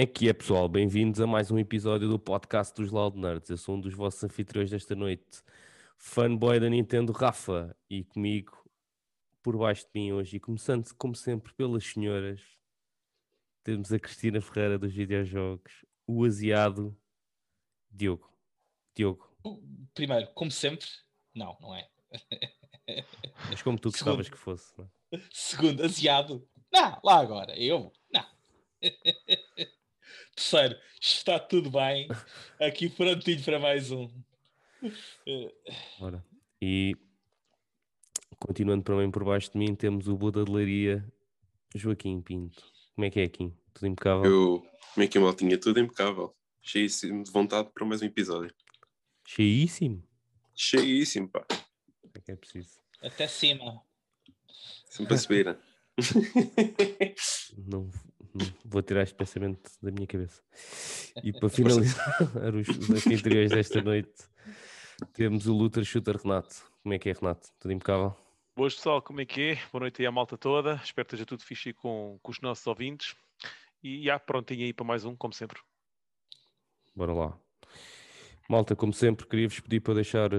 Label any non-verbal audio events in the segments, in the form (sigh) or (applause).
É que é, pessoal? Bem-vindos a mais um episódio do podcast dos Loud Nerds. Eu sou um dos vossos anfitriões desta noite, fanboy da Nintendo Rafa, e comigo, por baixo de mim hoje, e começando como sempre pelas senhoras, temos a Cristina Ferreira dos videojogos, o asiado Diogo. Diogo. Primeiro, como sempre, não, não é. (laughs) Mas como tu gostavas que fosse. Não? é? Segundo, asiado. Não, lá agora, eu, não. (laughs) Terceiro, está tudo bem. Aqui prontinho para mais um. Ora. E continuando também por baixo de mim, temos o Buda de Leiria, Joaquim Pinto. Como é que é aqui? Tudo impecável? Eu, como é que a maltinha? Tudo impecável. Cheíssimo de vontade para mais um episódio. Cheíssimo. Cheíssimo, pá. É que é preciso. Até cima. Sempre a subir. não vou tirar este pensamento da minha cabeça. E (laughs) para finalizar os, os anfitriões desta noite, temos o Luther Shooter Renato. Como é que é, Renato? Tudo impecável? Boas pessoal, como é que é? Boa noite aí à malta toda. Espero que esteja tudo fixe com, com os nossos ouvintes. E já, prontinho aí para mais um, como sempre. Bora lá. Malta, como sempre, queria-vos pedir para deixar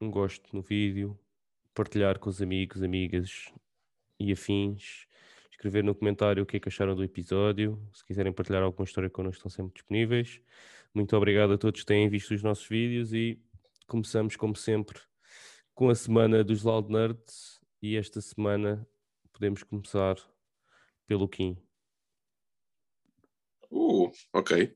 um gosto no vídeo, partilhar com os amigos, amigas e afins, escrever no comentário o que é que acharam do episódio. Se quiserem partilhar alguma história connosco, estão sempre disponíveis. Muito obrigado a todos que têm visto os nossos vídeos e começamos, como sempre, com a semana dos Loud Nerds. E esta semana podemos começar pelo Kim. Uh, ok.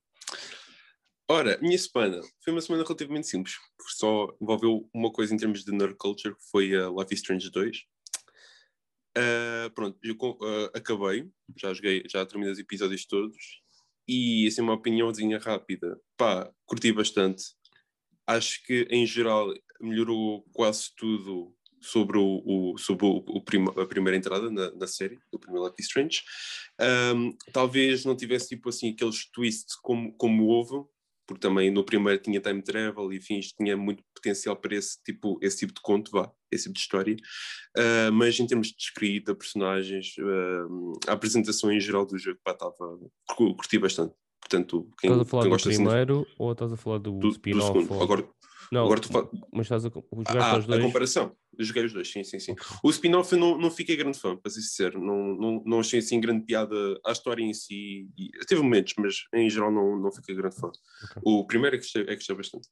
Ora, minha semana foi uma semana relativamente simples. Só envolveu uma coisa em termos de nerd culture, que foi a Life is Strange 2. Ah, pronto, eu ah, acabei, já joguei, já terminei os episódios todos e assim uma opiniãozinha rápida. Pá, curti bastante. Acho que em geral melhorou quase tudo sobre, o, o- sobre o, o prima- a primeira entrada na, na série, do primeiro is Strange. Ahm, talvez não tivesse tipo assim aqueles twists como, como houve, porque também no primeiro tinha time travel e fins, tinha muito potencial para esse tipo, esse tipo de conto, vá, esse tipo de história. Uh, mas em termos de escrita, personagens, uh, a apresentação em geral do jogo, estava. cu- curti bastante. Portanto, quem, Estás a falar quem do gosta assim, primeiro ou estás a falar do, do, spin-off? segundo. ou- Agora, Não, agora tu fala- mas estás a jogaste ah, aos a dois? comparação. Eu joguei os dois, sim, sim, sim. Ok. O spin-off eu não, não fiquei grande fã, para ser sincero. Não, não, não achei assim grande piada à história em si. E, teve momentos, mas em geral não, não fiquei grande fã. Ok. O primeiro é que gostei, é que gostei bastante.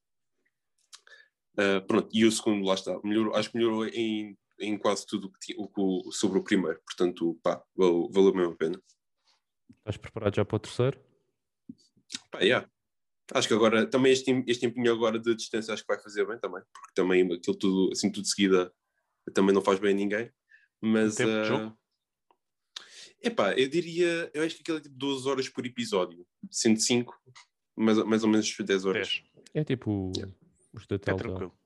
Ah, pronto, e o segundo, lá está. Melhorou, acho que melhorou em, em quase tudo que tinha, o- sobre o primeiro. Portanto, pá, valeu, valeu mesmo a pena. Estás preparado já para o terceiro? Pá, yeah. Acho que agora, também este, este tempinho agora de distância acho que vai fazer bem também, porque também aquilo tudo, assim, tudo de seguida também não faz bem a ninguém. Mas, tempo de ah, jogo? epá, eu diria, eu acho que aquilo é tipo 12 horas por episódio, 105, mais, mais ou menos 10 horas. 10. É tipo os da É tranquilo.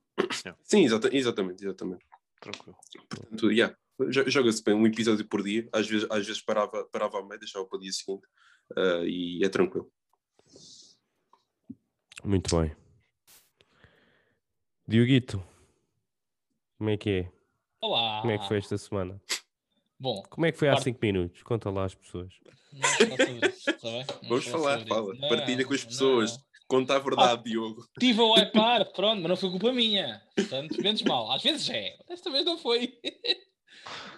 Sim, exata- exatamente, exatamente. Tranquilo. Portanto, yeah, jo- joga-se bem um episódio por dia, às vezes, às vezes parava, parava ao meio, deixava para o dia seguinte, ah, e é tranquilo. Muito bem. Dioguito, como é que é? Olá. Como é que foi esta semana? Bom, Como é que foi há Parte- 5 minutos? Conta lá às pessoas. vamos falar sobre isso, está bem? Vamos falar, sobre fala. Não, partilha com as não. pessoas, conta a verdade, Diogo. Tive a wipar, (laughs) pronto, mas não foi culpa minha. Portanto, menos mal. Às vezes é, desta vez não foi. (laughs)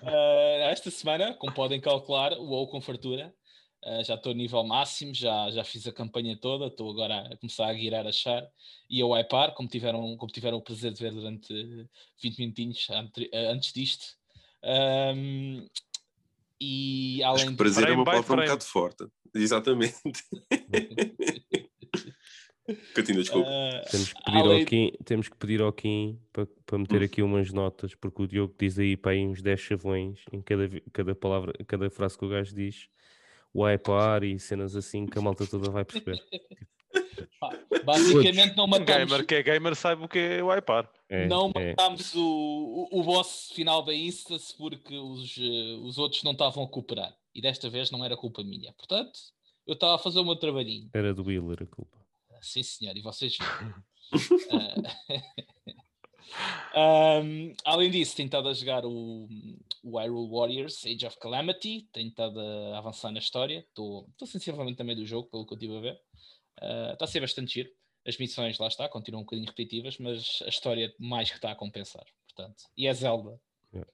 Ah, esta semana, como podem calcular, o WoW com fartura. Ah, já estou a nível máximo, já, já fiz a campanha toda, estou agora a começar a guiar a char e a wipar, como tiveram, como tiveram o prazer de ver durante 20 minutinhos ah, antes disto. Ahm, e Acho além que prazer é Frame uma palavra um bocado forte. (laughs) Exatamente. (laughs) Continua, desculpa. Ah, Temos que pedir além- ao Kim, temos que pedir ao Kim para, para meter aqui umas notas, porque o Diogo diz aí para aí uns 10 chavões em cada, cada palavra, cada frase que o gajo diz, wipear e cenas assim que a malta toda vai perceber. (laughs) basicamente não matámos, gamer que é gamer sabe o que é wipear. É, não é. matámos o, o, o boss final da Instance porque os, eh, os outros não estavam a cooperar. E desta vez não era culpa minha. Portanto, eu estava a fazer o meu trabalhinho. Era do Wheeler a culpa. Sim, senhor. E vocês (laughs) viram. (laughs) Ah, Um, além disso, tenho estado a jogar o, o Hyrule Warriors Age of Calamity, tenho estado a avançar na história, estou sensivelmente também do jogo, pelo que eu estive a ver. Uh, está a ser bastante giro. As missões, lá está, continuam um bocadinho repetitivas, mas a história mais que está a compensar. Portanto, e é Zelda. Yeah.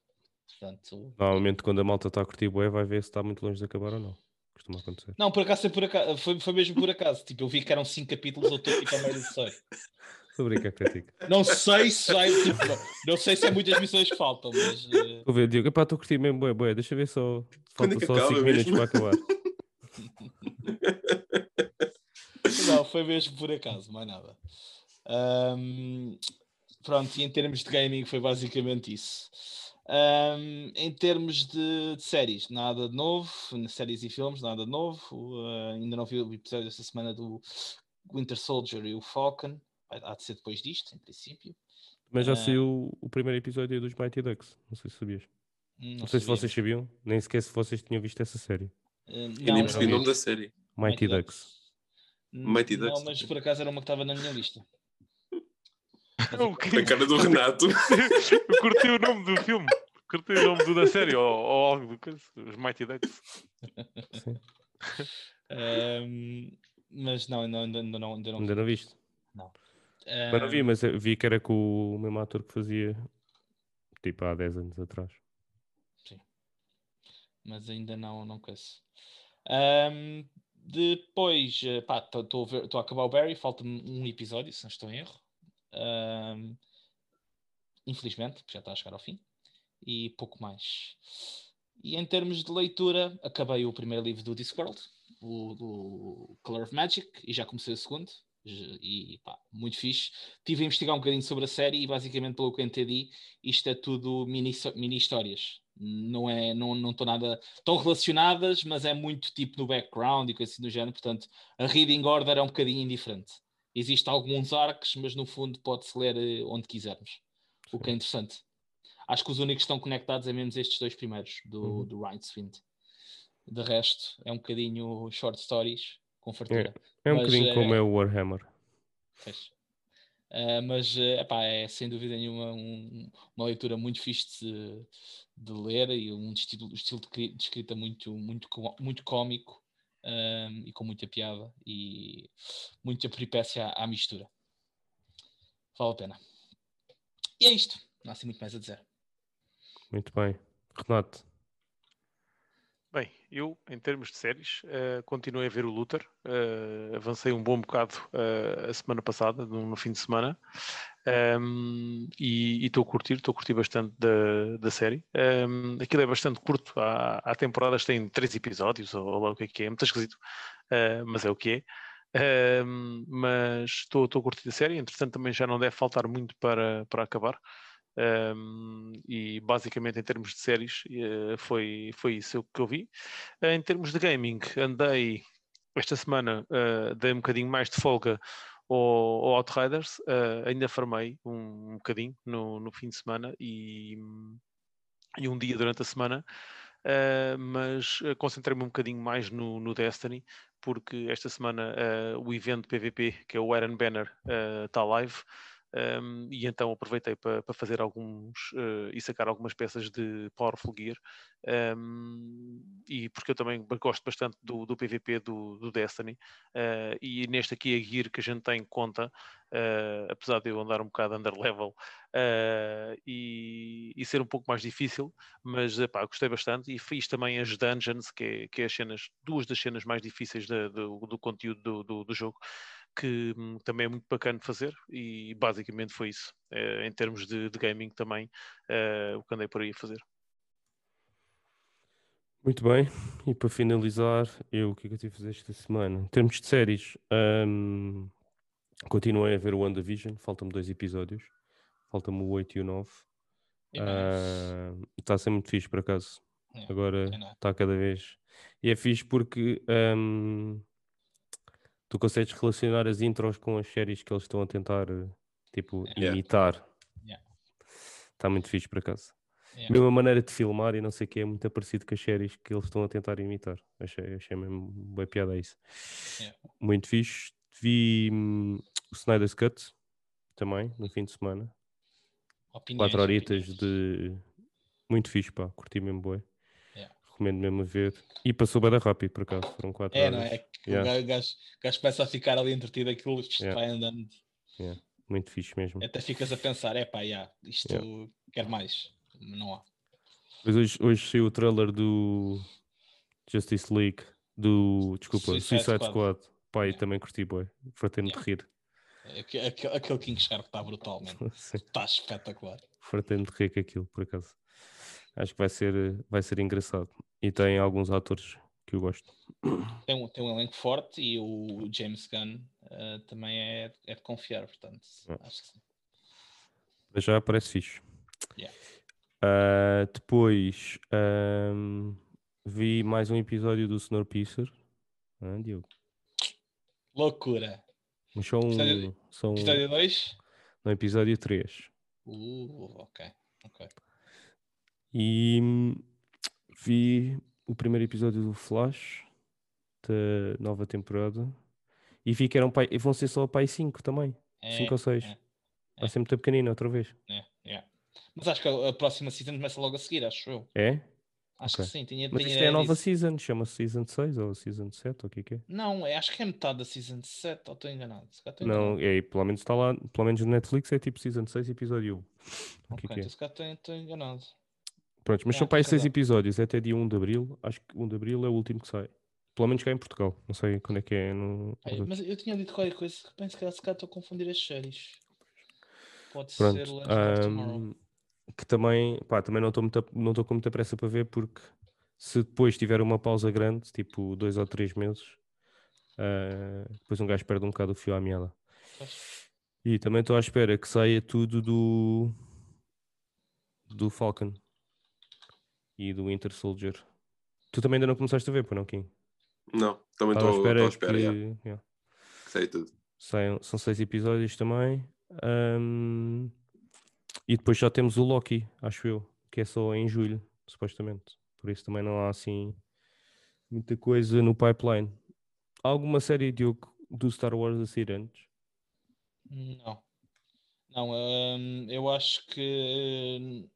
Portanto, Normalmente quando a malta está a curtir bué, vai ver se está muito longe de acabar ou não. Costuma acontecer. não, por acaso, foi, por acaso foi, foi mesmo por acaso. Tipo, eu vi que eram 5 capítulos, eu estou tipo a meio do. Estou a brincar contigo. Não sei se vai, tipo, não sei se é muitas missões que faltam, mas eh, Estou a ver, Diogo. Epá, estou a curtir mesmo bué. Deixa eu ver só. Quando Falta é só acaba 5 minutos para acabar. (laughs) não, foi mesmo por acaso, mais nada. Ahm, pronto, e em termos de gaming foi basicamente isso. Ahm, em termos de, de séries, nada de novo, séries e filmes, nada de novo. Ah, ainda não vi o episódio esta semana do Winter Soldier e o Falcon. Há de ser depois disto, em princípio. Mas já Ah. saiu o primeiro episódio dos Mighty Ducks. Não sei se sabias. Hum, Não, sei se vocês sabiam. Nem sequer se vocês tinham visto essa série. Eu não, nem percebi o não. nome da série. Mighty, Ducks. Mighty Não, Ducks. mas por acaso era uma que estava na minha lista. (laughs) A cara do Renato. (laughs) Eu curti o nome do filme. Curti o nome do- da série ou, ou algo do coisa. Os Mighty Ducks. Sim. (laughs) Ahm, mas não, ainda, ainda, ainda não. Ainda não, Ainda não viste? Ahm, Mas não vi, mas vi que era com o mesmo ator que fazia tipo há 10 anos atrás. mas ainda não, não conheço. Ahm, depois, estou a acabar o Barry, falta-me um episódio, se não estou em erro. Ahm, infelizmente, porque já está a chegar ao fim. E pouco mais. E em termos de leitura, acabei o primeiro livro do Discworld, o, o Color of Magic, e já comecei o segundo. E pá, muito fixe. Estive a investigar um bocadinho sobre a série e basicamente, pelo que entendi, isto é tudo mini, mini histórias. Não é, não não estão nada tão relacionadas, mas é muito tipo no background e coisa assim do género. Portanto, a reading order é um bocadinho indiferente. Existem alguns arcos, mas no fundo pode-se ler eh, onde quisermos, o que é interessante. Acho que os únicos que estão conectados é mesmo estes dois primeiros, do, Uhum. do Rincewind. De resto, é um bocadinho short stories com fartura. É um Mas, bocadinho eh, como é o Warhammer. Ah, mas eh, epá, é sem dúvida nenhuma um- uma leitura muito fixe de, de ler e um estilo, estilo de, de escrita muito, muito, muito cómico ahm, e com muita piada e muita peripécia à, à mistura. Vale a pena. E é isto. Não há assim muito mais a dizer. Muito bem. Renato, Bem, eu, em termos de séries, eh, continuei a ver o Luther. eh, avancei um bom bocado eh, a semana passada, no, no fim de semana. Ehm, e estou a curtir, estou a curtir bastante da, da série. Ehm, aquilo é bastante curto. Há, há temporadas que têm três episódios, ou, ou lá o que é que é. É muito esquisito, eh, mas é o que é. Ehm, mas estou a curtir a série. Entretanto, também já não deve faltar muito para, para acabar. Um, e basicamente em termos de séries eh, foi, foi isso que eu vi. Em termos de gaming, andei esta semana, eh, dei um bocadinho mais de folga ao, ao Outriders, eh, ainda farmei um, um bocadinho no, no fim de semana e, e um dia durante a semana. Uh, mas uh, concentrei-me um bocadinho mais no, no Destiny, porque esta semana uh, o evento PVP, que é o Iron Banner, está live. Um, e então aproveitei para pa fazer alguns uh, e sacar algumas peças de Powerful Gear. Um, e porque eu também gosto bastante do, do PVP do, do Destiny uh, e neste aqui a Gear que a gente tem conta uh, apesar de eu andar um bocado under level e, e, ser um pouco mais difícil mas pá, gostei bastante. E fiz também as dungeons que é, que é as cenas, duas das cenas mais difíceis do, do conteúdo do, do, do jogo que hum, também é muito bacana de fazer e basicamente foi isso. Eh, em termos de, de gaming também, eh, o que andei por aí a fazer. Muito bem, e para finalizar, eu o que é que eu tive a fazer esta semana? Em termos de séries, hum, continuei a ver o WandaVision, faltam-me dois episódios, faltam-me o 8 e o 9. E bem, Ah, Está a ser muito fixe por acaso. É, Agora é está cada vez. E é fixe porque hum, tu consegues relacionar as intros com as séries que eles estão a tentar eh, tipo Yeah. imitar. Yeah. Está muito fixe por acaso. Yeah. Mesma maneira de filmar e não sei o que é muito parecido com as séries que eles estão a tentar imitar. Achei, achei mesmo bem piada isso. Yeah. Muito fixe. Vi hum, o Snyder's Cut também no fim de semana. Opiniões, quatro horitas opiniões. de muito fixe, pá, curti mesmo boi. Yeah. Recomendo mesmo a ver. E passou bem rápido, por acaso, foram quatro É, horas. não é? Yeah. O gajo, gajo, gajo começa a ficar ali entretido, aquilo Yeah. vai andando. Muito fixe mesmo. Até ficas a pensar, é pá, yeah, isto Yeah. quer mais. Não há. Mas hoje, hoje saiu o trailer do Justice League, do, desculpa, Suicide Suicide, Squad. Squad. E Yeah. também curti boi. Fartei-me de rir. Aque- aque- Aquele King Shark está brutal, mano. (laughs) Está espetacular. Fartei-me de rir com aquilo, por acaso. Acho que vai ser, vai ser engraçado. E tem alguns atores que eu gosto. Tem um, tem um elenco forte e o James Gunn eh, também é, é de confiar, portanto, Yeah. acho que sim. Já parece fixe. Yeah. Ah, depois ahm, vi mais um episódio do Snowpiercer. Ah, Diogo. Loucura. Mas Episódio- são Episódio 2? no episódio 3. Uh, ok. ok. E hum, vi o primeiro episódio do Flash da nova temporada. E vi que eram pai, vão ser só pai 5 também. É, 5 ou 6. é, Vai ser muito pequenino outra vez. é, é. Mas acho que a, a próxima season começa logo a seguir, acho eu. É? Acho Ok. que sim. Tinha, Mas tinha isto é a nova disso. season. Chama-se Season 6 ou Season 7 ou o que é que é? Não, é, acho que é metade da season 7, ou estou enganado? Estou Não, enganado. é, pelo menos está lá, pelo menos no Netflix é tipo Season 6, episódio 1. O que Ok, é que é? então se calhar estou- estou enganado. Pronto, mas Ah, são para aí 6 razão. episódios, é até dia 1 de Abril. Acho que 1 de Abril é o último que sai. Pelo menos cá em Portugal. Não sei quando é que é no. Ai, mas eu tinha lido qualquer coisa que penso que se calhar estou a confundir as séries. Pode ser Pronto. Legend of Tomorrow. ahm, que também, pá, também não estou com muita pressa para ver porque se depois tiver uma pausa grande, tipo dois ou três meses, ah, depois um gajo perde um bocado o fio à meada. Pois. E também estou à espera que saia tudo do do Falcon e do Winter Soldier. Tu também ainda não começaste a ver, pô, não, Kim? Não, também Estava à estou à espera espera, que, yeah, yeah, que sei tudo. saiam- são seis episódios também. Ahm, e depois já temos o Loki, acho eu, que é só em julho, supostamente. Por isso também não há assim muita coisa no pipeline. Há alguma série, Diogo, do Star Wars a sair antes? Não. Não, hum, eu acho que hum,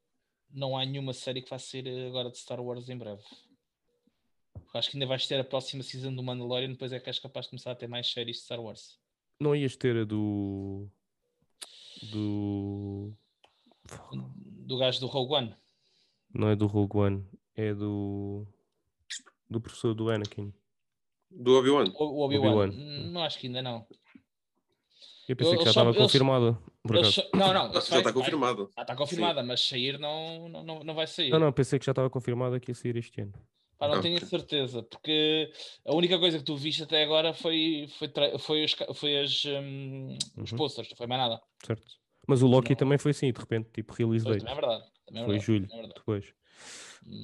não há nenhuma série que vai sair agora de Star Wars em breve. Acho que ainda vais ter a próxima season do Mandalorian, depois é que és capaz de começar a ter mais séries de Star Wars. Não ias ter a do. Do. Do gajo do Rogue One. Não é do Rogue One, é do. Do professor do Anakin. Do Obi-Wan. O, Obi-Wan. Hum, Não acho que ainda não. Eu pensei Eu- que já estava confirmada. Eles Não, não. Já vai- está vai- confirmado. Ah, está confirmada, mas sair não, não, não, não vai sair. Não, não, pensei que já estava confirmada que ia sair este ano. Pá, não Ah, tenho certeza, porque a única coisa que tu viste até agora foi, foi, tra- foi, os, foi as, os Uhum. posters, não foi mais nada. Certo? Mas o Loki Não. também foi assim, de repente, tipo release Pois, date. também é verdade. Também é Foi verdade, julho, é depois.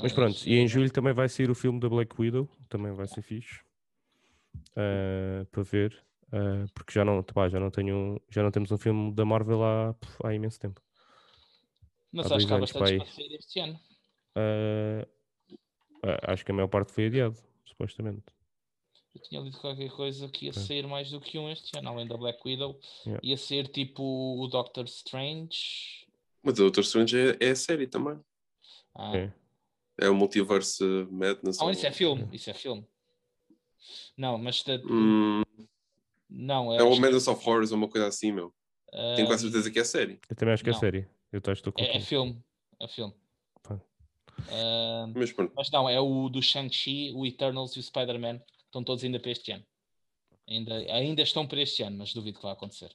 Mas pronto, e em julho também vai sair o filme da Black Widow, também vai ser fixe. ah, para ver. Ah, porque já não, pá, já não tenho, já não temos um filme da Marvel há, puf, há imenso tempo. Mas há acho que há bastante para sair este ano. Ah, ah, acho que a maior parte foi adiado, supostamente. Eu tinha lido qualquer coisa que ia Ok. sair mais do que um este ano, além da Black Widow. Yeah. Ia ser tipo o Doctor Strange. Mas o Doutor Strange é, é a série também. Ah, É. É o Multiverse Madness. Não, ou- isso é filme. Isso é filme. Não, mas da- Hum, não, é o acho que- Madness of Horrors ou uma coisa assim, meu. Tenho quase certeza que é série. Eu também acho que é Não. série. Eu estou É, é confuso. filme. É filme. Ah, Mas pronto. mas não, é o do Shang-Chi, o Eternals e o Spider-Man. Estão todos ainda para este ano. Ainda, ainda estão para este ano, mas duvido que vai acontecer.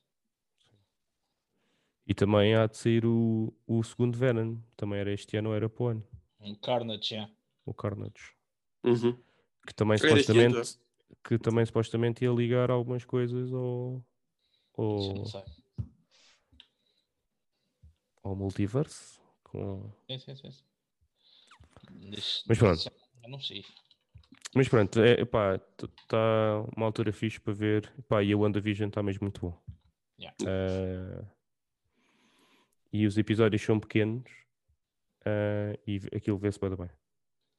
E também há de sair o, o segundo Venom. Também era este ano ou era para o ano. Um Carnage, já. O Carnage. Uhum. Que também supostamente. Que também supostamente ia ligar algumas coisas ao. Isso ao, não sei. ao multiverse. Com... Sim, sim. Deixa- Mas pronto. deixa- eu Não sei. Mas pronto, é, está uma altura fixe para ver. Epá, e a WandaVision está mesmo muito bom. Yeah. Ah, e os episódios são pequenos ah, e aquilo vê-se bem.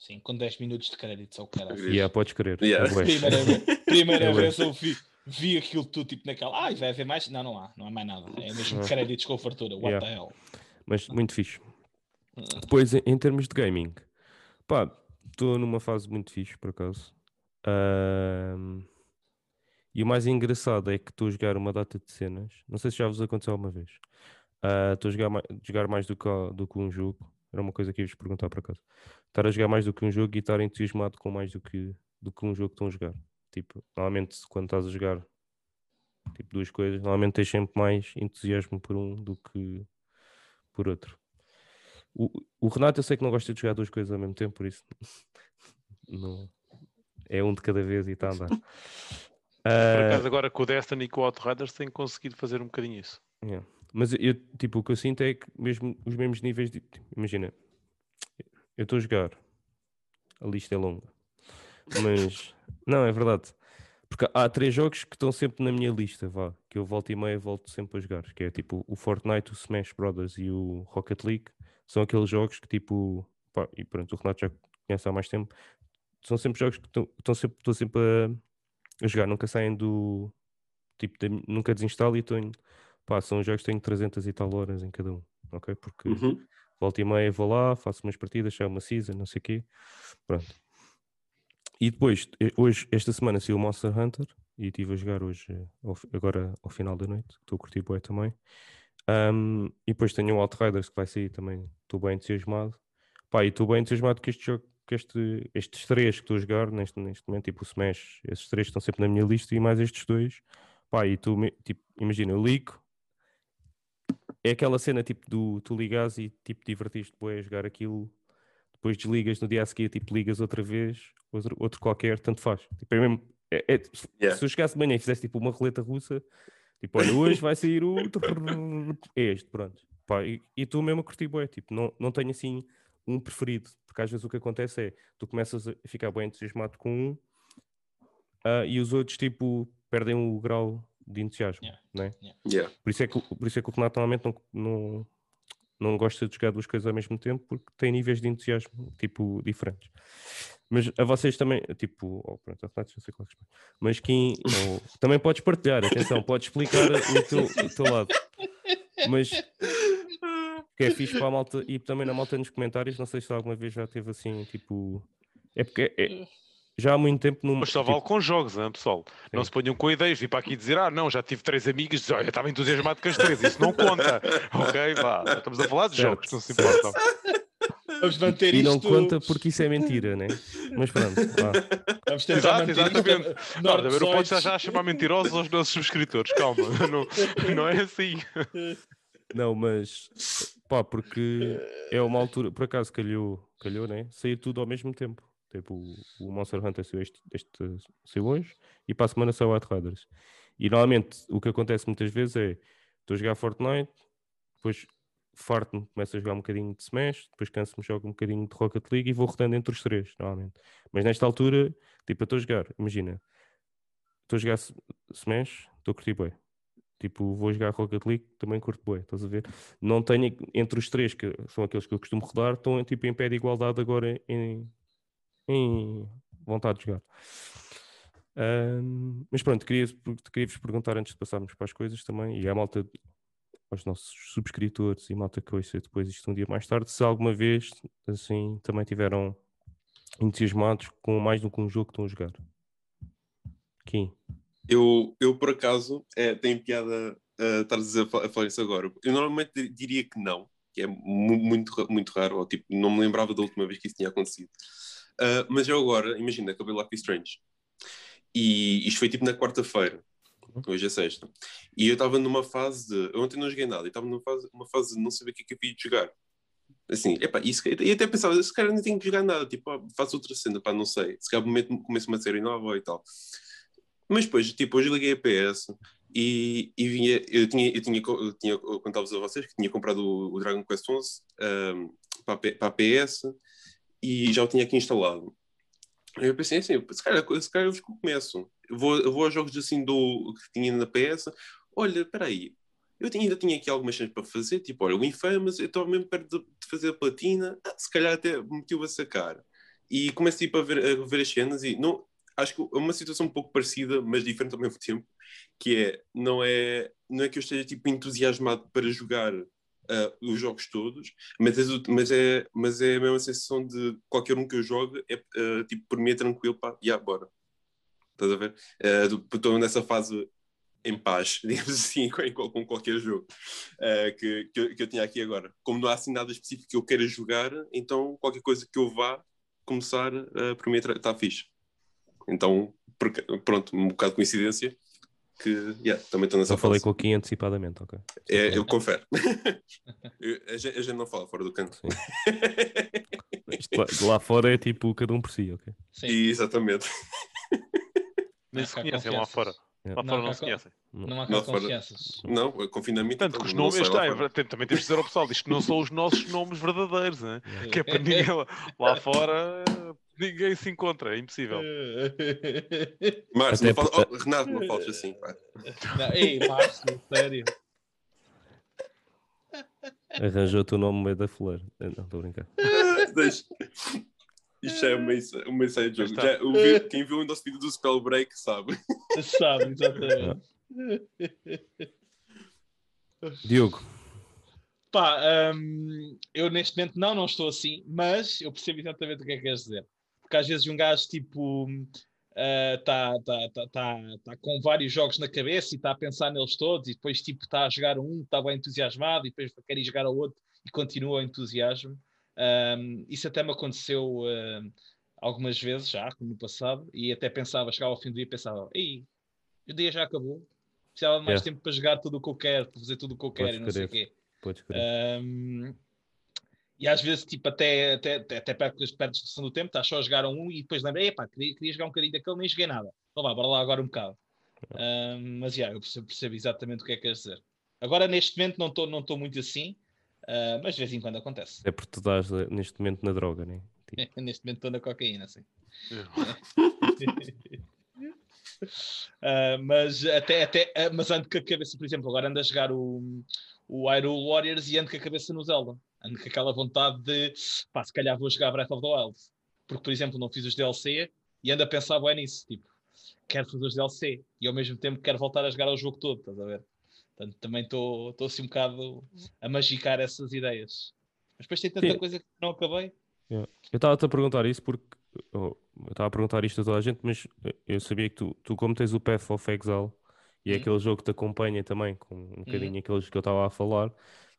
Sim, com 10 minutos de crédito, só o cara. E yeah, podes crer. Yeah. é. Primeira, vez, (laughs) primeira É vez eu vi, vi aquilo tudo tipo naquela. Ai, vai haver mais? Não, não há, não há mais nada. É mesmo Não. créditos com fartura. What Yeah. the hell? Mas muito fixe. Depois, em, em termos de gaming, pá, estou numa fase muito fixe, por acaso. Ahm, e o mais engraçado é que estou a jogar uma data de cenas. Não sei se já vos aconteceu alguma vez. Ah, Estou a jogar, mai- jogar mais do que, do que um jogo. Era uma coisa que ia-vos perguntar por acaso. Estar a jogar mais do que um jogo e estar entusiasmado com mais do que, do que um jogo que estão a jogar. Tipo, normalmente quando estás a jogar tipo, duas coisas, normalmente tens sempre mais entusiasmo por um do que por outro. O, o Renato eu sei que não gosta de jogar duas coisas ao mesmo tempo, por isso (laughs) não, é um de cada vez e está a andar. Por Ah, acaso, agora com o Destiny e com o Outriders têm conseguido fazer um bocadinho isso. Yeah. Mas eu, tipo, o que eu sinto é que mesmo os mesmos níveis de. tipo, Imagina, eu estou a jogar, a lista é longa, mas (laughs) não, é verdade. Porque há três jogos que estão sempre na minha lista, vá, que eu volto e meia volto sempre a jogar, que é tipo o Fortnite, o Smash Brothers e o Rocket League. São aqueles jogos que tipo, pá, e pronto, o Renato já conhece há mais tempo. São sempre jogos que estão- sempre, estou sempre a, a jogar, nunca saem do tipo, da- nunca desinstalo e estou Pá, são jogos que tenho 300 e tal horas em cada um, ok? Porque Uhum. volta e meia vou lá, faço umas partidas, chamo uma season, não sei o quê. Pronto. E depois, hoje, esta semana saiu o Monster Hunter e estive a jogar hoje, eh, agora ao final da noite, estou a curtir bué também. Ahm, e depois tenho o Outriders que vai sair também, estou bem entusiasmado. Pá, e estou bem entusiasmado que este jogo, que este, estes três que estou a jogar neste, neste momento, tipo o Smash, esses três estão sempre na minha lista e mais estes dois. Pá, e tu, tipo, imagina, eu ligo, é aquela cena tipo do tu ligas e tipo divertiste bué a jogar aquilo, depois desligas no dia a seguir, tipo ligas outra vez, outro, outro qualquer, tanto faz. Tipo, é mesmo, é- é- Yeah. Se eu chegasse de manhã e fizesse tipo uma roleta russa, tipo, olha, hoje vai sair o (laughs) é este, pronto. Pá, e e estou mesmo a curtir bué, tipo, não, não tenho assim um preferido, porque às vezes o que acontece é tu começas a ficar bem entusiasmado com um ah, e os outros tipo perdem o grau de entusiasmo, Yeah. né? Yeah. Por isso é que, por isso é que o Renato normalmente não, não, não gosta de jogar duas coisas ao mesmo tempo porque tem níveis de entusiasmo tipo diferentes. Mas a vocês também, tipo, oh, pronto, a Renato já sei qual é que é. mas quem (laughs) ou- também podes partilhar, atenção, podes explicar o teu, o teu lado. Mas que é fixe para a malta e também na malta nos comentários, não sei se alguma vez já teve assim, tipo. É porque é- já há muito tempo no. Mas só tipo, vale com jogos, hein, pessoal. Não Sim. se ponham com ideias, vir para aqui dizer, ah, não, já tive três amigas, olha, eu estava entusiasmado com as três, isso não conta. (laughs) ok, vá, estamos a falar de Certo, jogos, não se importam. Vamos manter E isto. não conta porque isso é mentira, né? Mas pronto, vá. Vamos tentar Exato, manter exatamente. isto. Não, não podes Norte-Soides. já chamar mentirosos aos nossos subscritores, calma, (laughs) não, não é assim. Não, mas pá, porque é uma altura, por acaso calhou, calhou, né? Sair tudo ao mesmo tempo. Tipo, o, Monster Hunter saiu, este, este, saiu hoje e para a semana saiu Outriders. E normalmente o que acontece muitas vezes é estou a jogar Fortnite, depois farto-me, começo a jogar um bocadinho de Smash, depois canso-me, jogo um bocadinho de Rocket League e vou rotando entre os três, normalmente. Mas nesta altura, tipo, estou a jogar, imagina, estou a jogar Smash, estou a curtir bem. Tipo, vou jogar Rocket League, também curto bem, estás a ver? Não tenho, entre os três, que são aqueles que eu costumo rodar, estão tipo, em pé de igualdade agora em, em vontade de jogar. Ahm, mas pronto, queria, queria-vos perguntar antes de passarmos para as coisas também, e à malta, aos nossos subscritores e malta que ouça depois isto um dia mais tarde, se alguma vez, assim, também tiveram entusiasmados com mais do que um jogo que estão a jogar. Kim? Eu, eu, por acaso, é, tenho piada a estar a, a falar isso agora. Eu normalmente di- diria que não, que é mu- muito, muito raro, ou tipo, não me lembrava da última vez que isso tinha acontecido. Ah, mas eu agora, imagina, acabei Life is Strange. E isto foi tipo na quarta-feira, hoje é sexta. E eu estava numa fase de. Eu ontem não joguei nada, e estava numa fase, uma fase de não saber o que é que eu jogar. Assim, epá, isso, e até pensava, se calhar não tenho que jogar nada, tipo, ah, faço outra cena, pá, não sei. Se calhar começo uma série nova e tal. Mas depois, tipo, hoje liguei a PS e, e vinha, eu tinha, eu tinha, eu tinha contava-vos a vocês que tinha comprado o, o Dragon Quest 11 ahm, para, a P- para a PS e já o tinha aqui instalado. Eu pensei assim, se calhar, se calhar eu começo. Eu vou, eu vou aos jogos assim do que tinha na PS. Olha, espera aí, eu ainda tinha aqui algumas coisas para fazer, tipo, olha, o Infamous, eu estava mesmo perto de, fazer a platina, ah, se calhar até me meteu a sacar. E comecei tipo, a, ver, a ver as cenas e não, acho que é uma situação um pouco parecida, mas diferente ao mesmo tempo, que é, não é, não é que eu esteja tipo entusiasmado para jogar uh, os jogos todos, mas é, mas, é, mas é a mesma sensação de qualquer um que eu jogue, é, uh, tipo, por mim é tranquilo, pá, e yeah. Estás a ver? Estou nessa fase em paz, (laughs) digamos assim, com, com qualquer jogo uh, que, que eu, que, eu, tinha aqui agora. Como não há assim nada específico que eu queira jogar, então qualquer coisa que eu vá começar, uh, mim está fixe. Então, porque, pronto, um bocado de coincidência que yeah, também estou nessa Eu falei com aqui antecipadamente, ok. É, eu confere. (laughs) a, gente, a, gente, não fala fora do canto. (laughs) Lá, lá, fora é tipo cada um por si, ok? Sim. exatamente. Nem se conhecem lá fora. Lá fora não, não se conhecem. Não há cá confianças. Não, confinamento. Tanto que os nomes, está, é, também temos de dizer ao pessoal, diz que não são os nossos nomes verdadeiros, né? que é para ninguém lá, fora ninguém se encontra, é impossível. (laughs) Márcio, não oh, Renato, não fales assim, pá. Não, ei, Márcio, sério. Arranjou-te o nome no meio da flor. Não, estou a brincar. (laughs) Deixa. Isto é uma, uma de jogo. Já, o, quem viu o nosso vídeo do Spell Break sabe. Sabe, exatamente. (laughs) Diogo. Pá, um, eu neste momento não, não estou assim, mas eu percebo exatamente o que é que queres dizer. Porque às vezes um gajo tipo está uh, tá, tá, tá, tá, com vários jogos na cabeça e está a pensar neles todos e depois tipo está a jogar um, está bem entusiasmado e depois quer ir jogar ao outro e continua o entusiasmo. Um, isso até me aconteceu uh, algumas vezes já, no passado, e até pensava, chegava ao fim do dia e pensava, ei, o dia já acabou, precisava de mais tempo para jogar tudo o que eu quero, para fazer tudo o que eu quero Podes e não querer. sei o quê. Podes um, e às vezes, tipo, até, até, até perto, perto da discussão do tempo, estás só a jogar um e depois lembra, epá, queria, queria jogar um bocadinho daquele, nem joguei nada. Então vá, bora lá agora um bocado. Um, mas, já, yeah, eu percebo, percebo, exatamente o que é que queres dizer. Agora, neste momento, não estou não muito assim, Uh, mas de vez em quando acontece. É porque tu estás eh, neste momento na droga, né? Tipo... (laughs) neste momento estou na cocaína, sim. uh, (laughs) mas até, até uh, mas ando com a cabeça, por exemplo, agora ando a jogar o, o Hyrule Warriors e ando com a cabeça no Zelda. Ando com aquela vontade de pá, se calhar vou jogar Breath of the Wild. Porque, por exemplo, não fiz os DLC e ando a pensar bem nisso. Tipo, quero fazer os DLC e ao mesmo tempo quero voltar a jogar o jogo todo, estás a ver? Portanto, também estou assim um bocado a magicar essas ideias. Mas depois tem tanta Sim. coisa que não acabei. Eu estava-te a perguntar isso porque oh, eu estava a perguntar isto a toda a gente, mas eu sabia que tu, tu como tens o Path of Exile e é uhum. aquele jogo que te acompanha também, com um bocadinho uhum. aqueles que eu estava a falar,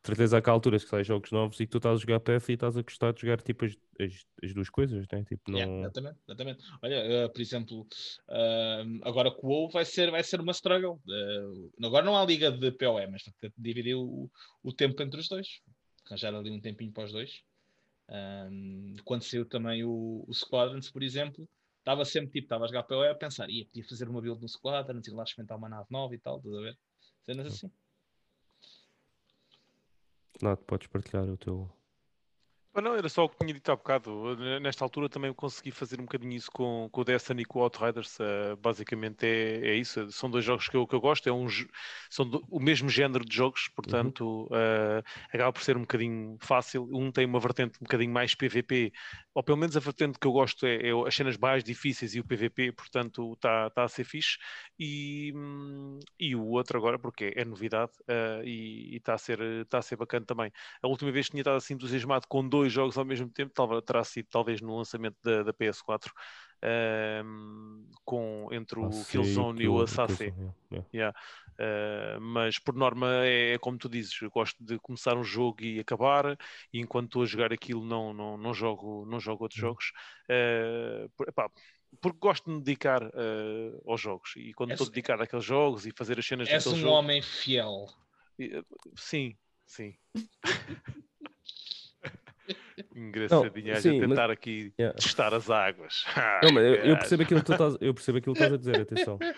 de certeza há cá alturas que saem jogos novos e que tu estás a jogar PF e estás a gostar de jogar tipo as, as, as duas coisas, né? Tipo, não... Yeah, exatamente, exatamente. Olha, uh, por exemplo, uh, agora com o WoW vai ser, vai ser uma struggle. Uh, agora não há liga de PoE, mas dividir o, o tempo entre os dois. Arranjar ali um tempinho para os dois. Um, quando saiu também o, o Squadrons, por exemplo, estava sempre tipo, estava a jogar PoE a pensar, ia, podia fazer uma build no Squadrons, ir lá experimentar uma nave nova e tal, estás a ver? Cenas assim. Renato, podes partilhar o teu, não, era só o que tinha dito há bocado. Nesta altura também consegui fazer um bocadinho isso com, com o Destiny e com o Outriders. Uh, basicamente é, é isso. São dois jogos que eu, que eu gosto. É um, são do, o mesmo género de jogos, portanto, uhum. uh, acaba por ser um bocadinho fácil. Um tem uma vertente um bocadinho mais PVP, ou pelo menos a vertente que eu gosto é, é as cenas mais difíceis e o PVP, portanto, está tá a ser fixe. E, e o outro agora, porque é, novidade uh, e está a, ser, tá a ser bacana também. A última vez que tinha estado assim entusiasmado com dois dois jogos ao mesmo tempo, talvez terá sido talvez no lançamento da, da PS4, um, ehm, com, entre o ah, Killzone e o Assassin. Yeah. Yeah. Uh, mas por norma é, é, como tu dizes, eu gosto de começar um jogo e acabar, e enquanto estou a jogar aquilo não, não, não, jogo, não jogo outros jogos. Uh, epá, porque gosto de me dedicar uh, aos jogos e quando estou dedicado àqueles jogos e fazer as cenas És um jogo, homem fiel. Sim, sim. (laughs) Engraçadinha a tentar mas... aqui yeah. testar as águas. (laughs) Não, mas eu, eu, percebo aquilo que tu estás, eu percebo aquilo que estás a dizer, atenção. (laughs)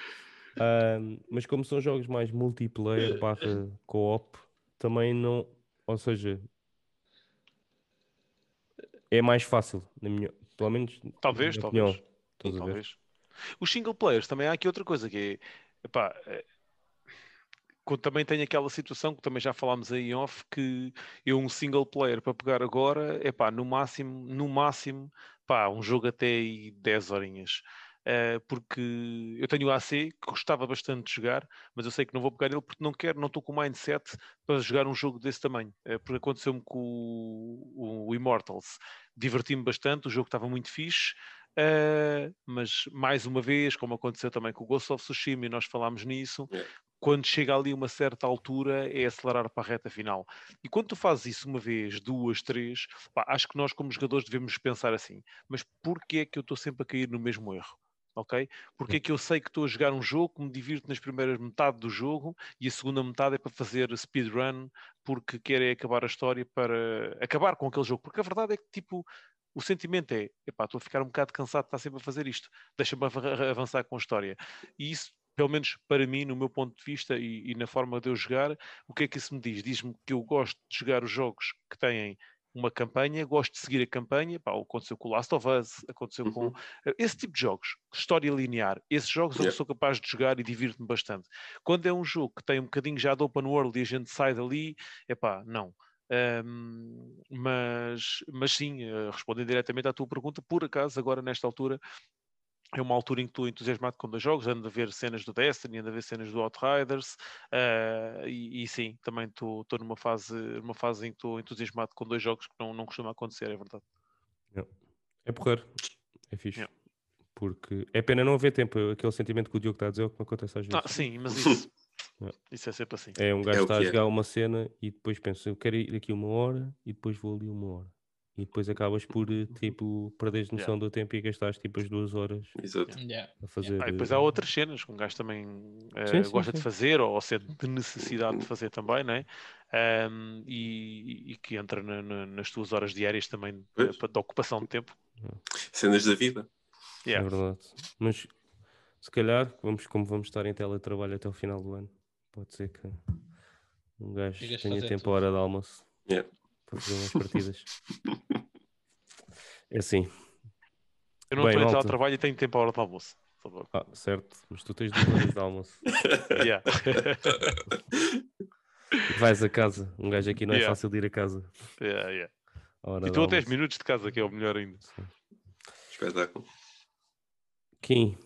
Uh, mas como são jogos mais multiplayer barra co-op, também não. Ou seja, é mais fácil, na minha, pelo menos. Talvez, talvez. talvez. Os single players também há aqui outra coisa que é. Epá, também tem aquela situação que também já falámos aí em off, que eu um single player para pegar agora, é pá, no máximo, no máximo, pá, um jogo até aí 10 horinhas. uh, porque eu tenho o AC que gostava bastante de jogar, mas eu sei que não vou pegar ele porque não quero, não estou com o mindset para jogar um jogo desse tamanho. Uh, porque aconteceu-me com o, o Immortals. Diverti-me bastante, o jogo estava muito fixe. Uh, mas mais uma vez, como aconteceu também com o Ghost of Tsushima, e nós falámos nisso. Quando chega ali uma certa altura é acelerar para a reta final. E quando tu fazes isso uma vez, duas, três, pá, acho que nós como jogadores devemos pensar assim, mas porquê é que eu estou sempre a cair no mesmo erro? ok? Porque é que eu sei que estou a jogar um jogo me divirto nas primeiras metade do jogo e a segunda metade é para fazer speedrun porque quero é acabar a história para acabar com aquele jogo. Porque a verdade é que, tipo, o sentimento é, epá, estou a ficar um bocado cansado de estar sempre a fazer isto, deixa-me avançar com a história. E isso, pelo menos para mim, no meu ponto de vista e, e na forma de eu jogar, o que é que isso me diz? Diz-me que eu gosto de jogar os jogos que têm uma campanha, gosto de seguir a campanha, pá, aconteceu com o Last of Us, aconteceu uhum. com eh, esse tipo de jogos, história linear, esses jogos yeah. eu sou capaz de jogar e divirto-me bastante. Quando é um jogo que tem um bocadinho já de open world e a gente sai dali, é pá, não. Um, mas, mas sim, uh, respondendo diretamente à tua pergunta, por acaso, agora nesta altura, é uma altura em que estou entusiasmado com dois jogos, ando a ver cenas do Destiny, ando a ver cenas do Outriders, uh, e, e, sim, também estou numa fase, numa fase em que estou entusiasmado com dois jogos que não, não costuma acontecer, é verdade. É porrer, é fixe. Porque é pena não haver tempo, aquele sentimento que o Diogo está a dizer é o que me acontece às vezes. Ah, sim, mas (laughs) isso Isso é sempre assim. É um gajo é está a é. jogar é. uma cena e depois pensa, eu quero ir aqui uma hora e depois vou ali uma hora. E depois acabas por, eh, tipo, perderes noção yeah. do tempo e gastaste tipo as duas horas Exato. a fazer. Ah, e depois há outras cenas que um gajo também uh, sim, sim, gosta sim. de fazer ou, ou sente de necessidade de fazer também, não é? Um, e, e, que entra na, na, nas tuas horas diárias também de, de ocupação de tempo. Cenas da vida. Yeah. É verdade. Mas se calhar, vamos, como vamos estar em teletrabalho até o final do ano, Pode ser que um gajo tenha tempo a hora de almoço yeah. Para fazer umas partidas. é assim. Eu não Bem, estou a trabalho e tenho tempo a hora de almoço. Ah, certo, mas tu tens duas horas de almoço. (laughs) (laughs) Vais a casa. Um gajo aqui não é yeah. fácil de ir a casa. Yeah, yeah. E estou a 10 minutos de casa, que é o melhor ainda. Sim. Espetáculo. Kim,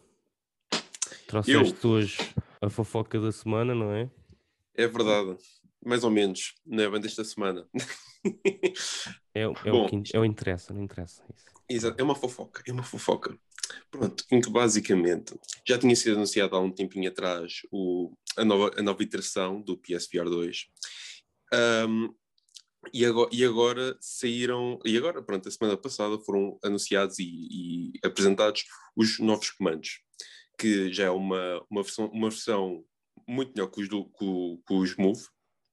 trouxeste Eu... hoje a fofoca da semana, não é? É verdade. Mais ou menos, não é bem desta semana. (laughs) é, é, Bom, o que, é o interessa, não interessa. Isso. Exato, é uma fofoca, é uma fofoca. Pronto, em que basicamente já tinha sido anunciado há um tempinho atrás o, a, nova, a nova iteração do PSVR 2. Um, e agora, e agora, saíram, e agora, pronto, a semana passada foram anunciados e, e apresentados os novos comandos que já é uma, uma, versão, uma versão muito melhor que os, do, que, que os Move,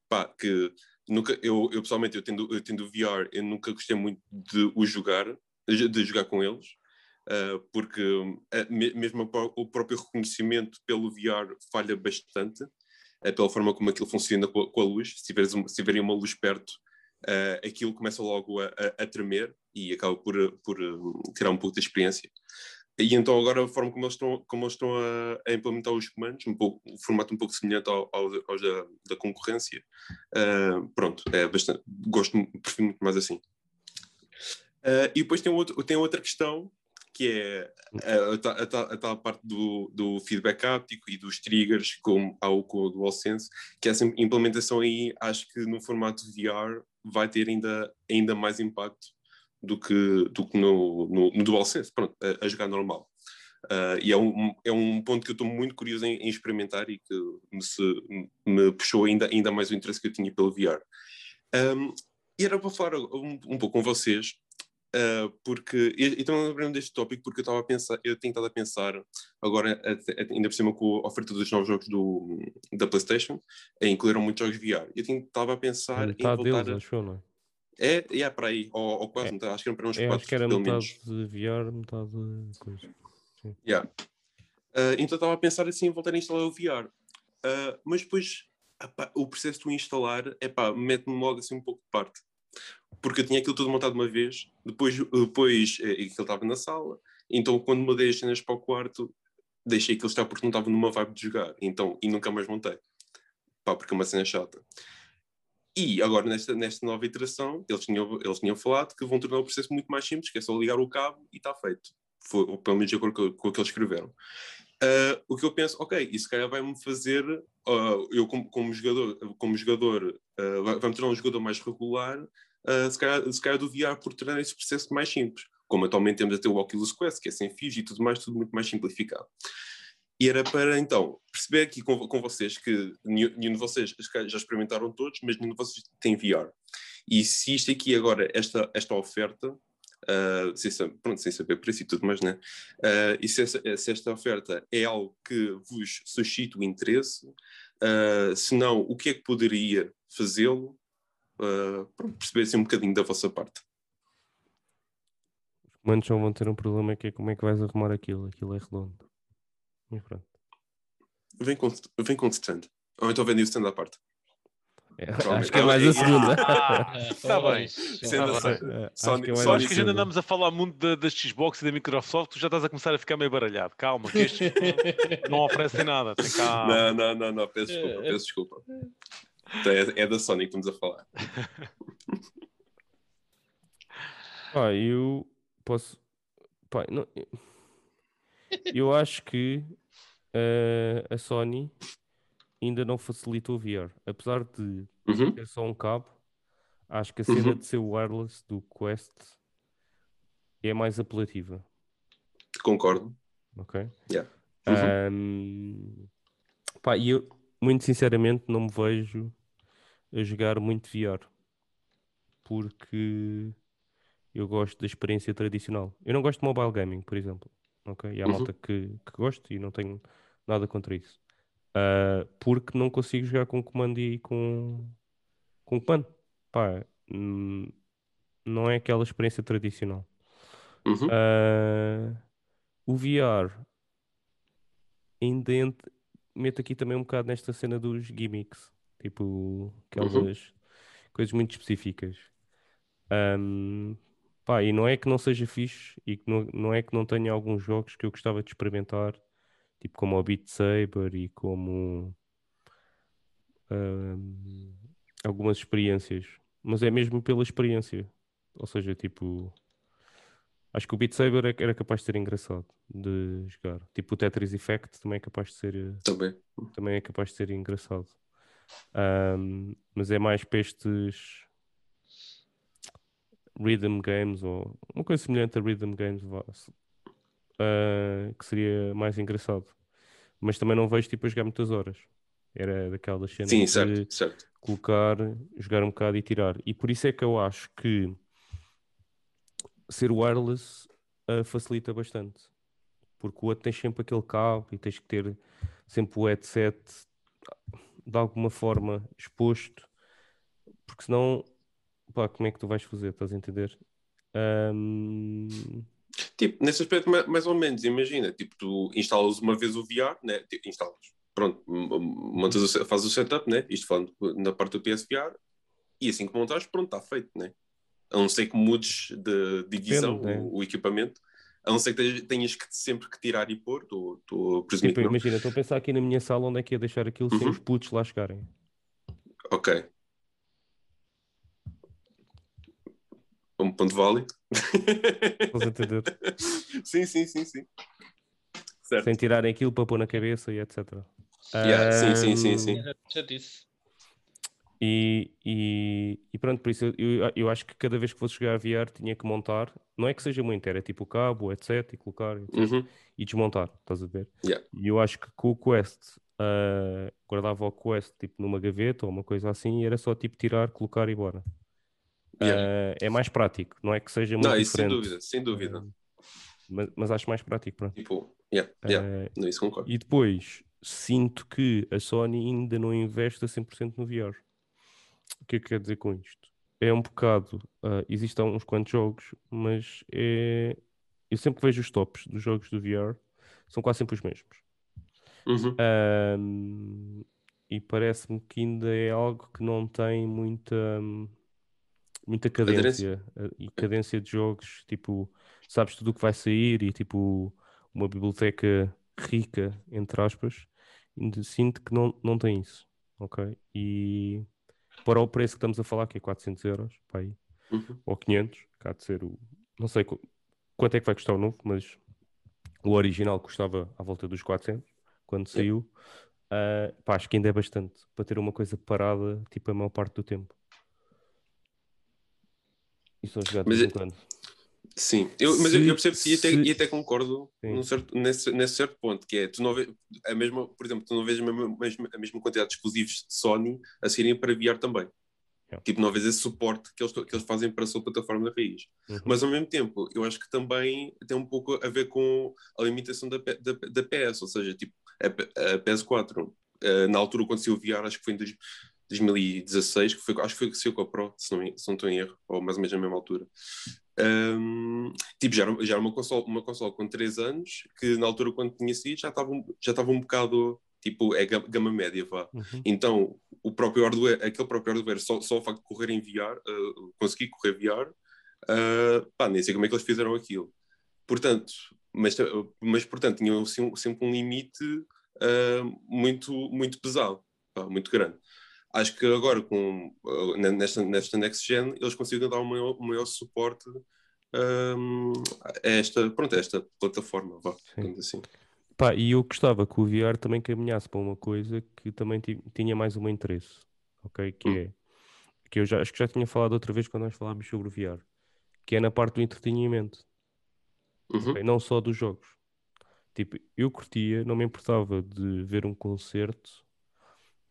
pá, que nunca, eu, eu pessoalmente, eu tendo, eu tendo VR, eu nunca gostei muito de os jogar, de jogar com eles, uh, porque uh, mesmo o próprio reconhecimento pelo VR falha bastante, uh, pela forma como aquilo funciona com a, com a luz, se, tiveres uma, se tiverem uma luz perto, aquilo começa logo a, a, a, tremer e acaba por, por tirar um pouco da experiência. E então agora a forma como eles estão, como eles estão a, a implementar os comandos, um pouco, um formato um pouco semelhante ao, ao, da, da concorrência, uh, pronto, é bastante, gosto, prefiro muito mais assim. Uh, e depois tem, outro, tem outra questão, que é a, a, tal parte do, do feedback áptico e dos triggers, como ao com o DualSense, que essa implementação aí, acho que no formato VR vai ter ainda, ainda mais impacto do que, do que no, no, no DualSense, pronto, a, a jogar normal. Uh, e é um, é um ponto que eu estou muito curioso em, em, experimentar e que me, se, me puxou ainda, ainda mais o interesse que eu tinha pelo VR. Um, e era para falar um, um pouco com vocês, uh, porque. Então, lembrando deste tópico, porque eu estava a pensar, eu tenho estado a pensar, agora, ainda por cima com a oferta dos novos jogos do, da PlayStation, incluíram muitos jogos VR. Eu estava a pensar em voltar. A... achou, não é? É, é para aí, ou, ou quase é. metade, acho que eram para uns é, quatro, acho que era metade de VR, metade de coisa. Sim. Yeah. Uh, então estava a pensar assim em voltar a instalar o VR. Uh, ah, mas depois o processo de o instalar, é pá, mete-me logo assim um pouco de parte. Porque eu tinha aquilo tudo montado uma vez, depois, depois eh, aquilo estava na sala, então quando mudei as cenas para o quarto, deixei aquilo estar porque não estava numa vibe de jogar, então, e nunca mais montei. Pá, porque é uma cena chata. E agora, nesta, nesta nova iteração, eles tinham, eles tinham falado que vão tornar o processo muito mais simples, que é só ligar o cabo e está feito. foi, pelo menos de acordo com, o que eles escreveram. Uh, o que eu penso, ok, isso calhar vai-me fazer, uh, eu como, como, jogador, como jogador uh, vai-me tornar um jogador mais regular, uh, se, calhar, se calhar do VR por tornar esse processo mais simples. Como atualmente temos até o Oculus Quest, que é sem fios e tudo mais, tudo muito mais simplificado. E era para, então, perceber aqui com, com vocês que nenhum, de vocês já experimentaram todos, mas nenhum de vocês tem VR. E se isto aqui agora, esta, esta oferta, uh, sem, pronto, sem saber preço e tudo mais, né? Uh, e se, se, esta oferta é algo que vos suscita o interesse, uh, se não, o que é que poderia fazê-lo, uh, para perceber assim um bocadinho da vossa parte. Os comandos vão ter um problema que é como é que vais arrumar aquilo, aquilo é redondo. Mas pronto. Vem com, vem com stand. Ou então vem o stand à parte. É, acho que é mais a segunda. (laughs) Está bem. Tá assim, bem. Sony- que é Só acho que já segunda. andamos a falar muito da, das Xbox e da Microsoft, tu já estás a começar a ficar meio baralhado. Calma, que estes não oferecem nada. (laughs) Não, não, não, não, peço desculpa, peço desculpa. Então É, é da Sony que estamos a falar. Pá, eu posso. Pá, não- Eu acho que eh, a Sony ainda não facilitou o VR. Apesar de Uhum, ter só um cabo, acho que a cena Uhum. de ser wireless do Quest é mais apelativa. concordo. Ok? Yeah. Ahm, pá, e eu, muito sinceramente, não me vejo a jogar muito VR porque eu gosto da experiência tradicional. Eu não gosto de mobile gaming, por exemplo. Ok? E há Uhum. malta que, que gosto e não tenho nada contra isso. Ah, porque não consigo jogar com comando e com, com comando. Pá, não é aquela experiência tradicional. Uhum, Ah, o VR ainda ent- meto aqui também um bocado nesta cena dos gimmicks, tipo aquelas coisas muito específicas. Ahm, pá, e não é que não seja fixe e que não, não é que não tenha alguns jogos que eu gostava de experimentar, tipo como o Beat Saber e como ahm, algumas experiências, mas é mesmo pela experiência. Ou seja, tipo, acho que o Beat Saber era capaz de ser engraçado de jogar. Tipo, o Tetris Effect também é capaz de ser, eh, também. também é capaz de ser engraçado. Ahm, mas é mais para estes rhythm games ou uma coisa semelhante a rhythm games ah, que seria mais engraçado. Mas também não vejo tipo a jogar muitas horas. Era daquelas cenas Sim, de certo, certo. colocar, jogar um bocado e tirar. E por isso é que eu acho que ser wireless ah, facilita bastante. Porque o outro tens sempre aquele cabo e tens que ter sempre o headset de alguma forma exposto. Porque senão, pá, como é que tu vais fazer? Estás a entender? Ahm, Tipo, nesse aspecto, ma- mais ou menos, imagina, tipo, tu instalas uma vez o VR, né? Tipo, instalas, pronto, montas o, fazes o setup, né? Isto falando na parte do PSVR, e assim que montares, pronto, está feito, né? A não ser que mudes de divisão Depende, né? o, o equipamento, a não ser que tenhas, que sempre que tirar e pôr, estou estou a presumir tipo, imagina, estou a pensar aqui na minha sala onde é que ia deixar aquilo sem Uhum. os putos lá chegarem. Ok. Um ponto válido. Estás a entender? (laughs) sim, sim, sim, sim. Certo. sem tirarem aquilo para pôr na cabeça e etc. Yeah, sim, sim, sim, Ahm, sim. Já disse. E, e, e pronto, por isso eu, eu, eu acho que cada vez que fosse jogar VR tinha que montar, não é que seja muito, era tipo o cabo, headset e colocar etc, Uhum. e desmontar, estás a ver? Yeah. E eu acho que com o Quest ah, guardava o Quest tipo numa gaveta ou uma coisa assim e era só tipo tirar, colocar e bora. Yeah. Ah, é mais prático, não é que seja muito Não, isso sem diferente, dúvida, sem dúvida. ah, mas, mas acho mais prático, pronto. Tipo, yeah, yeah. Ah, Não, isso concordo. e depois sinto que a Sony ainda não investe a 100% no VR. O que é que quer dizer com isto? É um bocado. ah, existem uns quantos jogos, mas é. Eu sempre vejo os tops dos jogos do VR, são quase sempre os mesmos. Uhum. Ahm, e parece-me que ainda é algo que não tem muita, hum, muita cadência. ah, E cadência de jogos, tipo, sabes tudo o que vai sair e tipo uma biblioteca rica, entre aspas, sinto que não, não tem isso. Ok? E para o preço que estamos a falar, que é 400 euros, pá, aí, Uhum. ou 500, cá de ser o. Não sei qu- quanto é que vai custar o novo, mas O original custava à volta dos 400 quando saiu. Uh, pá, acho que ainda é bastante para ter uma coisa parada, tipo, a maior parte do tempo. E só jogar de em é- quando. Sim, eu, mas eu, Se- eu percebo e até, se- e até concordo certo, nesse, nesse certo ponto, que é tu não vês a mesma, por exemplo, tu não vês a mesma, a mesma quantidade de exclusivos de Sony a serem para VR também. Yeah. Tipo, não vês esse suporte que eles, que eles fazem para a sua plataforma de raiz. Uhum. Mas ao mesmo tempo, eu acho que também tem um pouco a ver com a limitação da, da, da PS, ou seja, tipo, a, a PS4, eh, na altura quando saiu o VR, acho que foi em dois- 2016, que foi, acho que foi que saiu com a Pro, se não, se não estou em erro, ou mais ou menos na mesma altura. Ahm, tipo, já era, já era uma, console, uma console com 3 anos, que na altura quando tinha saído já estava, um- já estava um bocado, tipo, é gama, média, vá. Uhum. Então, o próprio hardware, aquele próprio hardware, só, só o facto de correr em VR, uh, conseguir correr VR, uh, pá, nem sei como é que eles fizeram aquilo. Portanto, mas, mas portanto, tinham sempre um limite uh, muito, muito pesado, pá, muito grande. Acho que agora, com, uh, nesta, nesta next gen, eles conseguem dar um maior, um maior suporte um, a esta, pronto, a esta plataforma, vá, assim. Pá, e eu gostava que o VR também caminhasse para uma coisa que também ti- tinha mais meu interesse, ok? Que Hum. é, que eu já, acho que já tinha falado outra vez quando nós falámos sobre o VR, que é na parte do entretenimento, Uhum. ok? Não só dos jogos. Tipo, eu curtia, não me importava de ver um concerto,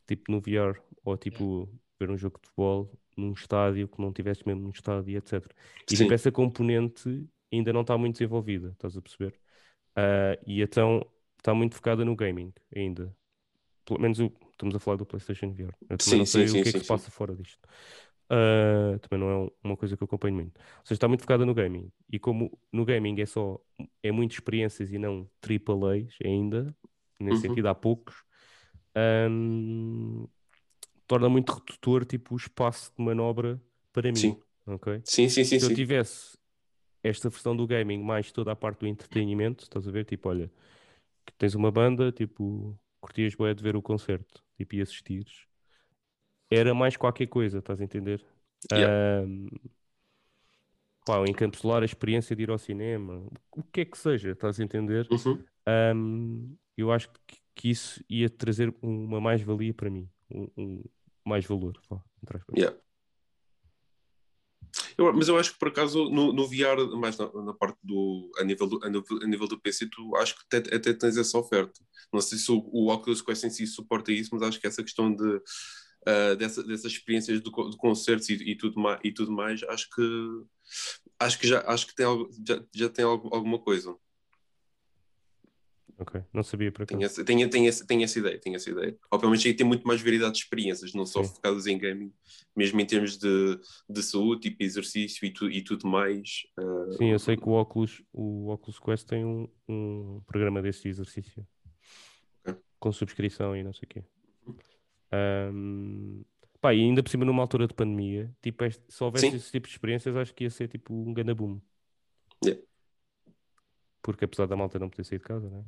tipo no VR, ou tipo ver um jogo de futebol num estádio que não tivesse mesmo num estádio, etc. E Sim. tipo, essa componente ainda não está muito desenvolvida, estás a perceber? Ah, e então está muito focada no gaming ainda. Pelo menos o- estamos a falar do PlayStation VR. Eu Sim, não sei sim, o sim, que é que sim, se sim. passa fora disto. Ah, também não é um- uma coisa que eu acompanho muito. Ou seja, está muito focada no gaming. E como no gaming é só é muito experiências e não AAAs ainda, nesse Uhum. sentido há poucos, ahm, torna muito redutor tipo, o espaço de manobra para mim. Sim. ok? Sim, sim, sim, se eu sim. tivesse esta versão do gaming mais toda a parte do entretenimento, estás a ver? Tipo, olha, que tens uma banda, tipo, curtias bué de ver o concerto, tipo, e assistires. Era mais qualquer coisa, estás a entender? Yeah. Ahm, pá, encapsular a experiência de ir ao cinema, o que é que seja, estás a entender? Uhum. Ahm, eu acho que, que isso ia trazer uma mais-valia para mim, um, um mais valor. Yeah. Eu- mas eu acho que por acaso no, no VR, mais na, na parte do a nível do, a nível, a nível do PC, tu acho que até, até tens essa oferta. Não sei se o, o Oculus Quest em si suporta isso, mas acho que essa questão de ah, dessa, dessas experiências de, de concertos e, e tudo mais, e tudo mais, acho que acho que já acho que tem algo, já, já tem algo, alguma coisa. Ok, não sabia para cá. Tenho essa, tenho, tenho, essa, tenho essa ideia, tenho essa ideia. Obviamente aí tem muito mais variedade de experiências, não só Sim. focadas em gaming, mesmo em termos de, de saúde, tipo exercício e, tu, e tudo mais. ah, Sim, eu sei que o Oculus, o Oculus Quest tem um, um programa desse de exercício Ok. com subscrição e não sei o quê. Ahm, pá, e ainda por cima numa altura de pandemia, tipo, este- se houvesse Sim. esse tipo de experiências, acho que ia ser tipo um ganda boom. Yeah. Porque apesar da malta não poder sair de casa, né?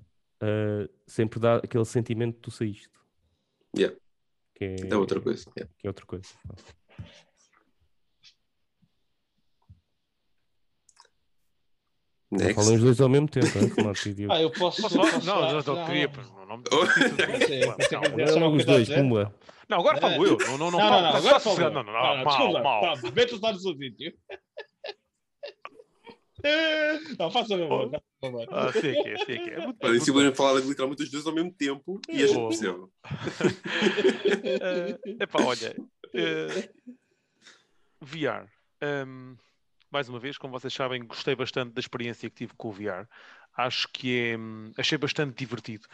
Ah, sempre dá aquele sentimento de tu saíste. Yeah. Que é, É outra coisa. yeah. Que é outra coisa. Next. falam os dois ao mesmo tempo, né? Renato, idiota. Ah, eu posso. Posso Não, não, não, Não, queria. não. pois, Não, que não, os dois, pumba. não, agora falo eu. Não, não, não, Não, falo, agora falou. Não, não, não, mal, desculpa, mal. Mete os dados no vídeo. (laughs) Não, faça favor, faça favor. Ah, sei que é, sei que é. Muito bem, muito simplesmente falar literalmente os dois ao mesmo tempo e a gente Boa. percebe. (laughs) É epá, olha, eh, VR. ehm, mais uma vez, como vocês sabem, gostei bastante da experiência que tive com o VR. Acho que é, hum, achei bastante divertido.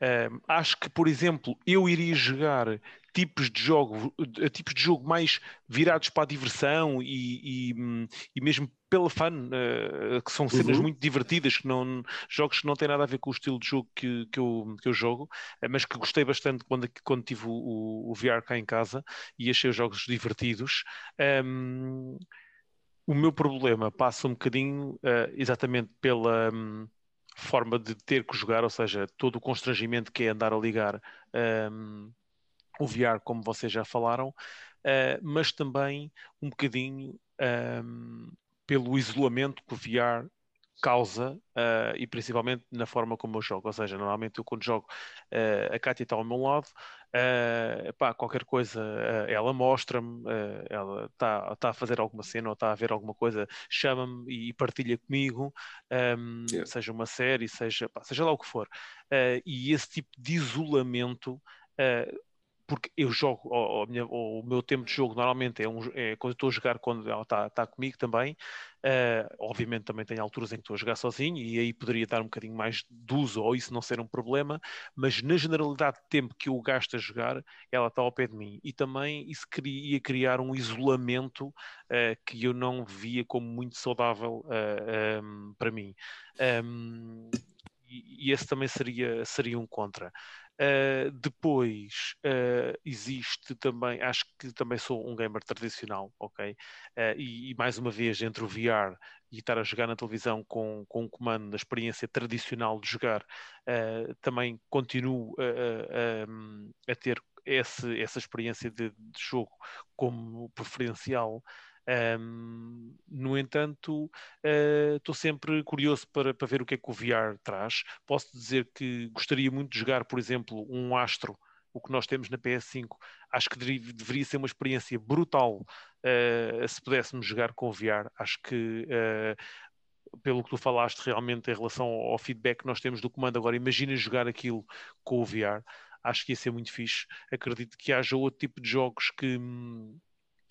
Ehm, acho que, por exemplo, eu iria jogar tipos de jogo, eh, tipos de jogo mais virados para a diversão e, e, hum, e mesmo pela fun, eh, que são cenas Uhum. muito divertidas, que não, jogos que não têm nada a ver com o estilo de jogo que, que, eu, que eu jogo, eh, mas que gostei bastante quando, quando tive o, o, VR cá em casa e achei os jogos divertidos. Ehm, o meu problema passa um bocadinho eh, exatamente pela hum, forma de ter que jogar, ou seja, todo o constrangimento que é andar a ligar hum, o VR, como vocês já falaram, eh, mas também um bocadinho hum, pelo isolamento que o VR causa uh, e principalmente na forma como eu jogo. Ou seja, normalmente eu quando jogo uh, a Kátia está ao meu lado, uh, pá, qualquer coisa ela mostra-me, ela está tá a fazer alguma cena ou está a ver alguma coisa, chama-me e partilha comigo, um, yeah. seja uma série, seja, pá, seja lá o que for. e esse tipo de isolamento porque eu jogo, ou, minha, ou, o meu tempo de jogo normalmente é, um, é quando estou a jogar quando ela está tá comigo também. Uh, obviamente também tem alturas em que estou a jogar sozinho e aí poderia dar um bocadinho mais de uso ou isso não ser um problema, mas na generalidade de tempo que eu gasto a jogar, ela está ao pé de mim. E também isso ia criar um isolamento uh, que eu não via como muito saudável uh, ah, um, para mim. Um, e, e esse também seria, seria um contra. Uh, depois uh, existe também, acho que também sou um gamer tradicional, ok? Uh, e, e, mais uma vez, entre o VR e estar a jogar na televisão com, com um comando na experiência tradicional de jogar, também continuo a, a ter esse, essa experiência de, de jogo como preferencial. Um, no entanto, uh, estou sempre curioso para, para, ver o que é que o VR traz. Posso dizer que gostaria muito de jogar, por exemplo, um Astro, o que nós temos na PS5. Acho que deveria ser uma experiência brutal uh, se pudéssemos jogar com o VR. Acho que uh, pelo que tu falaste realmente em relação ao feedback que nós temos do comando. Agora, imagina jogar aquilo com o VR, acho que ia ser muito fixe. Acredito que haja outro tipo de jogos que, hum,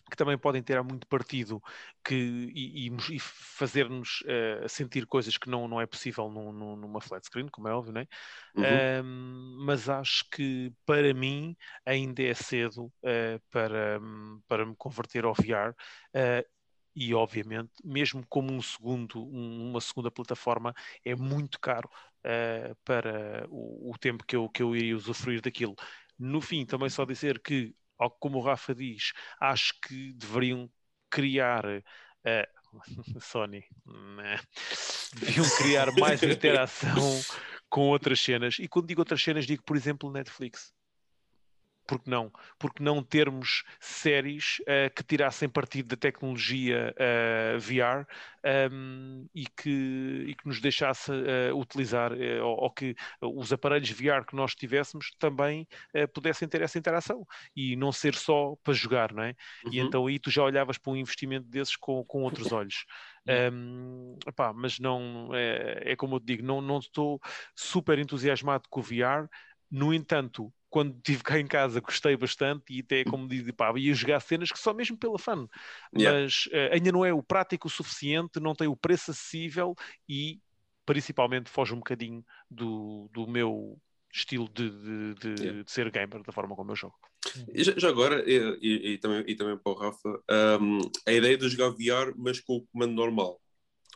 que também podem ter muito partido que, e, e fazer-nos uh, sentir coisas que não, não é possível num, numa flat screen, como é óbvio, né? Uhum. Um, mas acho que para mim ainda é cedo uh, para, para me converter ao VR. Uh, eh, e obviamente, mesmo como um segundo, um, uma segunda plataforma, é muito caro para o, o, tempo que eu, que eu iria usufruir daquilo. No fim, também só dizer que como o Rafa diz, acho que deveriam criar. Uh, (laughs) Sony, né? deviam criar mais (laughs) interação com outras cenas. E quando digo outras cenas, digo, por exemplo, Netflix porque não? Porque não termos séries uh, que tirassem partido da tecnologia uh, eh, VR um, e, que, e, que, nos deixasse uh, utilizar, ou, ou, que os aparelhos VR que nós tivéssemos também pudessem ter essa interação e não ser só para jogar, não é? Uhum. E então aí tu já olhavas para um investimento desses com, com outros olhos. (laughs) Um, epá, mas não é, é, como eu te digo, não, não estou super entusiasmado com o VR. No entanto, quando estive cá em casa gostei bastante e até como diz, pá, ia jogar cenas que só mesmo pela fã, yeah. mas uh, ainda não é o prático o suficiente, não tem o preço acessível e principalmente foge um bocadinho do, do meu estilo de, de, de, yeah. de, ser gamer, da forma como eu jogo. E já, já agora, e, e, e, também, e também para o Rafa, um, a ideia de jogar VR, mas com o comando normal.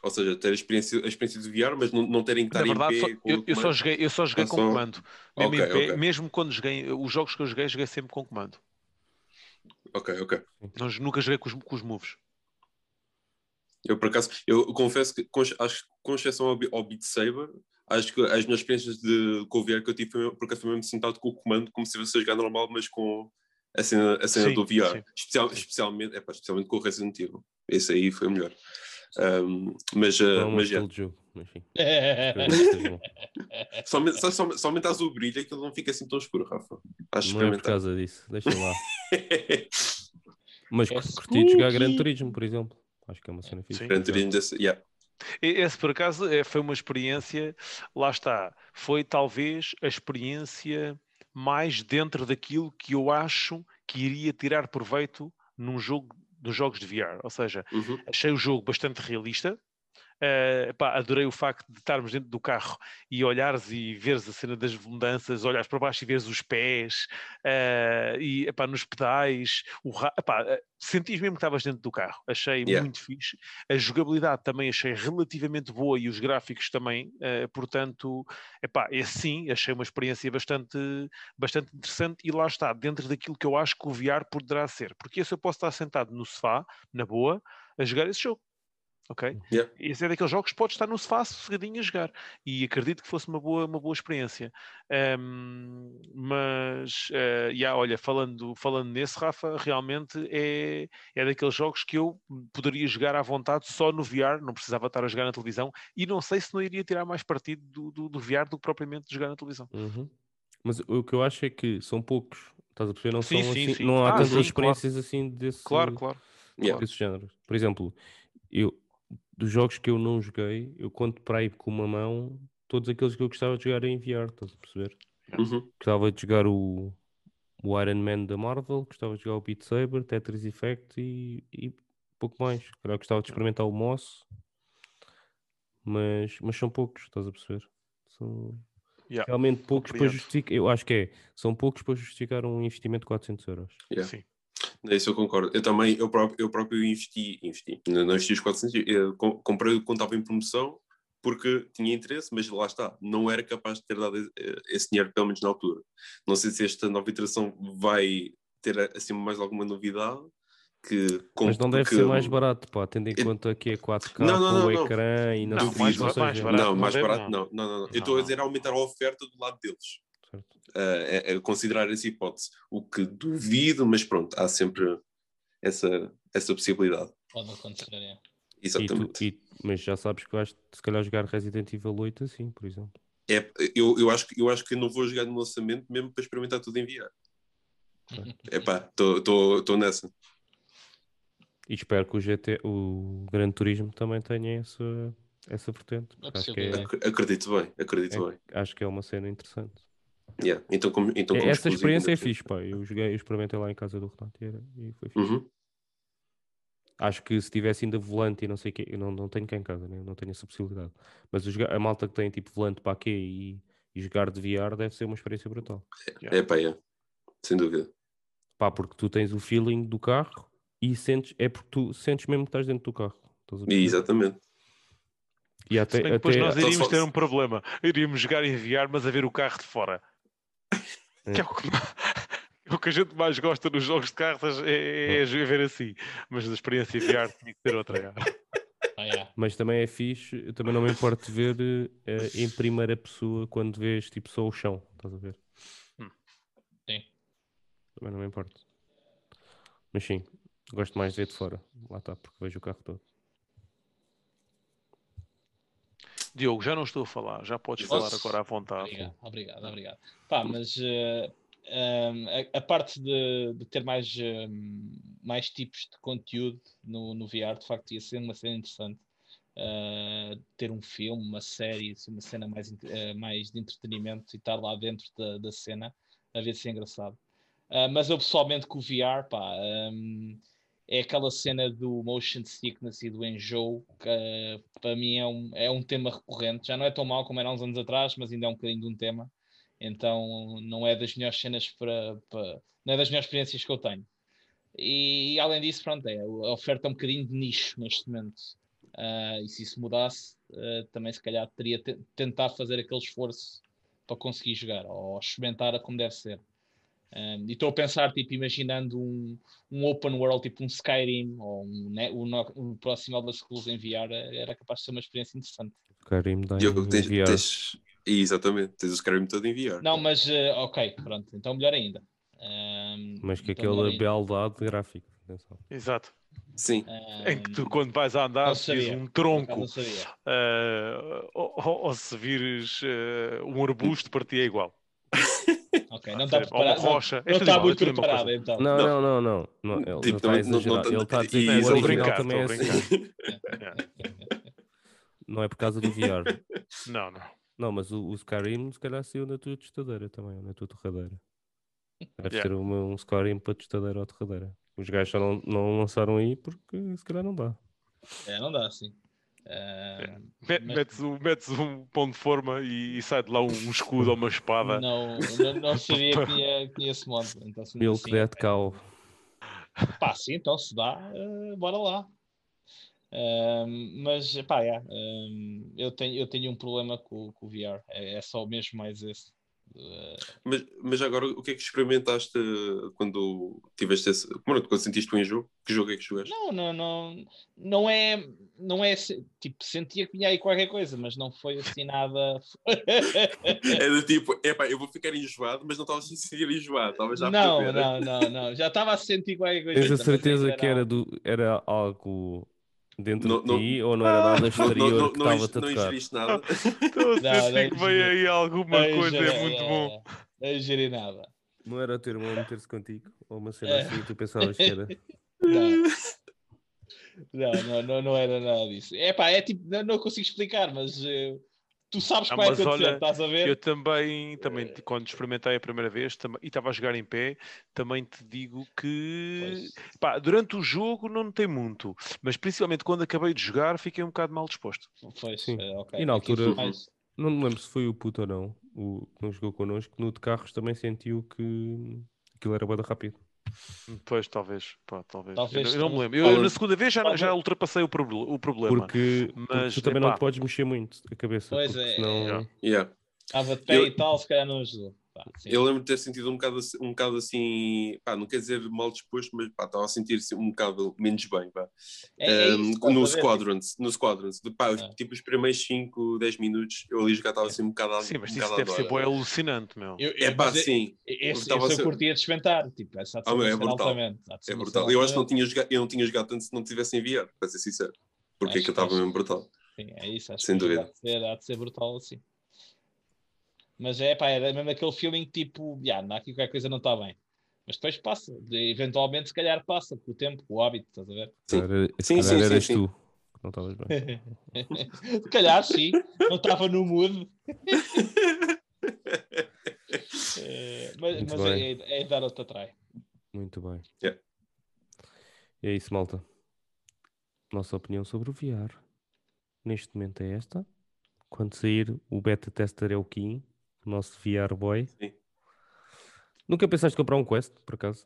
Ou seja, ter a experiência, a experiência de VR, mas não, não terem que estar verdade, em pé. Só, eu, eu, só joguei, eu só joguei ah, com só... comando. Mesmo, okay, pé, okay. mesmo quando joguei, os jogos que eu joguei, joguei sempre com comando. Ok, ok. Não, nunca joguei com os, com os moves. Eu, por acaso, eu confesso que, com, acho com exceção ao, ao Beat Saber, acho que as minhas experiências de, com o VR que eu tive, foi, porque foi mesmo sentado com o comando, como se fosse jogar normal, mas com a cena, a cena sim, do VR. Especial, especialmente, é, pá, especialmente com o Resident Evil. Esse aí foi o melhor. Um, mas, uh, mas já. Jogo, enfim. somente, só, só, somente o brilho é que ele não fica assim tão escuro, Rafa. Acho não é por causa disso, deixa lá. (laughs) mas é curti de jogar Gran Turismo, por exemplo. Acho que é uma cena fixe. Gran Turismo, yeah. Esse, por acaso, é, foi uma experiência, lá está, foi talvez a experiência mais dentro daquilo que eu acho que iria tirar proveito num jogo dos jogos de VR. Ou seja, uhum. achei o jogo bastante realista. Uh, pá, adorei o facto de estarmos dentro do carro e olhares e veres a cena das mudanças, olhares para baixo e veres os pés uh, e epá, nos pedais, o epá, sentis mesmo que estavas dentro do carro. Achei yeah. muito fixe. A jogabilidade também achei relativamente boa e os gráficos também, uh, portanto, epá, é sim, achei uma experiência bastante, bastante interessante e lá está, dentro daquilo que eu acho que o VR poderá ser, porque isso eu posso estar sentado no sofá, na boa, a jogar esse jogo ok? Yeah. Esse é daqueles jogos que pode estar no sofá sossegadinho a jogar e acredito que fosse uma boa, uma boa experiência. Ahm, mas, eh, yeah, olha, falando, falando nesse, Rafa, realmente é, é daqueles jogos que eu poderia jogar à vontade só no VR, não precisava estar a jogar na televisão e não sei se não iria tirar mais partido do, do, do VR do que propriamente de jogar na televisão. Uhum. Mas o que eu acho é que são poucos. Estás a perceber? Não, Sim, são sim, assim- sim. não há Ah, tantas sim, claro. experiências assim desse, Claro, claro. Desse género. Por exemplo, eu, dos jogos que eu não joguei, eu conto para aí com uma mão todos aqueles que eu gostava de jogar em VR, estás a perceber? Uhum. Gostava de jogar o, o Iron Man da Marvel, gostava de jogar o Beat Saber, Tetris Effect e, e pouco mais. Calhar gostava de experimentar o Moss, mas, mas são poucos, estás a perceber? São Yeah, realmente poucos para compreendo. justificar. Eu acho que é, são poucos para justificar um investimento de 400 euros. Yeah. Sim. Isso eu concordo. Eu também, eu próprio, eu próprio investi, investi. Não não investi os 400, eu com- comprei quando estava em promoção porque tinha interesse, mas lá está, não era capaz de ter dado eh, esse dinheiro, pelo menos na altura. Não sei se esta nova iteração vai ter assim mais alguma novidade. Que, com- Mas não deve que- ser mais barato, pá, tendo em conta que é 4K Não, não, com não, o não. ecrã e não, Não, sei mais mais barato não, mais barato não. não. Não, não, não. Não, Eu estou a dizer aumentar a oferta do lado deles. Certo. Uh, é, é considerar essa hipótese. O que duvido, mas pronto, há sempre essa, essa possibilidade. Pode acontecer, é. E tu- Exatamente. e- mas já sabes que vais se calhar jogar Resident Evil 8 assim, por exemplo. É, eu, eu, acho, que- eu acho que não vou jogar no lançamento mesmo para experimentar tudo em VR. Epá, estou nessa. E espero que o GT, o Gran Turismo também tenha essa, essa vertente. É acho, que é, Acredito bem, acredito bem. acho que é uma cena interessante. Yeah. Então, como, então, É- como essa experiência é fixe, pá. Eu joguei, eu experimentei lá em casa do Renato e, e foi fixe. Uhum. Acho que se tivesse ainda volante e não sei o quê, eu não, não tenho cá em casa, né? eu não tenho essa possibilidade. Mas a malta que tem tipo volante para quê e, e jogar de VR deve ser uma experiência brutal. É pá, é. Sem dúvida. Pá, porque tu tens o feeling do carro e sentes, é porque tu sentes mesmo que estás dentro do carro. E, exatamente. E Se até, bem que depois até- nós Então, iríamos ter um problema. Iríamos jogar em VR, mas a ver o carro de fora. É. Que é o que, (laughs) o que a gente mais gosta nos jogos de cartas é, é ver assim. Mas a experiência em VR tinha que ter outra. é. Ah, é. mas também é fixe, eu também não me importo de ver eh, em primeira pessoa quando vês tipo só o chão, estás a ver? Hum. Sim. Também não me importo. Mas sim, gosto mais de ver de fora. Lá está, porque vejo o carro todo. Diogo, já não estou a falar, já podes Posso? falar agora à vontade. Obrigado, obrigado, obrigado. Pá, mas eh, ehm, a, a parte de, de ter mais, ehm, mais tipos de conteúdo no, no VR, de facto, ia ser uma cena interessante. Eh, ter um filme, uma série, assim, uma cena mais, eh, mais de entretenimento e estar lá dentro da, da cena, a ver se é engraçado. Ah, mas eu pessoalmente com o VR, pá, ehm, é aquela cena do motion sickness e do enjoo que eh, para mim é um, é um tema recorrente. Já não é tão mau como era uns anos atrás, mas ainda é um bocadinho de um tema. Então não é das melhores cenas para, para não é das melhores experiências que eu tenho. E, além disso, pronto, é, a oferta é um bocadinho de nicho neste momento. Ah, e se isso mudasse, ah, também se calhar teria tentar fazer aquele esforço para conseguir jogar ou experimentar como deve ser. Um, e estou a pensar, tipo, imaginando um, um open world, tipo um Skyrim ou um, ne- o, no- o próximo Elder Scrolls em VR, era capaz de ser uma experiência interessante. Skyrim dá Diogo, tens, VR. tens- Exatamente, tens o Skyrim todo em VR. Não, mas eh, ok, pronto, então melhor ainda. Um, Mas que então ainda. beldade gráfica. atenção. Exato. Sim. Em que tu, Um, quando vais a andar, se vires um tronco ah, ou, ou- ou se vires ah, um arbusto, para ti é igual. (laughs) Ok, não está preparado. Não, rocha. É não está é muito preparado, então. Não, Não. não, não, não. ele Tipo, está ele está a dizer que o original também é assim. Yeah. (laughs) Não é por causa do VR. Não, não. Não, mas o, o Skyrim se calhar saiu na tua tostadeira também, na tua torradeira. Deve Yeah. ser uma, um Skyrim para tostadeira ou torradeira. Os gajos só não, não lançaram aí porque se calhar não dá. É, não dá assim. Um, Me- Mas- Metes, um, metes um pão de forma e, e sai de lá um, um escudo ou uma espada. não, não, não sabia que tinha, que (laughs) tinha esse modo. Então, se Milk assim, Dead Cow. Pá, sim, então se dá, eh, bora lá. Ahm, mas, pá, é, ahm, eu, tenho, eu tenho um problema com, com o VR. É, é só mesmo mais esse. Mas, mas agora, o que é que experimentaste quando tiveste esse. Quando, quando sentiste um jogo? Que jogo é que jogaste? não, não, não, não é, não é, tipo, sentia que vinha aí qualquer coisa, mas não foi assim nada. (laughs) É do tipo, epá, eu vou ficar enjoado, mas não estava a se sentir enjoado, estava já a não, não, não, não, já estava a sentir qualquer coisa. Tens a certeza que era, do, era algo dentro Não- de não- ti ou não era nada Não, exterior não, não, que não, estava-te a não tocar? ingeriste nada. (laughs) Estou a Não, não que vem aí alguma Não coisa, é muito bom. Não ingerei nada. Não era o teu irmão a meter-se contigo? Ou uma cena É. assim que tu pensavas que era? Não. Não, não, não, não era nada disso. É pá, é tipo, não, não consigo explicar, mas eh, tu sabes que Ah, vai acontecer, olha, estás a ver? Eu também, também quando experimentei a primeira vez tam- e estava a jogar em pé, também te digo que pá, durante o jogo não notei muito, mas principalmente quando acabei de jogar fiquei um bocado mal disposto. Pois, Sim. eh, ok. E na altura- Não me lembro se foi o puto ou não, o que não jogou connosco, no de carros também sentiu que aquilo era bada rápido. Depois, talvez, pá, talvez. Talvez eu, não- eu não me lembro. Eu, na segunda vez já, já ultrapassei o, o problema. Porque, porque Mas, tu também não epá. podes mexer muito a cabeça. Pois porque é, senão... é. Yeah. Estava de pé Eu- e tal, se calhar não ajudou. Pá. Eu lembro de ter sentido um bocado, assim- um bocado assim, pá, não quer dizer mal disposto, mas pá, estava a sentir-se um bocado menos bem, pá. É- é isso, no ver? Squadrons, no Squadrons, pá, Ah. tipo os primeiros 5, 10 minutos, eu ali já estava assim um bocado a Sim, mas um isso deve a ser dor. bué alucinante, meu. Eu, É eu- pá, mas eu- sim, Esse, Estava a esse eu ser- curtia de experimentar. Tipo, essa de Ah, meu, é brutal. altamente, ser é brutal. Eu acho que não tinha jogado, eu não tinha jogado tanto se não tivesse enviado, para ser sincero. Porque Acho- aquilo estava acho- mesmo brutal. Sim, é isso, acho Sem que dúvida. Há de, ser, há de ser brutal assim. Mas é pá, era mesmo aquele feeling tipo, já, yeah, aqui qualquer coisa não está bem. Mas depois passa, eventualmente se calhar passa, com o tempo, com o hábito, estás a ver? Sim. Sim, calhar sim, eras sim. tu que não estavas bem. (laughs) se calhar sim, não estava no mood. Eh, (laughs) mas mas bem. é, é dar outra trai. Muito bem. Yeah. E é isso, malta. Nossa opinião sobre o VR. Neste momento é esta. Quando sair, o beta tester é o Kim, o nosso VR boy. Sim. Nunca pensaste comprar um Quest, por acaso?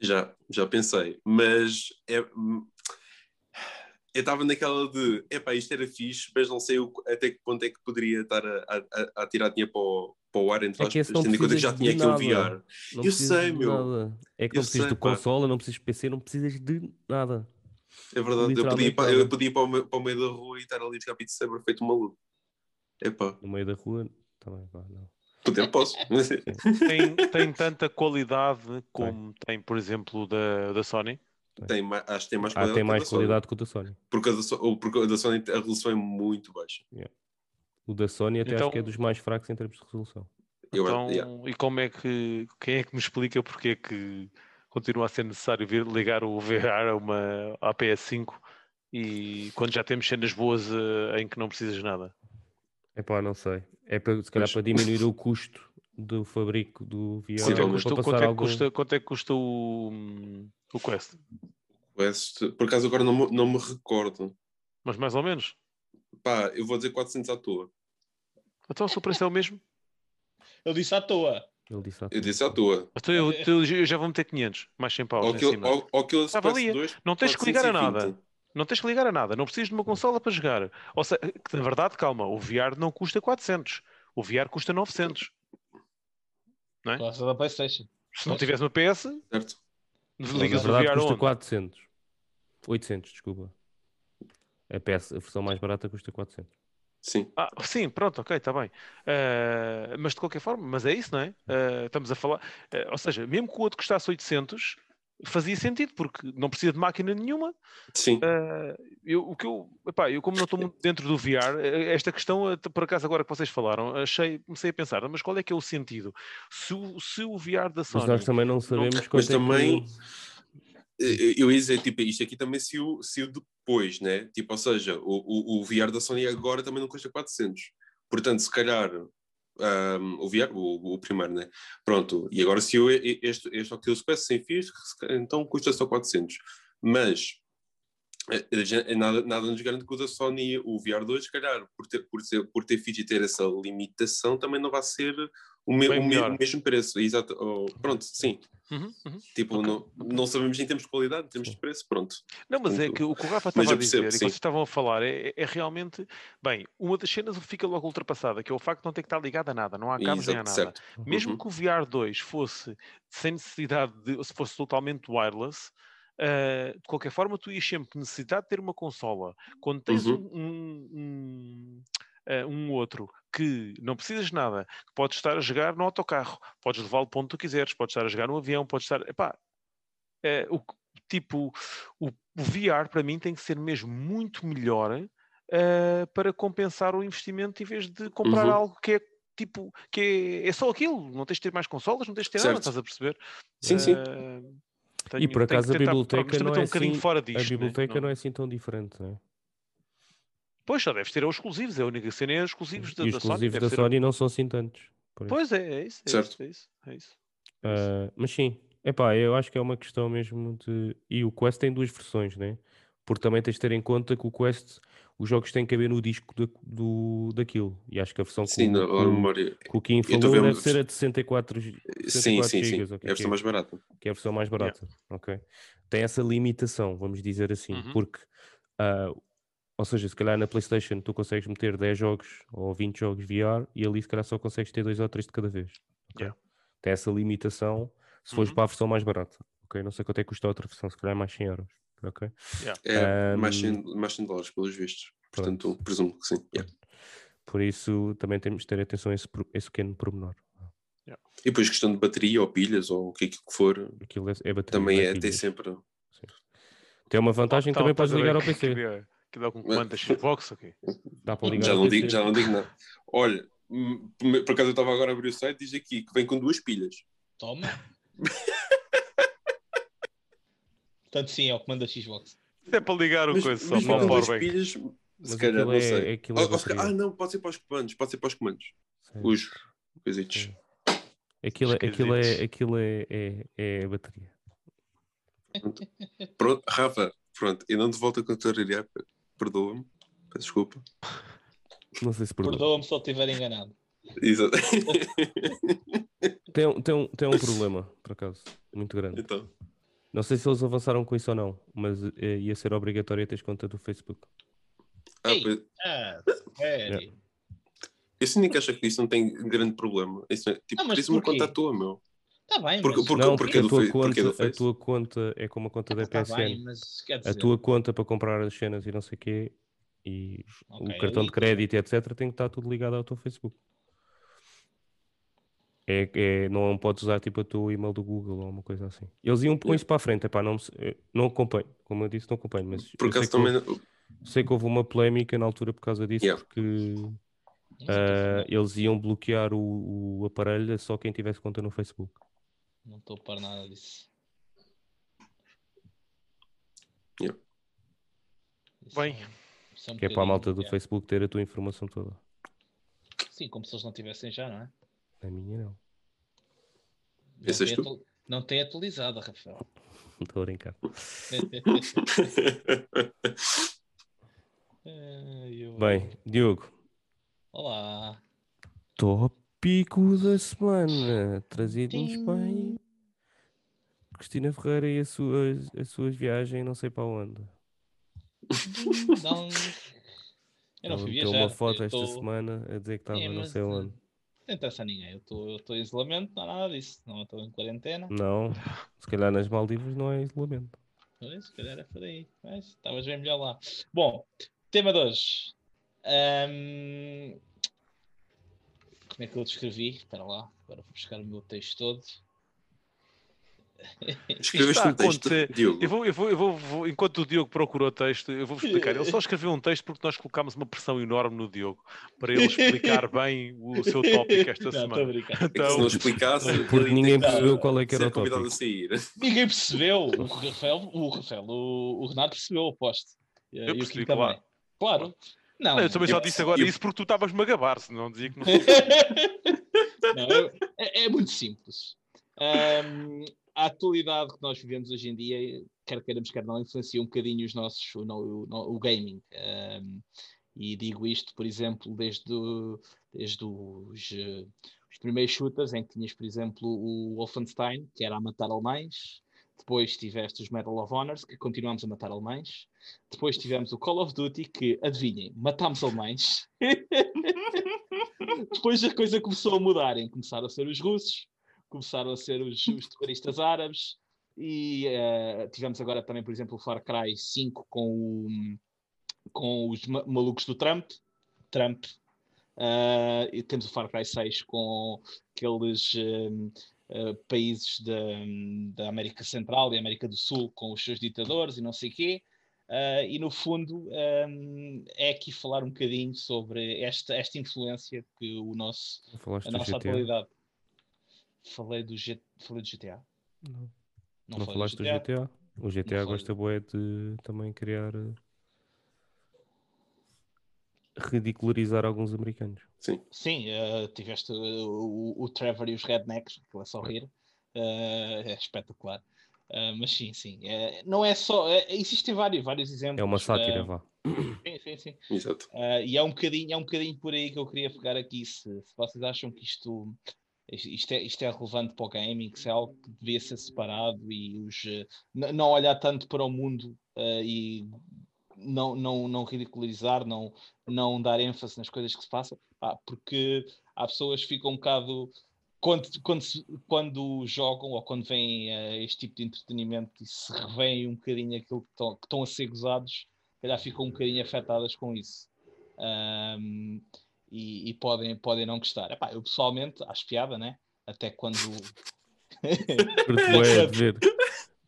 Já, já pensei, mas é, eu estava naquela de, epá, isto era fixe, mas não sei o- até que ponto é que poderia estar a, a, a- tirar dinheiro para o, para o ar, entre É aspas, tendo em conta que já tinha de aquele nada. VR. Não Eu sei, de meu. nada. É que Eu não precisas pá. console, não precisas de PC, não precisas de nada. É verdade, eu podia, para, eu podia ir para, o meio, para o meio da rua e estar ali jogar Beat Saber feito um maluco. Epá, No meio da rua, também, pá, não. poder (laughs) posso. Tem, tem tanta qualidade como tem, por exemplo, o da, da Sony. tem mais, acho que tem mais Ah, qualidade. tem que a mais Sony. qualidade que o da Sony. Porque a da, So- porque a da Sony a resolução é muito baixa. O da Sony até acho que é Então- dos mais fracos em termos de resolução. Eu, Então, yeah. e como é que quem é que me explica porque é que continua a ser necessário vir ligar o VR a uma à PS5 e quando já temos cenas boas eh, em que não precisas de nada? É pá, não sei. É para, se calhar Pois. para diminuir o custo do fabrico do VR. Quanto é que Possivelmente. custa, para quanto é passar que algum... custa, quanto é que custa o, o Quest? Quest, por acaso agora não, me- não me recordo. Mas mais ou menos. Pá, eu vou dizer 400 à toa. Então o preço é o mesmo, Ele disse à toa. Ele disse à Eu toa. disse à toa. então eu, eu- eu já vou meter 500, mais 100 paus Ou aquele, cima. ou, ou aquele Ah, valia. PS2, Não tens que ligar a nada. 420. Não tens que ligar a nada, não precisas de uma consola para jogar. Ou seja, na verdade, calma, o VR não custa 400, o VR custa 900. Gosta da PlayStation. Se não tiveres uma PS, Certo? Não, ligas na o VR custa onde? 400. 800, desculpa. A, PS, a versão mais barata custa 400. Sim. Ah, sim, pronto, ok, está bem. Ah, mas de qualquer forma, mas é isso, não é? Ah, estamos a falar, ah, ou seja, mesmo que o outro custasse 800, fazia sentido, porque não precisa de máquina nenhuma. Sim. Ah, eu, o que eu, epá, eu como não estou muito dentro do VR, eh, esta questão, eh, por acaso agora que vocês falaram, achei, comecei a pensar, mas qual é que é o sentido? Se o, se o VR da Mas Sony... nós também não sabemos Mas quanto é também- que... Eu eu ia dizer, tipo, isto aqui também saiu, saiu depois, né? Tipo, ou seja, o, o, o VR da Sony agora também não custa 400. Portanto, se calhar, ahm, o VR, o, o primeiro, né? Pronto, e agora se eu este, este Oculus Quest sem fios, então custa só 400. Mas, nada, nada nos garante que o da Sony, o VR2, se calhar, por ter, por ser, por ter fios e ter essa limitação, também não vai ser o, me, o, me- melhor. o mesmo preço. Exato. Oh, pronto, sim. Uhum, uhum. Tipo, Ok, não, não sabemos em termos de qualidade, em termos de preço, pronto. Não, mas é que o que o Rafa estava a dizer percebo, e que vocês estavam a falar é, é realmente. Bem, uma das cenas fica logo ultrapassada, que é o facto de não ter que estar ligado a nada, não há cabos nem nada. certo. Mesmo Uhum. que o VR2 fosse sem necessidade de, se fosse totalmente wireless, ah, de qualquer forma, tu ias sempre necessitar de ter uma consola. Quando tens Uhum. um, um, um, ah, um outro que não precisas de nada, que podes estar a jogar no autocarro, podes levá-lo para onde tu quiseres, podes estar a jogar no avião, podes estar. Epá, eh, o, tipo, o, o VR para mim tem que ser mesmo muito melhor eh, para compensar o investimento em vez de comprar Uhum. algo que é tipo que é, é só aquilo, não tens de ter mais consolas, não tens de ter nada, Certo. estás a perceber? Sim, sim. Eh, E tenho- por tenho acaso a tentar- biblioteca mas também não é um assim- fora A disto. né? biblioteca não é assim tão diferente, não é? Pois, só deves ter os exclusivos, é a única cena é os exclusivos da, E os da Sony. exclusivos da ser- Sony não são assim tantos. Pois é, é isso, é Certo. isso, é isso, é isso. Ah, mas sim, epá, eu acho que é uma questão mesmo de. E o Quest tem duas versões, né? Porque também tens de ter em conta que o Quest, os jogos têm que caber no disco da- do, daquilo. E acho que a versão Sim, que, na o- na que, o- memória. que o Kim a falou ver deve ser a de 64, Sim, 64 sim, sim. gigas, É ok, a versão que, mais barata. que é a versão mais barata, ok? Tem essa limitação, vamos dizer assim, Uhum. porque, ah, ou seja, se calhar na PlayStation tu consegues meter 10 jogos ou 20 jogos VR e ali se calhar só consegues ter dois ou três de cada vez, ok? Yeah. Tem essa limitação se fores Uhum. para a versão mais barata, ok? Não sei quanto é que custa a outra versão, se calhar é mais 100 euros, ok? É mais Ahm, 100, mais 100 dólares, pelos vistos. Portanto, presumo que sim. yeah. Por isso também temos de ter atenção a esse, esse pequeno pormenor. E depois questão de bateria ou pilhas ou o que é que for, Aquilo é, é bateria, também não é, tem sempre. Tem uma vantagem Tá, também tá, podes tá, ligar ao que- PC. Que, que dá com da Xbox, ok. Dá para ligar Já ao não, PC. digo, já não digo nada. Olha, hum, por acaso eu estava agora a abrir o site diz aqui que vem com duas pilhas. Toma. (laughs) Portanto, sim, é o comando da Xbox. Isso é para ligar o Mas, coisa só mas para com o duas powerbank. pilhas, Mas se calhar, aquilo não é- sei. aquilo é Ou- ou se calhar- bateria. ah, não, pode ser para os comandos, pode ser para os comandos. Sim. Os coisitos. Aquilo, é- aquilo, é, aquilo é, é, é a bateria. Pronto, (laughs) Rafa, pronto, eu não te volto a contrariar, perdoa-me, peço desculpa. Não sei se perdoa. Perdoa-me se eu estiver enganado. Exato. Tem, um- tem, um, tem um (laughs) problema, por acaso, muito grande. então, Não sei se eles avançaram com isso ou não, mas eh, ia ser obrigatório ter conta do Facebook. ah, Ei. pois- Ah, sério? eu sinto que acha que isso não tem grande problema. Isso é, tipo, Ah, mas crias uma conta à toa, meu. Está bem, Porque- mas... porque- não, porque porque a do tua, porque do conta, a Face. tua conta é como a conta da Está PSN. bem, mas quer dizer... A tua conta para comprar as cenas e não sei o quê, e Ok, o cartão de crédito e etc. tem que estar tudo ligado ao teu Facebook. É, é, não podes usar tipo o teu e-mail do Google ou uma coisa assim. Eles iam com Yeah. isso para a frente, epá, não, eh, não acompanho, como eu disse, não acompanho, mas Por acaso que, houve, também. sei que houve uma polémica na altura por causa disso, Yeah. porque estou eles iam bloquear o, o aparelho a só quem tivesse conta no Facebook. Não estou para nada disso. Yeah. Bem. é- isso um Que é para a malta do Facebook ter a tua informação toda. é. Sim, como se eles não tivessem já, não é? A minha não. Não tu? atu- não tem atualizado, Rafael. (laughs) Estou a brincar. (laughs) Eu- Bem, Diogo, Olá. tópico da semana, trazido-nos bem. Cristina Ferreira e as suas, as suas viagens, não sei para onde. Dong. Eu não fui viajar. uma foto eu esta tô- semana a dizer que estava É, não sei eh, onde. Não interessa a ninguém. Eu estou em isolamento, não há nada disso. Não estou em quarentena. Não, se calhar nas Maldivas não é isolamento. Pois, se calhar é por aí. Mas estavas bem melhor lá. Bom, tema de hoje. Ahm, Como é que eu descrevi? Espera lá, agora vou buscar o meu texto todo. Escreveste um texto. Diogo. Eu vou, eu vou, eu vou, vou- enquanto o Diogo procurou o texto, eu vou-vos explicar. Ele só escreveu um texto porque nós colocámos uma pressão enorme no Diogo para ele explicar bem o seu tópico esta (laughs) Não, semana. brincar. É que se não Então, explicasse, Porque ninguém percebeu qual é que era o tópico. (laughs) Ninguém percebeu. O Rafael, o, Rafael, o, o Renato percebeu, aposto. E- e o percebi, claro. Claro. Não, Não, eu também só eu- disse agora eu- isso porque tu estavas-me a gabar, se não dizia que não. (laughs) Não, eu- é, é muito simples. Ahm, a atualidade que nós vivemos hoje em dia, quer queiramos, quer não, influencia um bocadinho os nossos, o, o- o gaming. Ahm, e digo isto, por exemplo, desde, o- desde os, eh, os primeiros shooters em que tinhas, por exemplo, o Wolfenstein, que era a matar alemães. Depois tiveste os Medal of Honors, que continuamos a matar alemães. Depois tivemos o Call of Duty, que, adivinhem, matámos alemães. (laughs) Depois a coisa começou a mudar, em começaram a ser os russos, começaram a ser os, os terroristas árabes, e uh, tivemos agora também, por exemplo, o Far Cry 5 com, o, com os ma malucos do Trump. Trump. Uh, e temos o Far Cry 6 com aqueles uh, países da, da, América Central e América do Sul com os seus ditadores e não sei o quê. e no fundo um, é aqui falar um bocadinho sobre esta, esta influência que o nosso, a nossa atualidade. Falei do, G, falei do GTA? Não. Não, não falaste do GTA? GTA? O GTA não gosta boé de também criar eh, ridicularizar alguns americanos. Sim, Sim uh, tiveste uh, o, o, Trevor e os Rednecks, que é só rir, uh, é espetacular. mas sim, sim, é, não é só. É, existem vários, vários exemplos. É uma sátira, vá. Sim, sim, sim. Exato. e é um, bocadinho, é um bocadinho por aí que eu queria pegar aqui. Se, se vocês acham que isto isto é, isto é relevante para o gaming, que é algo que devia ser separado e os, uh, não olhar tanto para o mundo uh, e não, não, não ridicularizar, não, não dar ênfase nas coisas que se passam, ah, porque há pessoas que ficam um bocado. Quando, quando, quando jogam ou quando vêm uh, este tipo de entretenimento e se revêem um bocadinho aquilo que estão, a ser gozados, calhar ficam um bocadinho afetadas com isso. E, e, podem, podem não gostar. Epá, eu pessoalmente acho piada, né? Até quando. É ver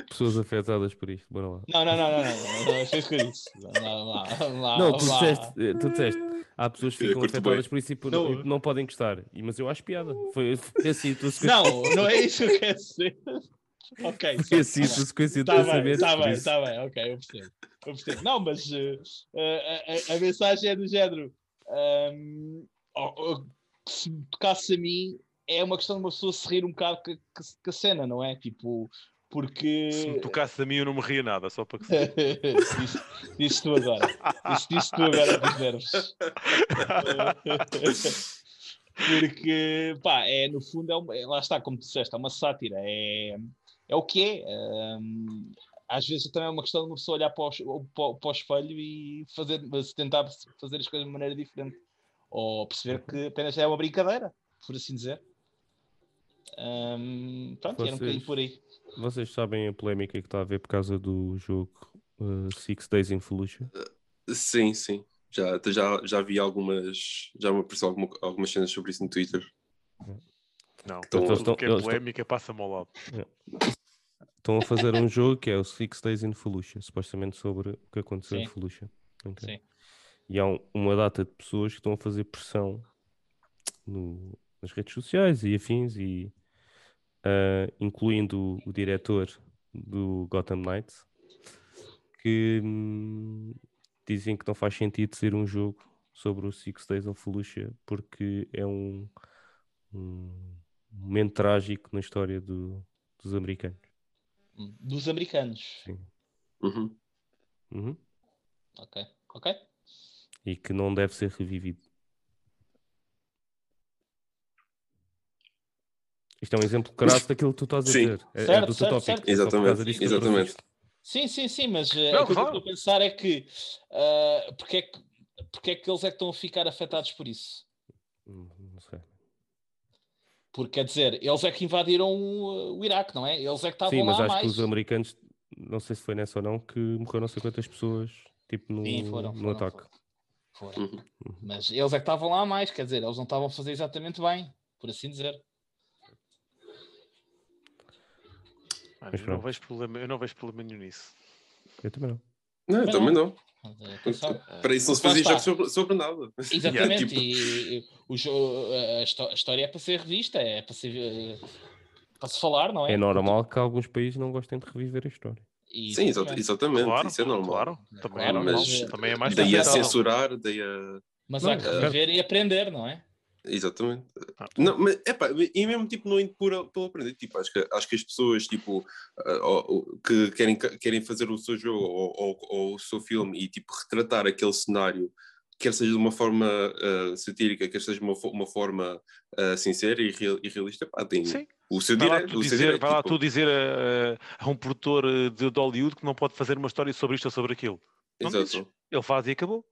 pessoas afetadas por isto, bora lá. Não, não, não, não, não, não, não isso. Não, não, não, tu disseste, tu disseste, há pessoas que ficam afetadas por isso e por, não, não podem gostar. E, mas eu acho piada. Foi, foi assim, tu Não, não é isso que eu quero dizer. Ok. Foi assim, a sequência de tá pensamentos. Está bem, está bem, ok, eu percebo. Eu percebo. Não, mas uh, a, a, a mensagem é do género um, se me tocasse a mim, é uma questão de uma pessoa se rir um bocado com a cena, não é? Tipo, porque. Se me tocasse a mim, eu não me ria nada, só para que. (laughs) isso, isso tu agora. Isso disse tu agora dos nervos. porque, pá, é, no fundo, é, uma, é, lá está, como tu disseste, é uma sátira, é, é o que é. Um, às vezes também é uma questão de uma pessoa olhar para o, para, para o espelho e fazer, tentar fazer as coisas de maneira diferente. Ou perceber que apenas é uma brincadeira, por assim dizer. Um, pronto, vocês, era um bocadinho por aí. Vocês sabem a polémica que está a haver por causa do jogo uh, Six Days in Fallujah? Uh, sim, sim. Já, já, já vi algumas. Já me apareceu alguma, algumas cenas sobre isso no Twitter. Não, então, tudo que é polémica passa-me ao lado. Estão a fazer um (laughs) jogo que é o Six Days in Fallujah, supostamente sobre o que aconteceu Sim. em Fallujah. Okay? Sim. E há um, uma data de pessoas que estão a fazer pressão no, nas redes sociais e afins, e, uh, incluindo o, o, diretor do Gotham Knights, que hum, dizem que não faz sentido ser um jogo sobre o Six Days of Fallujah porque é um, um momento trágico na história do, dos americanos dos americanos. Sim. Uhum. Uhum. Ok, ok. E que não deve ser revivido. Isto é um exemplo crasso daquilo que tu estás a dizer. É, certo, é do teu tópico. Certo. Exatamente. Exatamente. Sim, sim, sim, mas uh, não, o que eu estou a pensar é que, uh, porque é que porque é que eles é que estão a ficar afetados por isso? Hum. Porque, quer dizer, eles é que invadiram o, o Iraque, não é? Eles é que estavam Sim, mas lá acho mais. que os americanos, não sei se foi nessa ou não, que morreram não sei quantas pessoas, tipo, no, Sim, foram, no foram, ataque. Foram. foram. Uhum. Mas eles é que estavam lá mais, quer dizer, eles não estavam a fazer exatamente bem, por assim dizer. eu, não vejo problema, eu não vejo problema nenhum nisso. Eu também não. Não, eu também não. Para isso não se fazia jogos sobre, sobre nada. (laughs) Exatamente. yeah, tipo... E, e o, a, a, história é para ser revista, é para, ser, eh, para se falar, não é? É normal que alguns países não gostem de rever a história. Sim, exatamente. Claro, isso é normal. Claro, também, claro, é normal. Mas, também é mais Daí a censurar, daí a. Mas há que rever e aprender, não é? Exatamente. Ah, não, mas, epá, e mesmo tipo, não indo por, por aprender, tipo, acho, que, acho que as pessoas tipo, uh, que querem, querem fazer o seu jogo ou, ou, ou, o seu filme e tipo, retratar aquele cenário quer seja de uma forma uh, satírica, quer seja de uma, uma forma uh, sincera e, real, e realista, pá, tem Sim. o seu Vai lá direito. seu dizer, direito, vai lá tipo, tu dizer a, a um produtor eh, de, de Hollywood que não pode fazer uma história sobre isto ou sobre aquilo. Não Exato. dizes. Ele faz e acabou.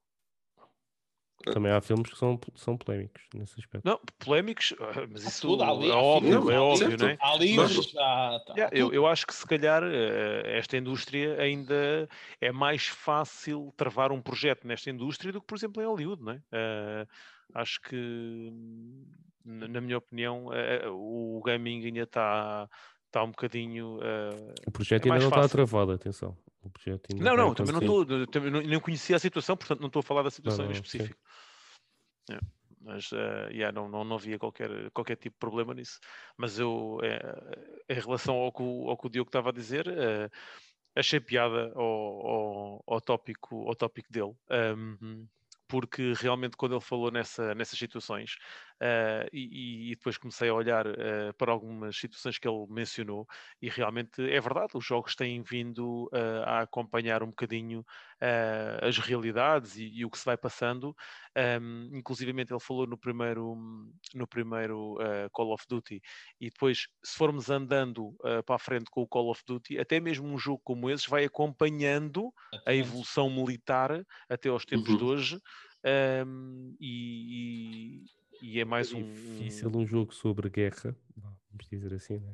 Também há filmes que são, são polémicos nesse aspecto. Não, polémicos, ah, mas isso tudo, ali- é óbvio, filmes, é óbvio, não é? Há livros, há, tá, Yeah, eu, eu acho que se calhar eh, esta indústria ainda é mais fácil travar um projeto nesta indústria do que, por exemplo, em Hollywood, não é? Eh, acho que, hum, na minha opinião, eh, o gaming ainda está está um bocadinho. eh, O projeto É ainda não está travado, atenção. O projeto Não, não, também não estou. também não- Nem conhecia a situação, portanto não estou a falar da situação não, em sim. específico. É, Mas eh, yeah, não, não, não havia qualquer, qualquer tipo de problema nisso. Mas eu, eh, em relação ao que, ao que o Diogo estava a dizer, eh, achei piada ao, ao, ao tópico, ao tópico dele. Ahm, porque realmente quando ele falou nessa, nessas situações eh, e, e depois comecei a olhar eh, para algumas situações que ele mencionou e realmente é verdade, os jogos têm vindo eh, a acompanhar um bocadinho as realidades e, e o que se vai passando. Um, inclusivamente ele falou no primeiro, no primeiro Call of Duty e depois se formos andando para a frente com o Call of Duty, até mesmo um jogo como esse vai acompanhando a evolução militar até aos tempos Uhum. de hoje um, e, e- é mais é um, difícil um jogo sobre guerra, vamos dizer assim, né?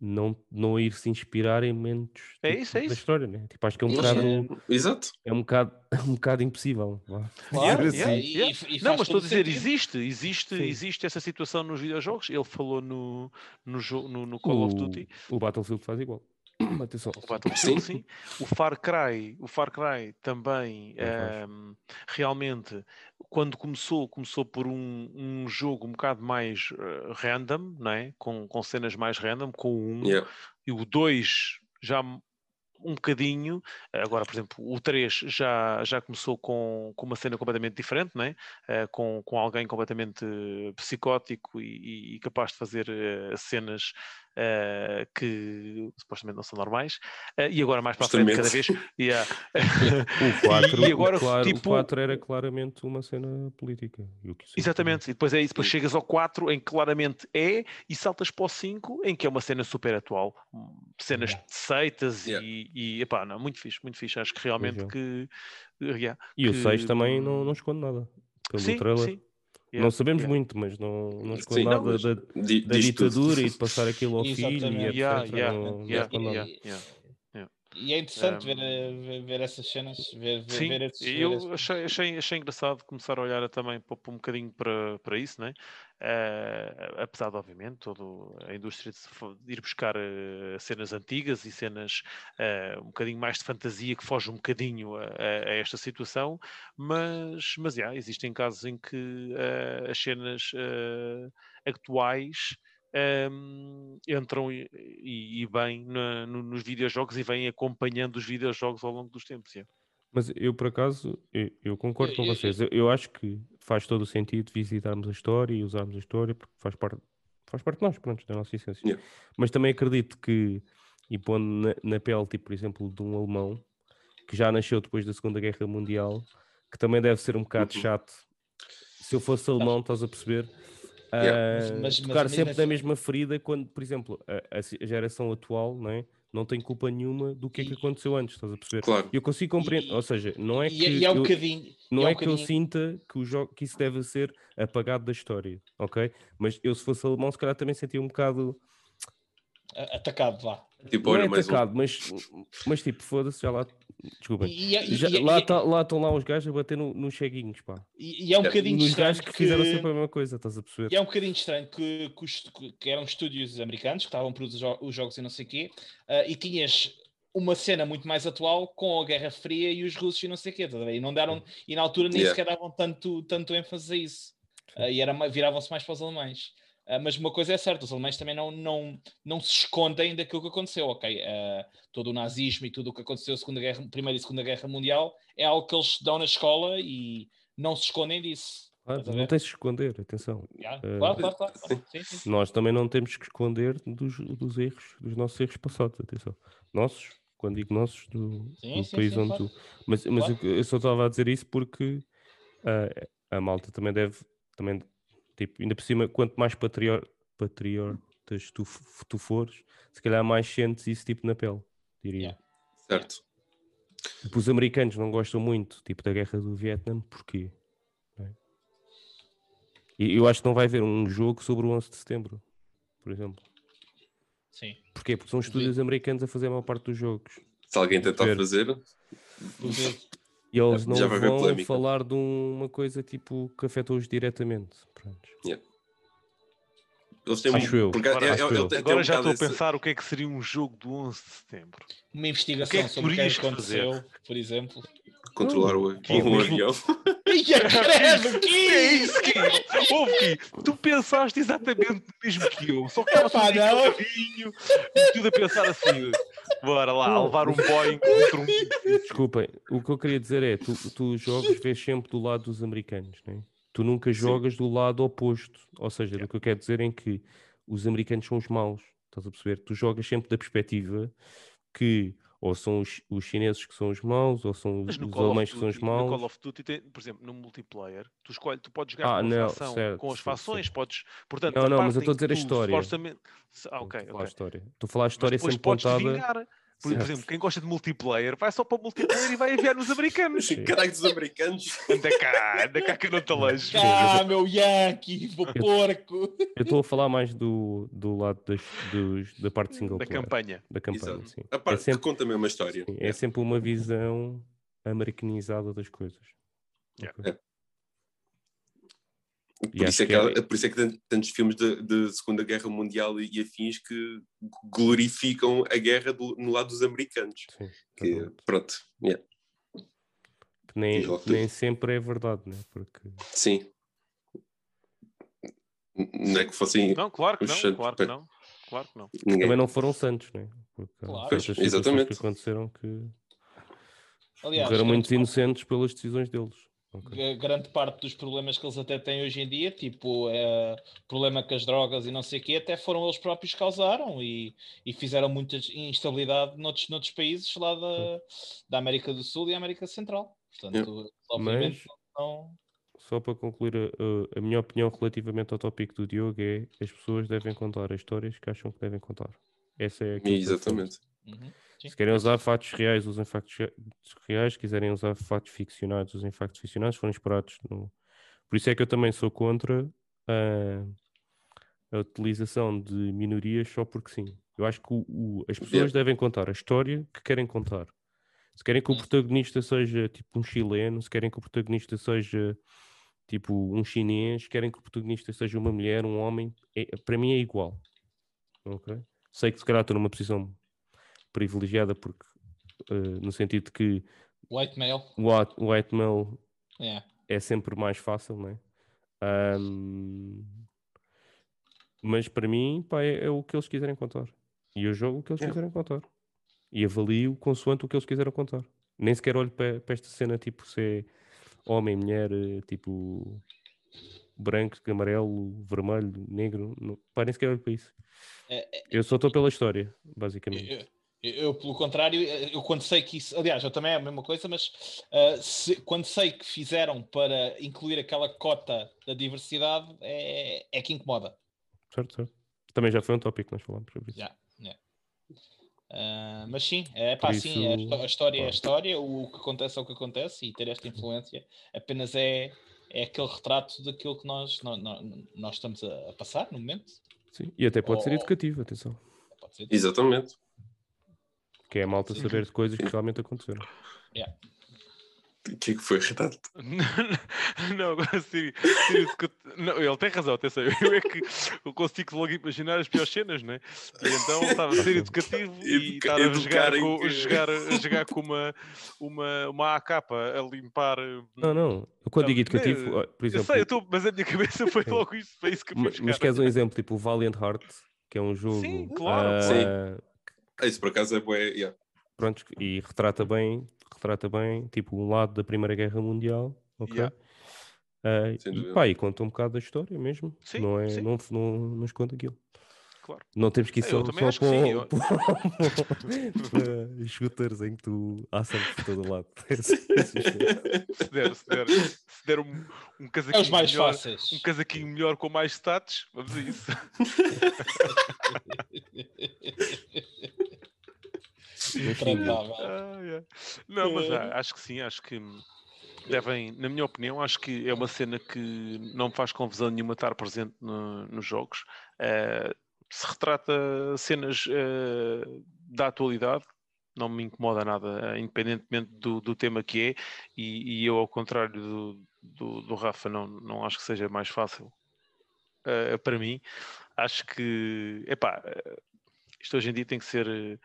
não, não ir se inspirar em momentos É tipo, isso, é da isso. história, né? Tipo, acho que é um bocado, Exato. é um bocado, (laughs) um bocado impossível. Claro, Yeah, yeah, yeah, e- yeah. e- e Não, mas estou a dizer, sentido. existe, existe, Sim. existe essa situação nos videojogos. Ele falou no, no, jogo, no, no Call of Duty. O, o Battlefield faz igual. (clears throat) Atenção. O Battlefield, Sim. sim. O Far Cry, o Far Cry também faz. ehm, realmente quando começou, começou por um, um jogo um bocado mais eh, random, não é? Com, com cenas mais random, com o 1 Yeah. e o 2 já um bocadinho. Agora, por exemplo, o 3 já, já começou com, com uma cena completamente diferente, não é? Eh, com, com alguém completamente eh, psicótico e, e- capaz de fazer eh, cenas eh, que supostamente não são normais. Eh, e agora mais para a frente, cada vez. yeah. (laughs) O (laughs) 4, E agora, claro, tipo- o 4 era claramente uma cena política. o Exatamente, e depois é isso, depois Sim. chegas ao 4 em que claramente é, e saltas para o 5 em que é uma cena super atual, Hum, cenas Yeah. de seitas Yeah. e, e epá, não, muito fixe, muito fixe, acho que realmente é. que, yeah, E o que- 6 também não, não esconde nada. Pelo sim, trailer. sim. Não Yeah, sabemos yeah. muito, mas não, não esconde nada não, da, da diz tudo. ditadura e de passar (laughs) aquilo ao filho e etc. Não, não. E é interessante Um, ver, ver, ver essas cenas, ver, ver, Sim, ver esses, e ver eu esses- achei, achei, achei engraçado começar a olhar também um bocadinho para, para isso, né? Eh, apesar de, obviamente, toda a indústria de, ir buscar eh, cenas antigas e cenas eh, um bocadinho mais de fantasia que foge um bocadinho a, a- esta situação, mas, mas yeah, existem casos em que as cenas atuais ehm, entram e, e- e bem na- no- nos videojogos e vêm acompanhando os videojogos ao longo dos tempos. yeah. Mas eu, por acaso, eu, eu concordo com vocês. Eu, eu acho que faz todo o sentido visitarmos a história e usarmos a história, porque faz parte, faz parte de nós, pronto, da nossa essência. Yeah. Mas também acredito que, e pondo na, na pele, tipo, por exemplo, de um alemão que já nasceu depois da Segunda Guerra Mundial, que também deve ser um bocado Uhum. chato. Se eu fosse alemão, estás a perceber? Yeah. Ah, Mas- mas- tocar mas sempre na mesma ferida quando, por exemplo, a, a geração atual não, é? Não tem culpa nenhuma do que é que aconteceu antes, estás a perceber? Claro. Eu consigo compreender, E- ou seja, não é e, que, e é um eu, bocadinho. não é um que eu sinta que, o jogo, que isso deve ser apagado da história, ok? Mas eu, se fosse alemão, se calhar também sentia um bocado, atacado, vá. Tipo, não é mais um. atacado, mas, mas tipo, foda-se, já lá, desculpem, E, e- já, e- lá, e- tá- lá estão lá os gajos a bater no- nos cheguinhos, pá. e- e é um bocadinho Nos estranho gajos que fizeram sempre a mesma coisa, estás a perceber? E é um bocadinho estranho que, que, os- que eram estúdios americanos que estavam a produzir jo- os jogos e não sei o quê, ah, e tinhas uma cena muito mais atual com a Guerra Fria e os russos e não sei o quê, ver? E não deram, e na altura nem Yeah. sequer davam tanto, tanto ênfase a isso. Ah, e era, viravam-se mais para os alemães. Ah, mas uma coisa é certa, os alemães também não, não, não se escondem daquilo que aconteceu, ok? Ah, todo o nazismo e tudo o que aconteceu na Segunda Guerra, Primeira e Segunda Guerra Mundial é algo que eles dão na escola e não se escondem disso. Claro, não tens de esconder, atenção. Yeah, Eh, claro, claro, claro, claro. Sim, sim, sim. Nós também não temos que esconder dos, dos erros, dos nossos erros passados, atenção. Nossos, quando digo nossos, do, do país onde tu. Mas, mas eu, eu só estava a dizer isso porque a, a malta também deve, também, tipo, ainda por cima, quanto mais patrior, patriotas tu, tu fores, se calhar mais sentes isso tipo na pele, diria. Yeah. Certo. Tipo, os americanos não gostam muito, tipo, da guerra do Vietnã, porquê? É? E eu acho que não vai haver um jogo sobre o 11 de setembro, por exemplo. Sim. Porquê? Porque são estúdios americanos a fazer a maior parte dos jogos. Se alguém tentar fazer. E eles não vão polémica. falar de um- uma coisa tipo que afetou-os diretamente. Pronto. eles têm Acho eu. porque Agora- ele- acho ele eu. tem- tem Agora um já estou a esse- pensar o que é que seria um jogo do 11 de setembro. Uma investigação O que é que sobre o que é que que fazer? aconteceu, por exemplo. controlar o, Que é um mesmo- avião. (laughs) (laughs) Credo, Que é isso, Kim? Ouve, tu pensaste exatamente o mesmo que eu, só que estava tudo não. encaixadinho e tudo a pensar assim, bora lá, a levar um Boeing contra um... (laughs) Desculpem, o que eu queria dizer é: tu, tu jogos vês sempre do lado dos americanos, né? tu nunca jogas do lado oposto. Ou seja, o que eu quero dizer é que os americanos são os maus, estás a perceber? Tu jogas sempre da perspectiva que ou são os, os chineses que são os maus, ou são os, os alemães que são os Duty, no Call maus. of Duty, tem, por exemplo, no multiplayer, tu, escolhe, tu podes jogar Ah, com não, fação, certo, com as fações, sim. podes, portanto, Não, não, mas eu estou a dizer a tu história. supostamente- Ah, ok, Estou a falar a história. A falar a história sempre contada. vingar. Por, por exemplo, quem gosta de multiplayer vai só para o multiplayer e vai enviar nos americanos. Caralho dos americanos. Anda cá, anda cá que eu não te alejo. Cá, meu Yankee, vou Eu- porco. Eu estou a falar mais do, do lado das, dos, da parte single Da player, campanha. da campanha, Exato. sim. A É parte que sempre, conta a mesma história. sim, é sempre uma visão americanizada das coisas. Yeah. Ok? Por isso, é que há, que é- por isso é que tem tantos filmes de, de Segunda Guerra Mundial e, e afins que glorificam a guerra do- no lado dos americanos. Sim, Que, exatamente. pronto, yeah, Que nem, nem sempre é verdade, né? Porque sim. Não é que fossem Não, claro que não, santos, claro que não. Claro que não. ninguém. também não foram santos, né? Porque Claro. Pois, exatamente. que aconteceram que Aliás, morreram muitos inocentes pelas decisões deles. Ok. parte, grande parte dos problemas que eles até têm hoje em dia, tipo é, problema com as drogas e não sei o quê, até foram eles próprios que causaram e, e fizeram muita instabilidade noutros, noutros países lá da, da América do Sul e América Central. Portanto, obviamente não. Só para concluir, a, a- a minha opinião relativamente ao tópico do Diogo é as pessoas devem contar as histórias que acham que devem contar. Essa é defendo. Exatamente. Uhum. Sim. Se querem usar fatos reais, usem fatos re- reais. Se quiserem usar fatos ficcionados, usem fatos ficcionados. Foram esperados. No... Por isso é que eu também sou contra a, a utilização de minorias só porque sim. Eu acho que o- o- as pessoas devem contar a história que querem contar. Se querem que o protagonista seja tipo um chileno, se querem que o protagonista seja tipo um chinês, querem que o protagonista seja uma mulher, um homem, é- para mim é igual. Ok? Sei que se calhar estou numa posição privilegiada porque eh, no sentido de que White male. o white, o white male Yeah. é sempre mais fácil, não é? Ahm, mas para mim, pá, é, é o que eles quiserem contar. E eu jogo o que eles Yeah. quiserem contar. E avalio consoante o que eles quiseram contar. Nem sequer olho para esta cena tipo se é homem, mulher, eh, tipo branco, amarelo, vermelho, negro. Não, pá, nem sequer olho para isso. É, Eu só estou pela história, basicamente. Eu, pelo contrário, eu quando sei que isso, aliás, eu também é a mesma coisa, mas ah, se- quando sei que fizeram para incluir aquela cota da diversidade, é, é que incomoda. Certo, certo. Também já foi um tópico que nós falámos sobre isso. Já, já. Ah, mas sim, é pá, sim, a, isso, histó- a história é a história, o que acontece é o que acontece e ter esta influência apenas é, é aquele retrato daquilo que nós, nó- nó- nós, estamos a, a passar no momento. Sim. E até pode ser Oh. educativo, atenção. Pode ser. Exatamente. Que é a malta Sim. saber de coisas que realmente aconteceram. O que é que foi, Renato? (laughs) não, agora de que- não, ele tem razão, atenção. Eu é que eu consigo logo imaginar as piores cenas, né? E então estava a ser educativo e Educa- estar a jogar, em com, jogar, a jogar com uma, uma, uma AK a limpar. eh, Não, não. Eu quando Não, digo educativo, ó, por Eu exemplo, sei, eu tô, mas a minha cabeça foi Sim. (laughs) logo isso, foi isso que eu mas buscar. queres um exemplo, tipo o Valiant Heart, que é um jogo Sim, claro, ah, claro. (laughs) Isso por acaso é bué, yeah. pronto, e retrata bem, retrata bem, tipo, um lado da Primeira Guerra Mundial, ok? Yeah. Ah, Sem e pá, e conta um bocado da história mesmo. Sim, não é, sim. Não, não, não esconde aquilo. claro. Não temos que ir só, só acho que sim, eu- (laughs) para, para scooters em que tu há sempre por todo lado. (laughs) Se der, se der, se der um, um É casaquinho os mais melhor, fáceis. um casaquinho melhor com mais status, vamos a isso. (laughs) Ah. Não, mas ah, acho que sim, acho que devem, na minha opinião, acho que é uma cena que não me faz confusão nenhuma estar presente no- nos jogos. Eh, se retrata cenas eh, da atualidade, não me incomoda nada, eh, independentemente do, do tema que é, e, e eu, ao contrário do, do, do Rafa, não, não acho que seja mais fácil eh, para mim. Acho que, epá, isto hoje em dia tem que ser.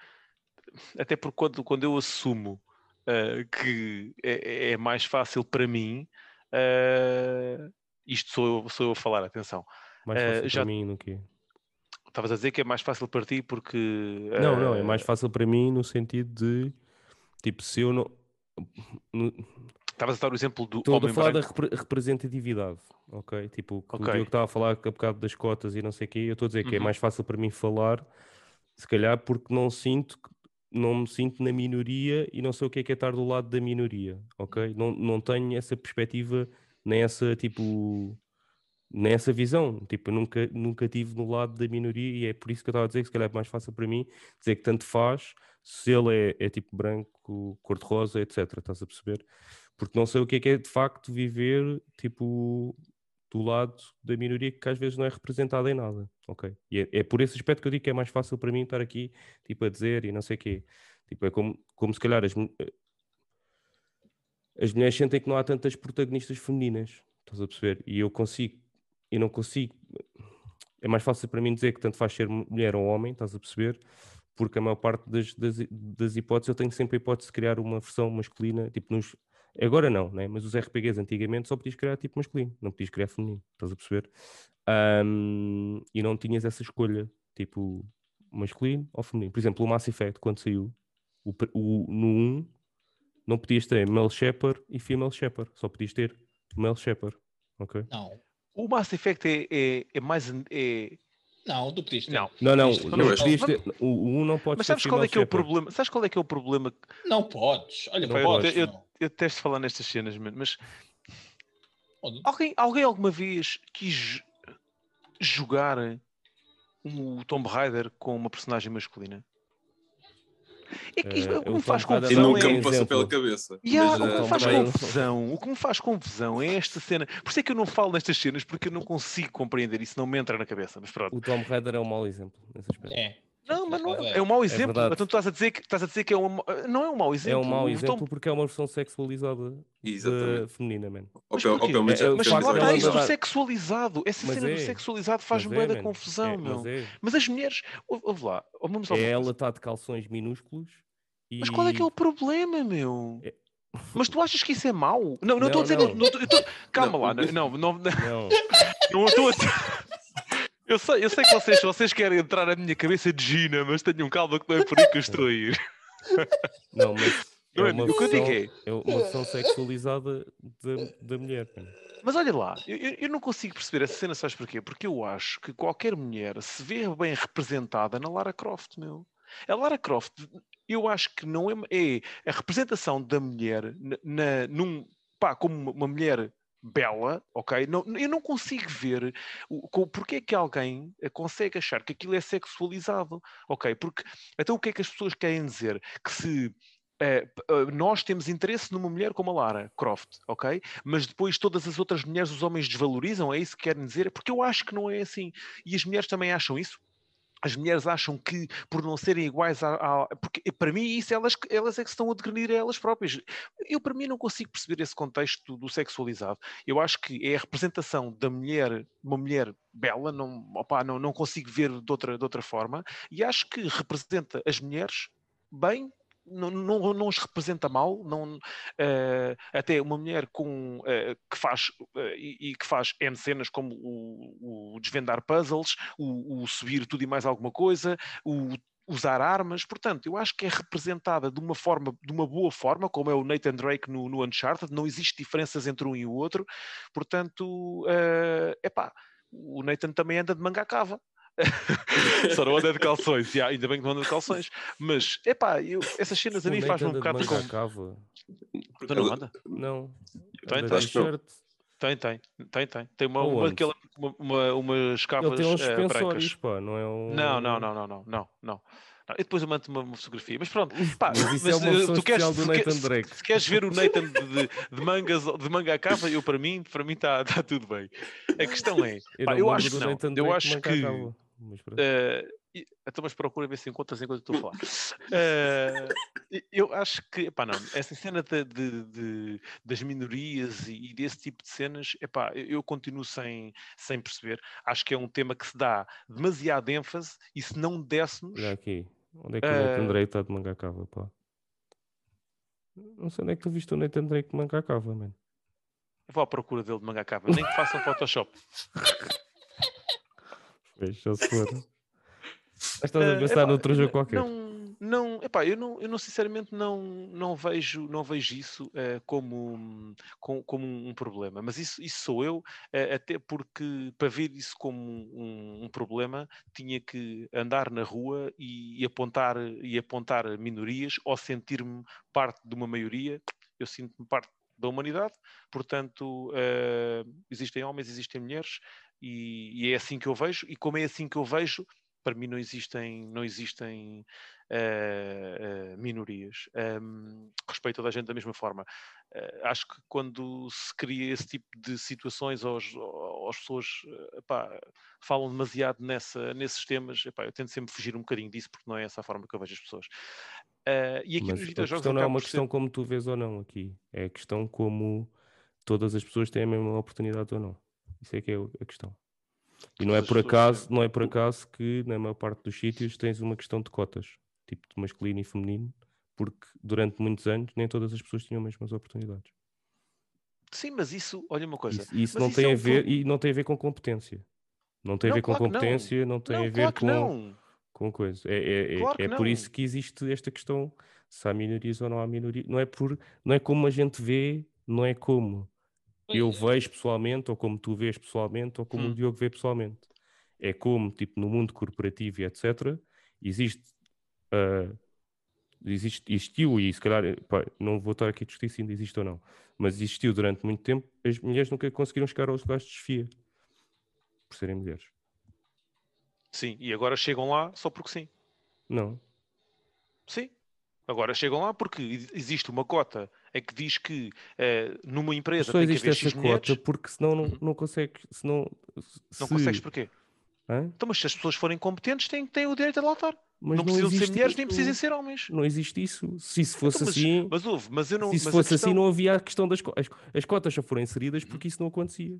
Até porque quando, quando eu assumo uh, que é, é mais fácil para mim, uh, isto sou eu, sou eu a falar, atenção. Mais Eh, fácil já- para mim no quê? Estavas a dizer que é mais fácil para ti porque. Não, não, é mais fácil para mim no sentido de tipo, se eu não. Estavas a dar o exemplo do Estou a falar branco. da repre- representatividade, ok? Tipo, que Ok. o Diogo estava a falar há bocado das cotas e não sei o quê, eu estou a dizer que é Uhum. mais fácil para mim falar, se calhar porque não sinto, que- não me sinto na minoria e não sei o que é que é estar do lado da minoria, ok? Não, não tenho essa perspectiva, nem essa, tipo, nem essa visão, tipo, eu nunca, nunca tive no lado da minoria e é por isso que eu estava a dizer que se calhar é mais fácil para mim dizer que tanto faz se ele é, é tipo branco, cor-de-rosa, etc, estás a perceber? porque não sei o que é que é de facto viver tipo do lado da minoria que às vezes não é representada em nada, ok? E é, é por esse aspecto que eu digo que é mais fácil para mim estar aqui tipo a dizer e não sei o quê. Tipo, é como, como se calhar as, eh, as mulheres sentem que não há tantas protagonistas femininas, estás a perceber? E eu consigo, e não consigo, é mais fácil para mim dizer que tanto faz ser mu- mulher ou homem, estás a perceber? Porque a maior parte das, das, das hipóteses eu tenho sempre a hipótese de criar uma versão masculina, tipo nos, Agora não, né? mas os RPGs antigamente só podias criar tipo masculino, não podias criar feminino, estás a perceber? Ahm, e não tinhas essa escolha, tipo masculino ou feminino. Por exemplo, o Mass Effect, quando saiu, o, o- no 1 não podias ter male shepherd e female shepherd, só podias ter male shepherd, ok? Não, O Mass Effect é, é, é mais. É... não, tu pediste. Não. Não, não, não mas- podias ter, o, o 1 não pode Mas ter sabes qual é que é o problema? Sabes qual é que é o problema? Não podes. Olha, Não não podes. podes. Eu- não. Eu detesto falar nestas cenas, mas alguém, alguém alguma vez quis jogar um Tomb Raider com uma personagem masculina? É que isto, Eh, o que o me faz Raider E Não, confusão nunca é me passou exemplo. pela cabeça. Yeah, Mas, o que me faz Tomb Raider- confusão, o que me faz confusão é esta cena. Por isso é que eu não falo nestas cenas, porque eu não consigo compreender isso, não me entra na cabeça. Mas pronto. O Tom Raider é um mau exemplo nesse aspecto. É. Não, mas não Mas é, é. é um mau exemplo. verdade. então tu estás a dizer que estás a dizer que é um mau- não é um mau exemplo. É um mau exemplo Tom- porque é uma versão sexualizada Exatamente. da feminina, man. Mas É, é, já- o Mas já facto lá está isso, isso. andar- o sexualizado. Essa Mas cena do é, sexualizado faz-me Mas bué é, da man. confusão, É, meu. Mas, é. Mas as mulheres, ouve, ouve lá, oh, vamos É ponto. ela está de calções minúsculos e... Mas qual é que é o problema, meu? É- Mas tu achas que isso é mau? Não, não estou a dizer. não. não- não tô- Calma Não, lá, não, não, Não, não (laughs) estou a dizer. Eu sei, eu sei que vocês, vocês querem entrar na minha cabeça de Gina, mas tenham calma que não é por aí que eu estou a ir. não, mas Não é é, uma o que versão, é, é uma versão sexualizada da, mulher. Mas olha lá, eu, eu- não consigo perceber essa cena, sabes porquê? Porque eu acho que qualquer mulher se vê bem representada na Lara Croft, meu. A Lara Croft, eu acho que não é, é a representação da mulher na, num, pá, como uma mulher bela, ok? Não, eu não consigo ver o, porque é que alguém consegue achar que aquilo é sexualizado, ok? Porque, então o que é que as pessoas querem dizer? Que se eh, nós temos interesse numa mulher como a Lara Croft, ok? Mas depois todas as outras mulheres os homens desvalorizam, é isso que querem dizer? Porque eu acho que não é assim. E as mulheres também acham isso? As mulheres acham que por não serem iguais a, a- porque para mim isso elas, elas é que estão a degrenir a elas próprias. Eu para mim não consigo perceber esse contexto do sexualizado. Eu acho que é a representação da mulher, uma mulher bela, não, opá, não, não consigo ver de outra, de outra forma, e acho que representa as mulheres bem, não, não, não os representa mal, não, eh, até uma mulher com, eh, que faz eh, e, e que faz N cenas como o, o desvendar puzzles, o, o subir tudo e mais alguma coisa, o usar armas, portanto, eu acho que é representada de uma forma, de uma boa forma, como é o Nathan Drake no, no Uncharted, não existe diferenças entre um e o outro, portanto, é epá, o Nathan também anda de manga cava. Só não anda de calções, yeah, ainda bem que não anda de calções. Mas, epá, eu, essas cenas a mim faz-me um de bocado como. cava. Então não anda? Não. Tem, Anda tem. de. Tem, tem, tem, tem. Tem uma, uma, aquela, uma, uma, umas cavas Ele tem uns eh, brancas. pá, não é um. Não, não, não, não, não, não, não. E depois eu mando uma, uma fotografia. Mas pronto, pá, Mas é eh, versão tu queres, do se Nathan se- Drake. Se, queres ver o Nathan de, de, de mangas, de manga à cava, eu para mim, para mim está tá tudo bem. A questão é, Eu, pá, eu acho que não. Eu acho que mas pronto. e- então, mas procura ver se encontras enquanto estou a falar. Eh, eu acho que, epá, não, essa cena de, de- de- das minorias e, e desse tipo de cenas, epá, eu, continuo sem, sem perceber. Acho que é um tema que se dá demasiada ênfase e se não dessemos, Olha aqui. Onde é que o Nathan Eh, Drake está de manga cava, pá? Não sei onde é que tu viste o Nathan Drake de manga cava, mano. vou à procura dele de manga cava, nem que façam Photoshop. (laughs) Só se for. (laughs) Estás a Eh, pensar epá, noutro jogo qualquer. Não, não, epá, eu não, eu não sinceramente não, não vejo, não vejo isso eh, como, com- como um problema, mas isso, isso sou eu, eh, até porque para ver isso como um, um problema tinha que andar na rua e, e apontar, e apontar minorias ou sentir-me parte de uma maioria. Eu sinto-me parte da humanidade, portanto, eh, existem homens, existem mulheres, e, e é assim que eu vejo, e como é assim que eu vejo, para mim não existem, não existem eh, eh, minorias. Um, respeito toda a gente da mesma forma. Eh, acho que quando se cria esse tipo de situações, ou as, pessoas epá, falam demasiado nessa, nesses temas, epá, eu tento sempre fugir um bocadinho disso, porque não é essa a forma que eu vejo as pessoas. E aqui Mas nos videojogos questão não é uma por ser- questão como tu vês ou não aqui. É a questão como todas as pessoas têm a mesma oportunidade ou não. Isso é que é a questão. E não é por acaso, não é por acaso que na maior parte dos sítios tens uma questão de cotas, tipo de masculino e feminino, porque durante muitos anos nem todas as pessoas tinham as mesmas oportunidades. Sim, mas isso, olha uma coisa. Isso, isso não isso tem é a um ver pro- e não tem a ver com competência. Não tem a Não, ver com claro não. competência, não, tem não, a ver claro com, não. com coisa. É, é, é- Claro é por isso não. que existe esta questão se há minorias ou não há minorias. Não é, por, não é como a gente vê, não é como eu vejo pessoalmente, ou como tu vês pessoalmente, ou como Hum. o Diogo vê pessoalmente. É como, tipo, no mundo corporativo e etc., existe, ah, existe existiu, e se calhar, pá, não vou estar aqui a discutir se ainda existe ou não, mas existiu durante muito tempo, as mulheres nunca conseguiram chegar aos lugares de desfia por serem mulheres. Sim, e agora chegam lá só porque sim. Não. Sim. Agora chegam lá porque ex- existe uma cota em que diz que eh, numa empresa Só tem que existe haver essa X cota mulheres. porque senão não, Uhum. não consegues, senão, Não se- consegues porquê? Hã? Então, mas se as pessoas forem competentes, têm, têm o direito de lá estar. Mas não precisam de ser mulheres, nem precisam ser homens. Não existe isso. Se isso fosse Então, mas, assim, mas houve, mas eu não. se isso fosse questão- assim, não havia a questão das cotas. As, as cotas só foram inseridas porque isso não acontecia.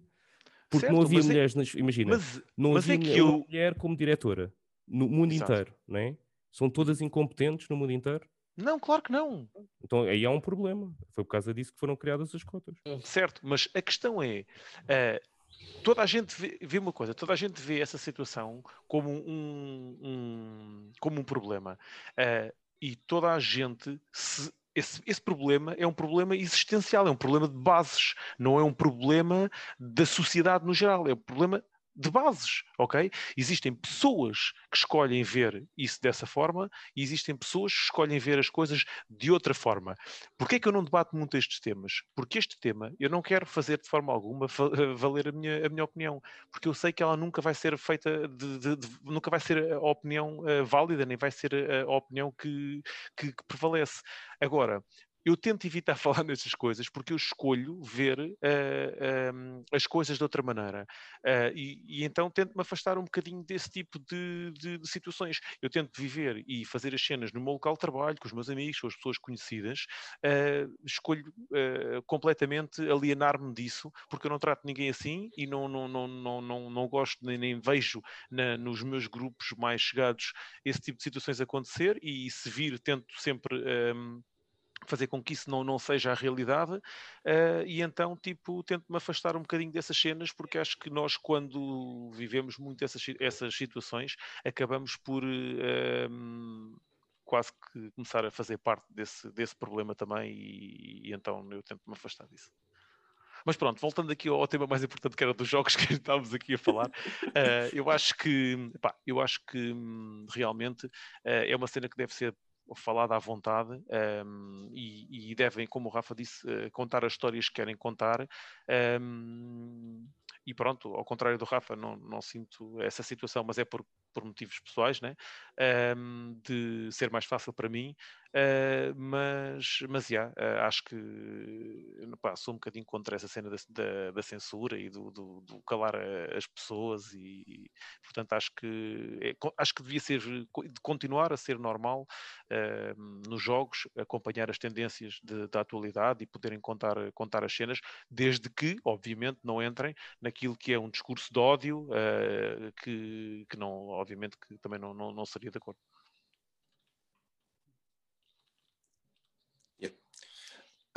Porque não Certo, havia mas é- mulheres, nas, imagina, Mas, não mas havia é que mulher, eu. mulher como diretora no mundo Exato. inteiro, não é? São todas incompetentes no mundo inteiro. Não, claro que não. Então aí há um problema. Foi por causa disso que foram criadas as cotas. Certo, mas a questão é. eh, toda a gente vê, vê uma coisa, toda a gente vê essa situação como um, um- como um problema. Eh, e toda a gente se- esse, esse problema é um problema existencial, é um problema de bases, não é um problema da sociedade no geral, é um problema de bases, ok? Existem pessoas que escolhem ver isso dessa forma e existem pessoas que escolhem ver as coisas de outra forma. Porquê é que eu não debato muito estes temas? Porque este tema eu não quero fazer de forma alguma va- (laughs) valer a minha, a minha opinião, porque eu sei que ela nunca vai ser feita, de, de- de- nunca vai ser a opinião eh, válida, nem vai ser a, a opinião que, que- que prevalece. Agora, eu tento evitar (laughs) falar nestas coisas porque eu escolho ver ehm, as coisas de outra maneira. Eh, e, e então tento-me afastar um bocadinho desse tipo de, de- de situações. Eu tento viver e fazer as cenas no meu local de trabalho, com os meus amigos, com as pessoas conhecidas. escolho completamente alienar-me disso, porque eu não trato ninguém assim e não, não, não, não, não, não gosto nem, nem vejo na- nos meus grupos mais chegados esse tipo de situações acontecer. E se vir, tento sempre. ehm, fazer com que isso não, não seja a realidade eh, e então tipo tento-me afastar um bocadinho dessas cenas porque acho que nós quando vivemos muito essas, essas situações acabamos por hum, quase que começar a fazer parte desse, desse problema também e, e então eu tento-me afastar disso. Mas pronto, voltando aqui ao, tema mais importante que era dos jogos (laughs) que estávamos aqui a falar, uh, eu acho que, pá, eu acho que um, realmente uh, é uma cena que deve ser falada à vontade um, e, e, devem, como o Rafa disse, uh, contar as histórias que querem contar. Um, e pronto, ao contrário do Rafa, não, não sinto essa situação, mas é por, por motivos pessoais, né? Um, de ser mais fácil para mim, Uh, mas, mas yeah, uh, acho que pá, sou um bocadinho contra essa cena da, da, da censura e do, do, do calar a, as pessoas e portanto acho que é, acho que devia ser de continuar a ser normal uh, nos jogos acompanhar as tendências de, da atualidade e poderem contar, contar as cenas, desde que, obviamente, não entrem naquilo que é um discurso de ódio que, que não, obviamente que também não, não, não seria de acordo.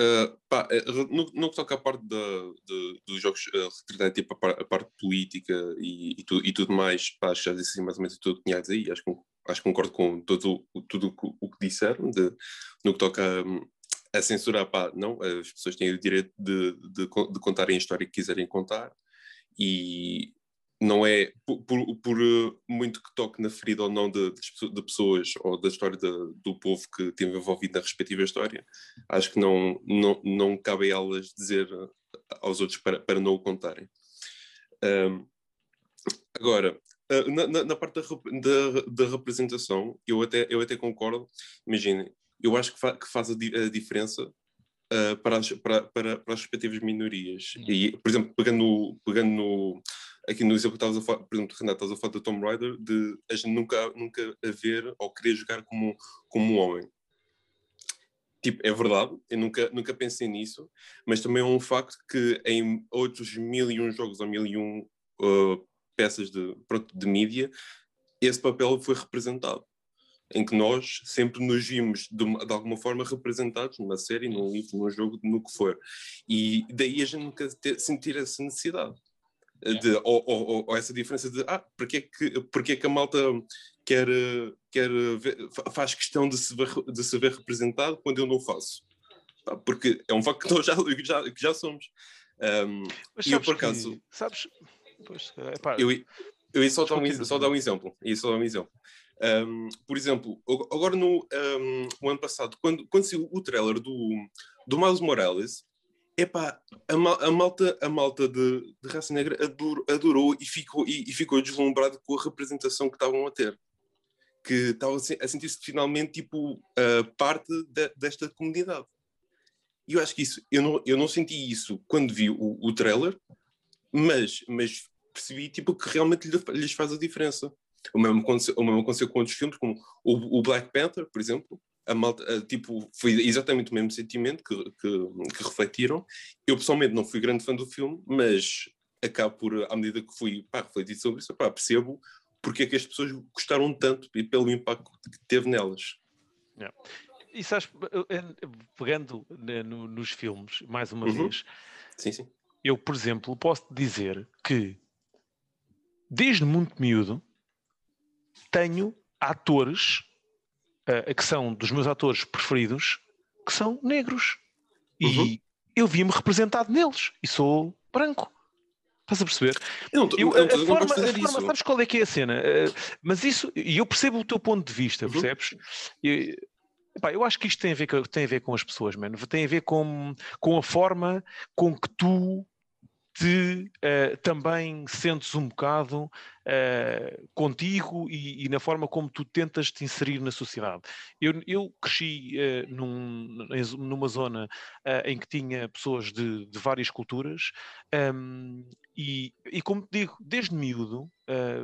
Uh, pá, eh, no, no que toca à parte da, de, dos jogos uh, tipo a, a, parte política e, e, tu, e, tudo mais, pá, já disse assim mais ou menos tudo que tinha a dizer e acho que, acho que concordo com todo, tudo o, que disseram de, no que toca a, a censurar, pá, não, as pessoas têm o direito de, de, de contarem a história que quiserem contar e não é por, por, por, eh, muito que toque na ferida ou não de, de pessoas ou da história de, do povo que esteve envolvido na respectiva história, acho que não, não, não cabe a elas dizer eh, aos outros para, para não o contarem. Um, agora, eh, na, na, parte da, da, da, representação, eu até, eu até concordo, imaginem, eu acho que, fa, que faz a, di, a diferença uh, para, as, para, para, para, as respectivas minorias. E, por exemplo, pegando pegando no aqui no exemplo que estavas a falar, por exemplo, Renato, estavas a falar do Tomb Raider, de a gente nunca, nunca a ver ou querer jogar como, como um homem. Tipo, é verdade, eu nunca, nunca pensei nisso, mas também é um facto que em outros mil e um jogos ou mil e um uh, peças de, pronto, de mídia, esse papel foi representado. Em que nós sempre nos vimos de, de alguma forma representados numa série, num livro, num jogo, no que for. E daí a gente nunca sentir essa necessidade de, ou, ou, ou, essa diferença de ah, porque é que, porque é que a malta quer, quer ver, faz questão de se, ver, de se ver representado quando eu não faço? Porque é um facto que nós já, já, que já somos. Um, e eu, por acaso. Que, sabes? Pois, é, eu, eu ia só dar, um, só dar um exemplo. Ia só dar um exemplo. Um, por exemplo, agora no um, ano passado, quando, quando saiu o trailer do, do Miles Morales, Epá, a, a malta, a malta de, de raça negra adorou, adorou e, ficou, e, e, ficou deslumbrado com a representação que estavam a ter. Que estavam a sentir-se finalmente tipo uh, parte de, desta comunidade. E eu acho que isso, eu não, eu não senti isso quando vi o, o trailer, mas, mas percebi tipo, que realmente lhes faz a diferença. O mesmo aconteceu, o mesmo aconteceu com outros filmes, como o, o Black Panther, por exemplo, a malta, a, tipo, foi exatamente o mesmo sentimento que, que, que, refletiram. Eu pessoalmente não fui grande fã do filme, mas acabo por, à medida que fui pá, refletir sobre isso, pá, percebo porque é que as pessoas gostaram tanto e pelo impacto que teve nelas. Yeah. E sabes, pegando né, no, nos filmes, mais uma uhum. vez, sim, sim. eu, por exemplo, posso dizer que desde muito miúdo tenho atores uh, que são dos meus atores preferidos, que são negros. Uhum. E eu vi-me representado neles. E sou branco. Estás a perceber? Eu, eu, a, a forma, a forma sabes qual é que é a cena? Uh, mas isso, e eu percebo o teu ponto de vista, uhum. percebes? E, epá, eu acho que isto tem a ver com, tem a ver com as pessoas, mano. Tem a ver com, com a forma com que tu te uh, também sentes um bocado uh, contigo e, e, na forma como tu tentas te inserir na sociedade. Eu, eu cresci uh, num, numa zona em que tinha pessoas de, de várias culturas um, e, e, como te digo, desde miúdo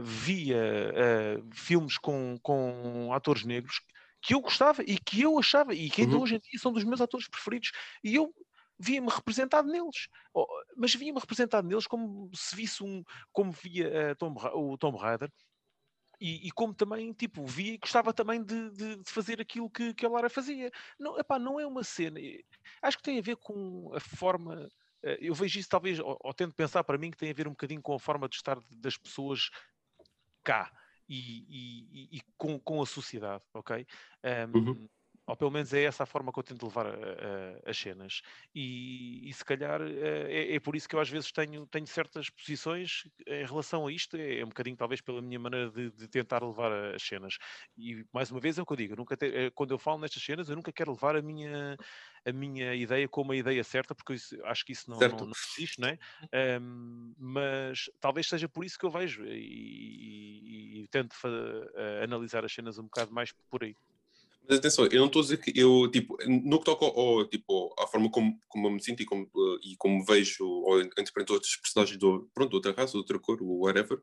via filmes com, com atores negros que eu gostava e que eu achava, e que ainda uhum. hoje em dia são dos meus atores preferidos, e eu via-me representado neles, mas via-me representado neles como se visse um, como via uh, Tom, o Tom Raider, e, e, como também, tipo, via e gostava também de, de, de, fazer aquilo que, que a Lara fazia. Não, epá, não é uma cena, acho que tem a ver com a forma, uh, eu vejo isso talvez, ou, ou, tento pensar para mim que tem a ver um bocadinho com a forma de estar das pessoas cá. E, e, e com, com a sociedade, ok? Um, uhum Ou pelo menos é essa a forma que eu tento levar a, a, as cenas. E, e se calhar é, é, por isso que eu às vezes tenho, tenho certas posições em relação a isto. É, é um bocadinho talvez pela minha maneira de, de, tentar levar as cenas. E mais uma vez é o que eu digo, eu nunca te, eh, quando eu falo nestas cenas, eu nunca quero levar a minha, a minha ideia como a ideia certa, porque isso, acho que isso não, não, não, existe, não é? Um, mas talvez seja por isso que eu vejo e, e, e tento uh, analisar as cenas um bocado mais por aí. Mas atenção, eu não estou a dizer que eu, tipo, no que toca ao, tipo, à forma como, como eu me sinto e como, uh, e como vejo ou interpreto outros personagens do, pronto, de outra raça, de outra cor, whatever,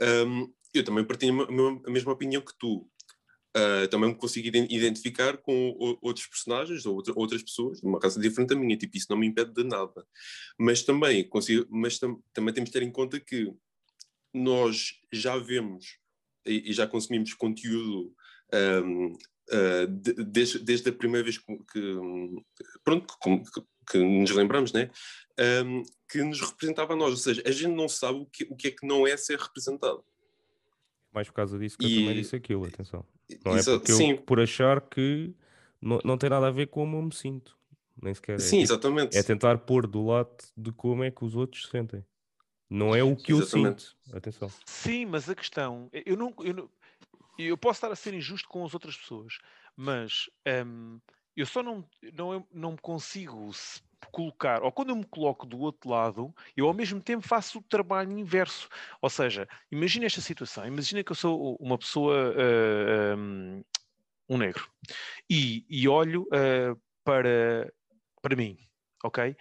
um, eu também partilho a mesma opinião que tu. Uh, também me consigo identificar com outros personagens ou outras pessoas de uma raça diferente da minha, tipo, isso não me impede de nada. Mas também consigo, mas tam, também temos de ter em conta que nós já vemos e, e já consumimos conteúdo um, uh, de, desde, desde, a primeira vez que, que pronto, que, que, nos lembramos, né? Um, que nos representava a nós, ou seja, a gente não sabe o que, o que é que não é ser representado. Mais por causa disso que e... eu também disse aquilo, atenção. Não é porque sim. eu, por achar que não, não tem nada a ver com como eu me sinto. Nem sequer. É, sim, tipo, exatamente. É tentar pôr do lado de como é que os outros se sentem. Não é o que exatamente. eu sinto. Atenção. Sim, mas a questão, eu não, eu não, eu posso estar a ser injusto com as outras pessoas, mas um, eu só não, não, não me consigo colocar, ou quando eu me coloco do outro lado, eu ao mesmo tempo faço o trabalho inverso. Ou seja, imagina esta situação, imagina que eu sou uma pessoa, uh, um, um, negro, e, e olho uh, para, para mim, ok?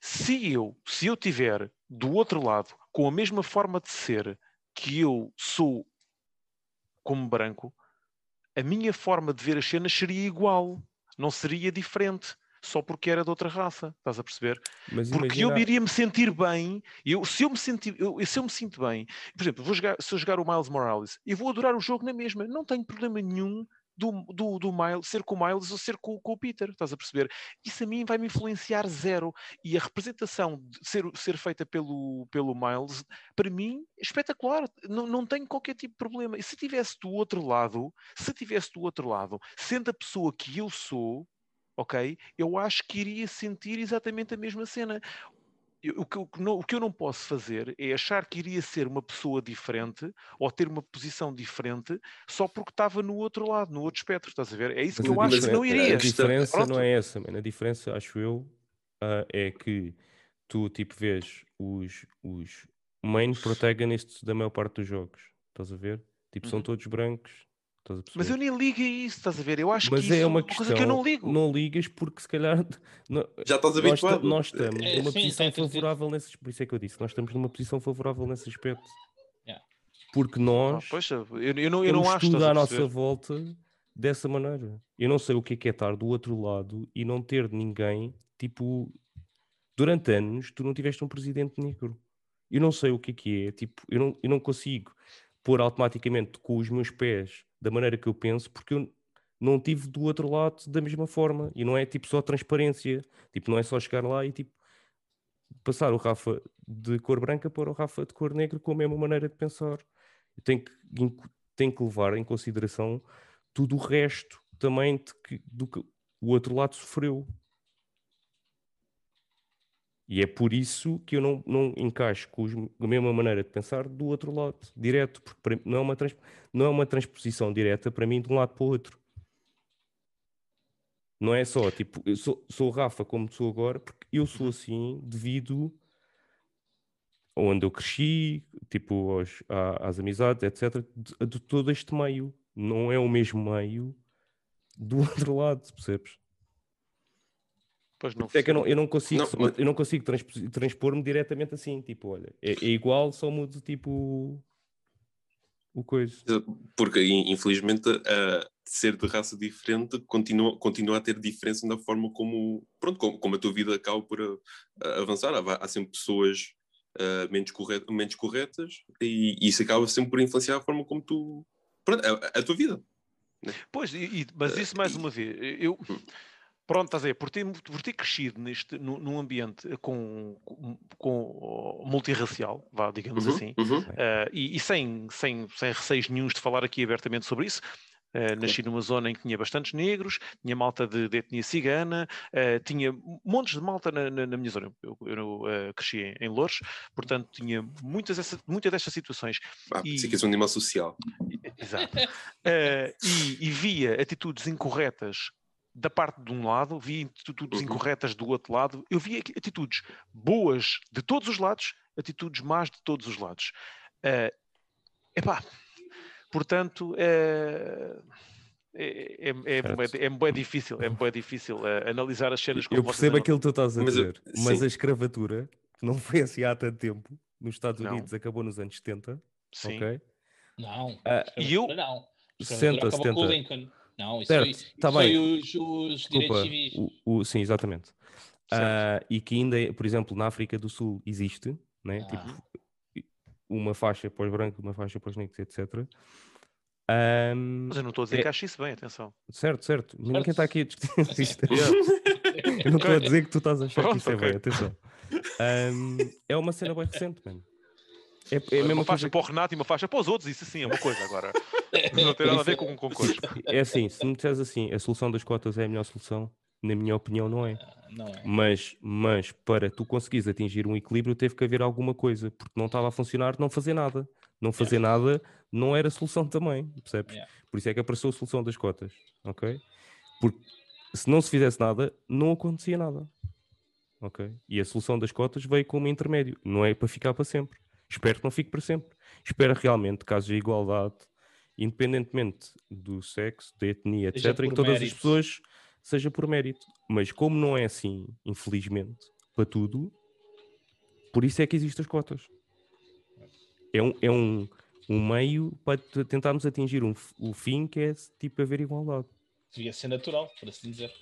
Se eu, se eu tiver do outro lado com a mesma forma de ser que eu sou como branco, a minha forma de ver as cenas seria igual, não seria diferente. Só porque era de outra raça, estás a perceber? Mas porque imagina... eu iria me sentir bem, eu, se, eu me sentir, eu, se eu me sinto bem, por exemplo, vou jogar, se eu jogar o Miles Morales, eu vou adorar o jogo na mesma, não tenho problema nenhum do, do, do Miles, ser com o Miles ou ser com, com, o Peter, estás a perceber? Isso a mim vai me influenciar zero. E a representação ser, ser feita pelo, pelo Miles, para mim, é espetacular. Não, não tenho qualquer tipo de problema. E se tivesse do outro lado, se tivesse do outro lado, sendo a pessoa que eu sou, ok? Eu acho que iria sentir exatamente a mesma cena o que, o que eu não posso fazer é achar que iria ser uma pessoa diferente ou ter uma posição diferente só porque estava no outro lado, no outro espectro, estás a ver? É isso que eu acho que não iria. A diferença Pronto. não é essa, man. a diferença, acho eu, uh, é que tu tipo vês os, os main protagonists da maior parte dos jogos, estás a ver? Tipo, são uhum. todos brancos, mas eu nem ligo a isso, estás a ver? Eu acho Mas que é isso é uma, questão, coisa que eu não ligo. Não ligas porque se calhar (laughs) não, já estás habituado. Nós, nós estamos é, numa sim, posição favorável nesse por isso é que eu disse, nós estamos numa posição favorável nesse aspecto. Yeah. Porque nós ah, poxa, eu, eu não, eu não acho tudo à nossa volta dessa maneira. Eu não sei o que é, que é estar do outro lado e não ter ninguém, tipo, durante anos tu não tiveste um presidente negro. Eu não sei o que é que é, tipo, eu não, eu não consigo pôr automaticamente com os meus pés da maneira que eu penso, porque eu não tive do outro lado da mesma forma. E não é tipo só transparência, tipo, não é só chegar lá e tipo passar o Rafa de cor branca para o Rafa de cor negra com a mesma maneira de pensar. Eu tenho que, tenho que levar em consideração tudo o resto também que, do que o outro lado sofreu. E é por isso que eu não, não encaixo com os, a mesma maneira de pensar do outro lado, direto, porque não é, uma trans, não é uma transposição direta para mim de um lado para o outro. Não é só, tipo, eu sou, sou Rafa como sou agora, porque eu sou assim devido onde eu cresci, tipo, aos, às amizades, etc., de, de todo este meio. Não é o mesmo meio do (laughs) outro lado, percebes? Pois não é que eu não, eu não consigo, não, mas... eu não consigo transpor-me diretamente assim, tipo, olha, é, é, igual, só mudo tipo o coisa. Porque infelizmente a ser de raça diferente continua, continua a ter diferença na forma como, pronto, como, como a tua vida acaba por uh, avançar. Há, há, sempre pessoas uh, menos, corret, menos corretas e, e, isso acaba sempre por influenciar a forma como tu. Pronto, a, a tua vida. Né? Pois, e, mas isso mais uma vez, eu. Hum. Pronto, estás a ver, por ter, por ter crescido neste, num, num ambiente com, com, com, multirracial, vá, digamos uhum, assim, uhum. Uh, e, e, sem, sem, sem receios nenhums de falar aqui abertamente sobre isso, Uh, nasci numa zona em que tinha bastantes negros, tinha malta de, de etnia cigana, uh, tinha montes de malta na, na, na minha zona. Eu, eu uh, cresci em, em Louros, portanto tinha muitas, essa, muitas destas situações. Ah, e, que és um animal social. Exato. e, e via atitudes incorretas da parte de um lado, via atitudes uhum. incorretas do outro lado, eu via atitudes boas de todos os lados, atitudes más de todos os lados. Uh, epá, portanto, é, é, é, é, é, difícil, é bem difícil uh, analisar as cenas como Eu percebo aquilo que tu estás a mas, dizer, mas a escravatura, que não foi assim há tanto tempo, nos Estados Unidos não. acabou nos anos 70, sim. ok? Não, uh, e eu... não. 60, 70. Não, isso certo, foi, tá isso foi os, os direitos civis. O, o, sim, exatamente. Uh, e que ainda, por exemplo, na África do Sul existe, né? Ah. tipo, uma faixa para os brancos, uma faixa para os negros, etc. Um, Mas eu não estou a dizer é... que acho isso bem, atenção. Certo, certo. Mas ninguém está aqui a discutir (laughs) (laughs) isto. eu não estou a dizer que tu estás a achar Pronto, que isso é bem, atenção. Um, é uma cena bem recente, mano. É, é uma, uma faixa para o Renato e uma faixa para os outros, isso sim é uma coisa agora. Não tem nada a ver com, com coisas. É assim, se me disseres assim, a solução das cotas é a melhor solução, na minha opinião, não é. Ah, não é. Mas, mas para tu conseguires atingir um equilíbrio, teve que haver alguma coisa, porque não estava a funcionar não fazer nada. Não fazer yeah. nada não era solução também, percebes? Yeah. Por isso é que apareceu a solução das cotas, ok? Porque se não se fizesse nada, não acontecia nada. Ok? E a solução das cotas veio como intermédio, não é para ficar para sempre. Espero que não fique para sempre. Espero realmente, casos de igualdade, independentemente do sexo, da etnia, etc., em que todas mérito. as pessoas seja por mérito. Mas como não é assim, infelizmente, para tudo, por isso é que existem as cotas. É um, é um, um meio para tentarmos atingir um, o fim que é tipo haver igualdade. Devia ser natural, por assim dizer.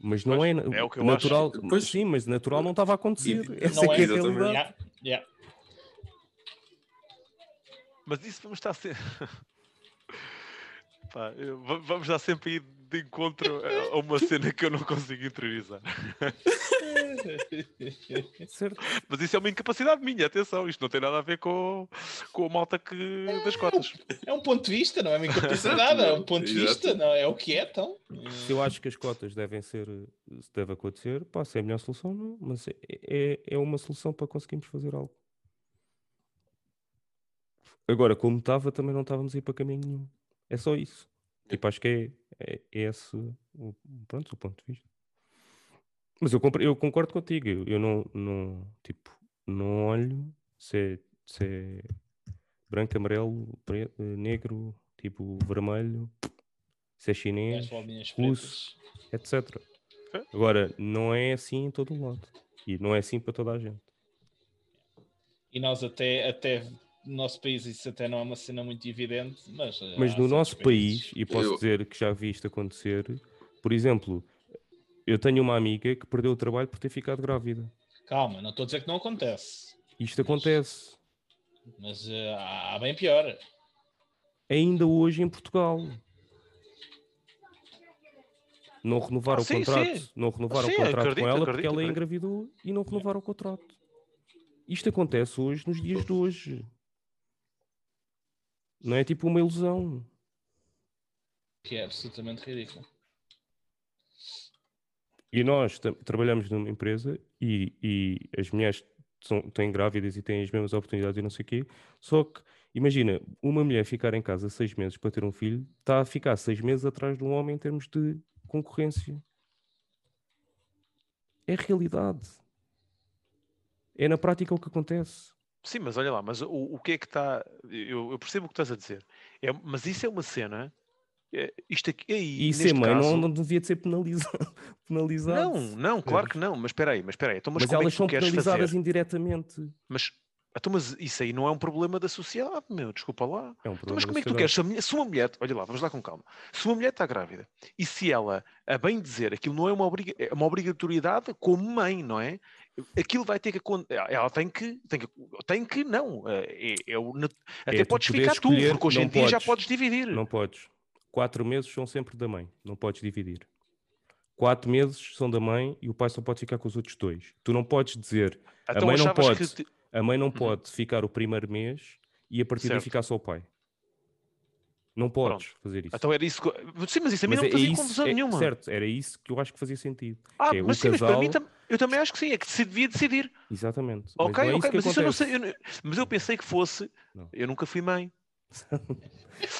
Mas não pois, é, é o que eu natural. Acho. Sim, mas natural não estava a acontecer. E, Essa não é, é a realidade. Yeah, yeah. Mas isso vamos estar sempre. (laughs) Pá, vamos dar sempre ir de encontro a uma (laughs) cena que eu não consigo interiorizar. (laughs) certo. Mas isso é uma incapacidade minha, atenção, isto não tem nada a ver com, com a malta que, das cotas. É um ponto de vista, não é uma incapacidade, é um ponto de vista, não é o que é, então. Se eu acho que as cotas devem ser, se deve acontecer, pá, se é a melhor solução, não, mas é, é, é uma solução para conseguirmos fazer algo. Agora, como estava, também não estávamos a ir para caminho nenhum. É só isso. Tipo, acho que é, é, é esse o, pronto, o ponto de vista. Mas eu, eu concordo contigo. Eu, eu não, não, tipo, não olho se é, se é branco, amarelo, preto, negro, tipo vermelho, se é chinês, russo, etc. Agora, não é assim em todo o lado. E não é assim para toda a gente. E nós até, até no nosso país isso até não é uma cena muito evidente, mas. Eh, mas no nosso país, e posso eu... dizer que já vi isto acontecer, por exemplo, eu tenho uma amiga que perdeu o trabalho por ter ficado grávida. Calma, não estou a dizer que não acontece. Isto mas... acontece. Mas uh, há bem pior. Ainda hoje em Portugal. Não renovaram ah, sim, o contrato, sim. não renovaram sim, o contrato acredito, com ela acredito, porque ela acredito. engravidou e não renovaram o contrato. Isto acontece hoje, nos dias de hoje. Não é tipo uma ilusão. Que é absolutamente ridículo. E nós trabalhamos numa empresa e, e as mulheres são, têm grávidas e têm as mesmas oportunidades e não sei o quê. Só que, imagina, uma mulher ficar em casa seis meses para ter um filho, está a ficar seis meses atrás de um homem em termos de concorrência. É realidade. É na prática o que acontece. Sim, mas olha lá, mas o, o que é que está. Eu, eu, percebo o que estás a dizer, é, mas isso é uma cena. É, isto aqui, aí, e ser mãe caso... não, não devia de ser penalizado, (laughs) penalizado. Não, não, claro que não, mas espera aí, mas espera aí. Então, mas, mas é elas é são penalizadas fazer? indiretamente. Mas, então, mas isso aí não é um problema da sociedade, meu, desculpa lá. É um então, mas como é que tu queres? Se, mulher, se uma mulher, olha lá, vamos lá com calma. Se uma mulher está grávida e se ela, a bem dizer, aquilo não é uma, obriga, é uma obrigatoriedade como mãe, não é? Aquilo vai ter que ela tem que tem que, tem que não é, é, é até é, podes ficar escolher, tu porque hoje em dia já podes dividir não podes quatro meses são sempre da mãe não podes dividir quatro meses são da mãe e o pai só pode ficar com os outros dois tu não podes dizer então, a mãe não pode te... a mãe não uhum. pode ficar o primeiro mês e a partir daí ficar só o pai Não podes fazer isso. Então era isso que... Sim, mas isso a mim Mas não é- é fazia isso- confusão é- nenhuma. Certo, era isso que eu acho que fazia sentido. Ah, é o mas sim, mas para mim casal- tam- eu também acho que sim, é que se devia decidir. Exatamente. Ok, mas é ok, mas isso eu não sei. eu não- mas eu pensei que fosse. Não. Eu nunca fui mãe. (laughs)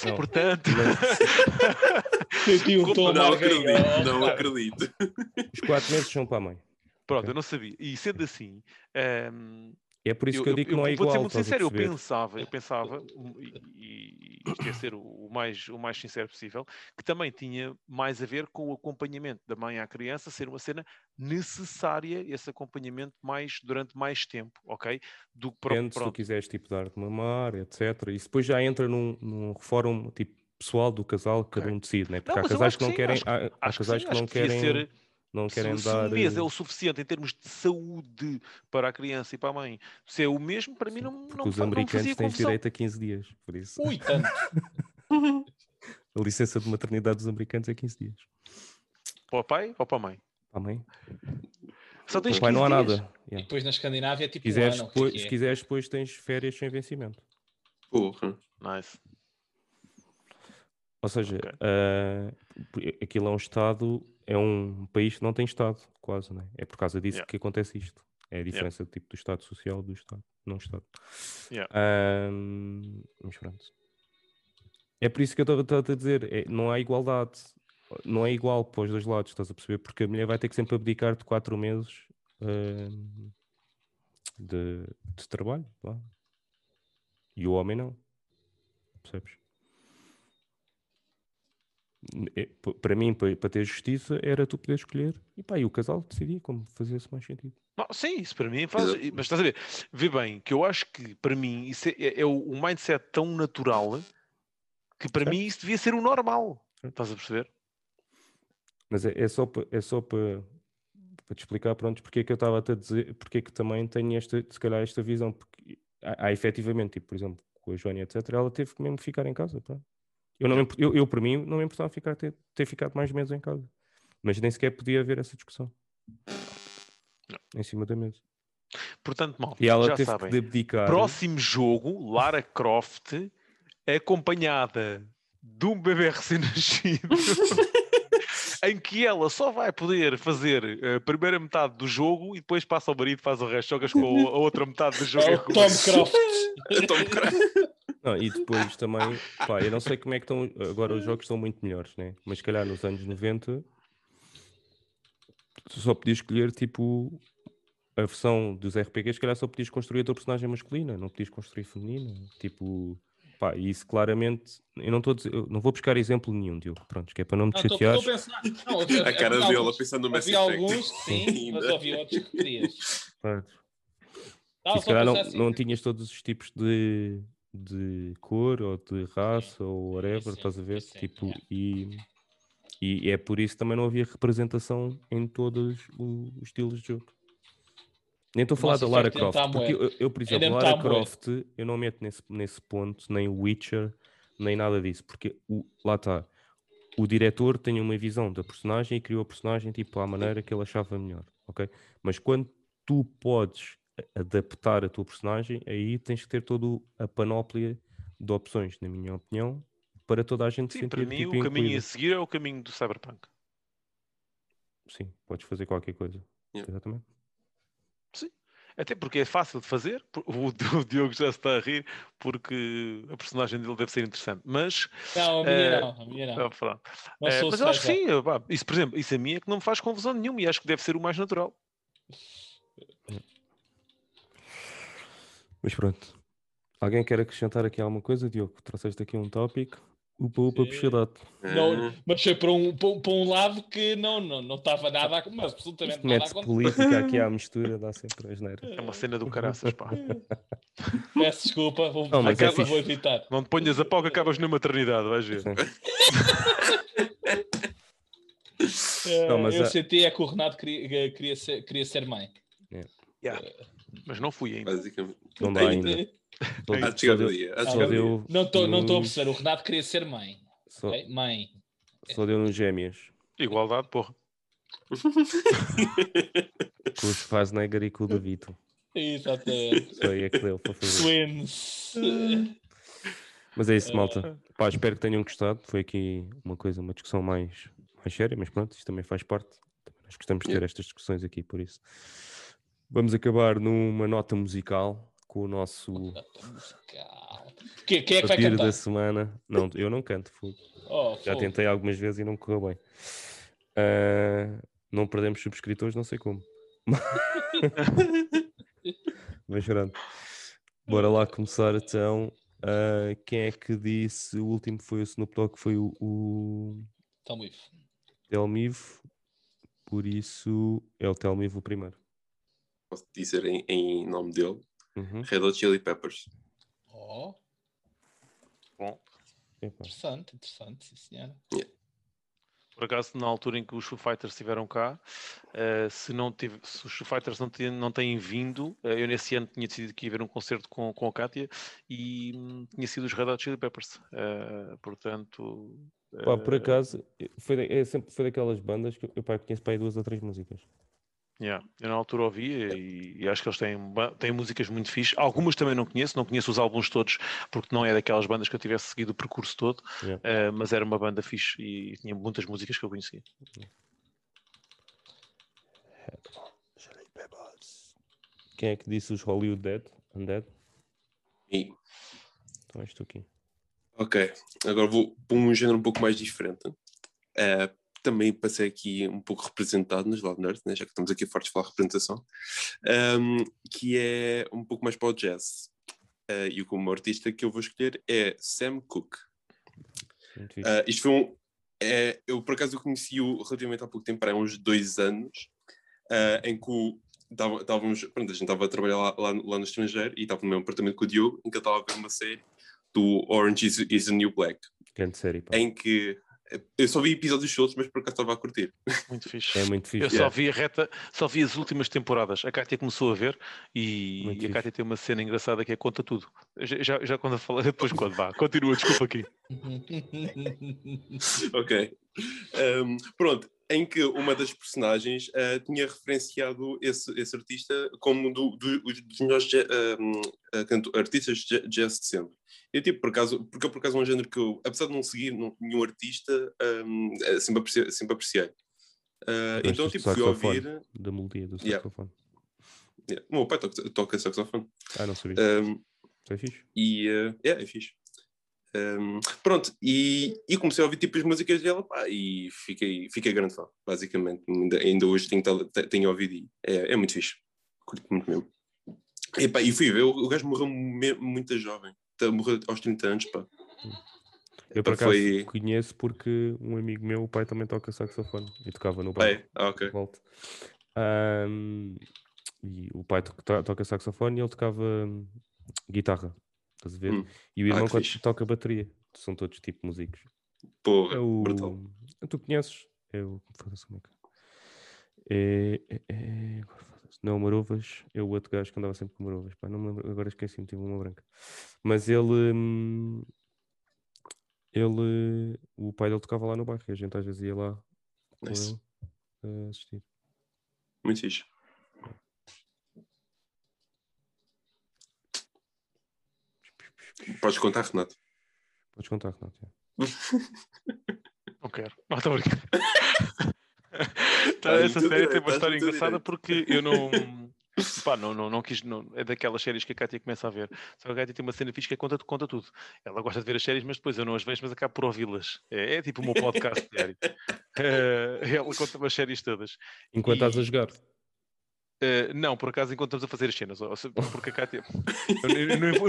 Não. Portanto, (laughs) um tom Não acredito, não acredito. Os quatro meses são para a mãe. pronto, Ok. eu não sabia. E sendo assim, É por isso eu, que eu digo que não é vou igual. ser muito sincero, eu pensava, eu pensava, e, e isto ia ser o, o mais, o mais sincero possível, que também tinha mais a ver com o acompanhamento da mãe à criança ser uma cena necessária, esse acompanhamento mais durante mais tempo, ok? Do que pro- Depende se tu pronto. quiseres tipo dar de mamar, etc. Isso depois já entra num, num fórum tipo pessoal do casal que cada Ok. um decide, né? Porque Não, há eu casais acho que não sim, querem, acho que- há, há Acho que casais que não que devia querem, ser não se, querem se dar. um mês é eh, o suficiente em termos de saúde para a criança e para a mãe, se é o mesmo, para mim sim, não, porque não, os não americanos fazia têm confusão. direito a 15 dias, por isso. Ui, tanto. (laughs) A licença de maternidade dos americanos é 15 dias. Para o pai ou para a mãe? Para a mãe? Só tens Para o pai não há 15 dias. nada. E Yeah. depois na Escandinávia é Se tipo quiseres, um ano. que depois, é que se é? quiseres, depois tens férias sem vencimento. Porra. Nice. Ou seja, Ok. ah, por- aquilo é um Estado, é um país que não tem Estado, quase, né? É por causa disso Yeah. que acontece isto. É a diferença tipo, do Estado Social do Estado, não Estado. Yeah. Ahm, mas pronto. É por isso que eu estava a dizer, é, não há igualdade, não é igual para os dois lados, estás a perceber? Porque a mulher vai ter que sempre abdicar de quatro meses de, de trabalho, vá. e o homem não, percebes? É, para mim, para, ter justiça, era tu poder escolher e, pá, e o casal decidia como fazia-se mais sentido. Não, sim, isso para mim faz. Exato. Mas estás a ver, vê bem, que eu acho que para mim isso é, é- é o, o mindset tão natural que para Certo. mim isso devia ser o normal. Certo. Estás a perceber? Mas é, é só para é só para para te explicar pronto porque é que eu estava a dizer porque é que também tenho esta se calhar esta visão porque há, há efetivamente tipo por exemplo com a Joana etc ela teve que mesmo ficar em casa pronto. Eu não eu, eu para mim não me importava ficar ter, ter ficado mais meses em casa. Mas nem sequer podia haver essa discussão. Em cima da mesa. Portanto, mal, e ela já teve sabem. que abdicar Próximo jogo, Lara Croft, acompanhada de um bebê recém-nascido, (laughs) em que ela só vai poder fazer a primeira metade do jogo e depois passa ao marido, faz o resto, jogas com a outra metade do jogo. É (laughs) é o com- Tom Croft. Tom Cruise. Não, e depois também, pá, eu não sei como é que estão, agora os jogos estão muito melhores, né? Mas se calhar nos anos 90 tu só podias escolher tipo a versão dos RPGs, se calhar só podias construir a tua personagem masculina, não podias construir feminina, tipo, pá, e isso claramente, eu não dizer, eu não vou buscar exemplo nenhum, Diogo, pronto, que é para não me Não, a pensar. Não, (laughs) A cara alguns- a pensar no Mass Havia alguns sim, mas Ainda. havia outros que querias. Estava e se calhar não, assim. não tinhas todos os tipos de, de cor ou de raça ou whatever, sim, estás a ver? sim, tipo, e, e é por isso que também não havia representação em todos os estilos de jogo. Nem estou a falar Mass da Lara Effect ainda Croft, porque eu, eu, por Ainda exemplo, tá Lara. Croft eu não meto nesse, nesse ponto nem Witcher, nem nada disso, porque o, lá está. O diretor tem uma visão da personagem e criou a personagem tipo à maneira que ele achava melhor, ok? Mas quando tu podes adaptar a tua personagem, aí tens que ter toda a panóplia de opções, na minha opinião, para toda a gente se Sim, sentir para mim tipo, o caminho a seguir é o caminho do Cyberpunk. Sim, podes fazer qualquer coisa. Yeah. Exatamente. Até porque é fácil de fazer. O, (laughs) o Diogo já se está a rir porque a personagem dele deve ser interessante. Mas, Não, a minha não, a minha não. ah. Não Eh, mas eu acho que sim. pá, isso, por exemplo, isso a mim é que não me faz confusão nenhuma e acho que deve ser o mais natural. Mas pronto. Alguém quer acrescentar aqui alguma coisa, Diogo? Trouxeste aqui um tópico. Upa, upa, Eh, puxadote. Não, mas foi para um, para, um- para um lado que não não não estava nada a, mas absolutamente nada a política aqui à (laughs) mistura, dá sempre asneira. É uma cena do caraças, pá. (laughs) Peço desculpa, vou, Não, mas é acaba- fixe. vou evitar. Não te ponhas a pau que acabas na maternidade, vais ver. Eh, (laughs) Não, mas eu a- senti é que o Renato queria, queria, ser, queria ser mãe. Mas não fui ainda. Basicamente. Não dá ainda. Ah, Não estou não estou a perceber, o Renato queria ser mãe. só, ok? Mãe. só deu nos gêmeas. Igualdade, porra. Com o Schwarzenegger e com o Davito. Exatamente. Só aí é que deu para fazer. Twins. Mas é isso, malta. Pá, espero que tenham gostado. Foi aqui uma coisa, uma discussão mais, mais séria, mas pronto, isto também faz parte. Nós gostamos de ter estas discussões aqui, por isso. Vamos acabar numa nota musical com o nosso. Que- Quem é que vai partir cantar? da semana. Não, eu não canto. Oh, já fogo. tentei algumas vezes e não correu bem. Ah, não perdemos subscritores, não sei como. (laughs) Bem chorando. Bora lá começar então. Ah, quem é que disse? O último foi o Snoop Dogg, foi o, o. Telmivo. Por isso é o Telmivo o primeiro. Posso dizer em, em nome dele. Uhum. Red Hot Chili Peppers. Oh, Bom, interessante, interessante, sim senhora. por acaso, na altura em que os Foo Fighters estiveram cá, eh, se, não tive, se os Foo Fighters não, têm- não têm vindo, eh, eu nesse ano tinha decidido que ia haver um concerto com, com a Kátia e hum, tinha sido os Red Hot Chili Peppers. Eh, portanto. Pá, por acaso, foi, é sempre, foi daquelas bandas que eu pá, conheço para aí duas ou três músicas. Yeah, eu na altura ouvia e, e acho que eles têm, têm músicas muito fixe. Algumas também não conheço, não conheço os álbuns todos, porque não é daquelas bandas que eu tivesse seguido o percurso todo, Yeah. eh, mas era uma banda fixe e tinha muitas músicas que eu conhecia. Quem é que disse os Hollywood Dead? Undead? E, Então és tu aqui. ok, agora vou para um género um pouco mais diferente. Eh, também passei aqui um pouco representado nos Loud Nerds, né, já que estamos aqui fortes a falar representação, Ahm, que é um pouco mais para o jazz. Eh, e o como artista que eu vou escolher é Sam Cooke. Ah, isto foi um. é, eu, por acaso, eu conheci-o relativamente há pouco tempo, há uns dois anos, ah, em que o- estávamos. Pronto, a gente estava a trabalhar lá, lá, no- lá no estrangeiro e estava no mesmo apartamento com o Diogo, em que ele estava a ver uma série do Orange is, is the New Black, Grande série, pá. em que. Eu só vi episódios soltos, mas por acaso estava a curtir. Muito (laughs) fixe. É muito Eu fixe. só Yeah. vi a reta, só vi as últimas temporadas. A Cátia começou a ver e, Muito e a. Cátia tem uma cena engraçada que é conta tudo. Já, já, já quando eu falar, (laughs) depois quando vá. Continua, desculpa aqui. ok. Um, pronto, em que uma das personagens ah, tinha referenciado esse, esse artista como do, do, os- dos melhores um, ah, canto- artistas de ja- jazz de sempre. Eu, tipo, por acaso, porque é por acaso um género que eu, apesar de não seguir não- nenhum artista, um, eh, sempre, apreciei, sempre apreciei. Gostas então, tipo, fui ouvir. Da melodia do Yeah. saxofone. Yeah, o meu pai toca, toca saxofone. Ah, não sabia. Um, Isso é fixe. E eh, é, é fixe. Um, pronto, e, e comecei a ouvir tipo as músicas dela pá, e fiquei, fiquei grande fã, basicamente. Ainda, ainda hoje tenho, tenho ouvido e é, é muito fixe. Curto muito mesmo. E, pá, e fui ver, o, o gajo morreu me- muito jovem, Tá- morreu aos 30 anos. Pá. Eu por acaso foi- conheço porque um amigo meu, o pai também toca saxofone e tocava no Ah, bar. é? Ah, ok. Volta. Ahm, e o pai to- to- toca saxofone e ele tocava guitarra. Estás a ver? Hum. E o Ah, irmão que quando toca bateria. São todos tipo músicos. Porra, É o. brutal. Tu conheces? É o. foda-se, como é que- É, é, é- foda-se. Não, o Marovas é o outro gajo que andava sempre com Marovas. Pá, não me lembro, agora esqueci-me, tive uma branca. Mas ele. hum, Ele. O pai dele tocava lá no bairro e a gente às vezes ia lá Nice. ele a assistir. Muito fixe. Podes contar, Renato. Podes contar, Renato. (laughs) Não quero. Não, estou a brincar. Tá, Estás no essa série tem uma estás história engraçada direito. porque eu não. Pá, não, não, não quis. Não, é daquelas séries que a Cátia começa a ver. Só que a Cátia tem uma cena fixe que é conta, conta tudo. Ela gosta de ver as séries, mas depois eu não as vejo, mas acabo por ouvi-las. É, é tipo o meu podcast (laughs) diário. Eh, ela conta-me as séries todas. Enquanto estás a E- jogar. Eh, não, por acaso, enquanto estamos a fazer as cenas, porque a Cátia. Eu, nem- vou-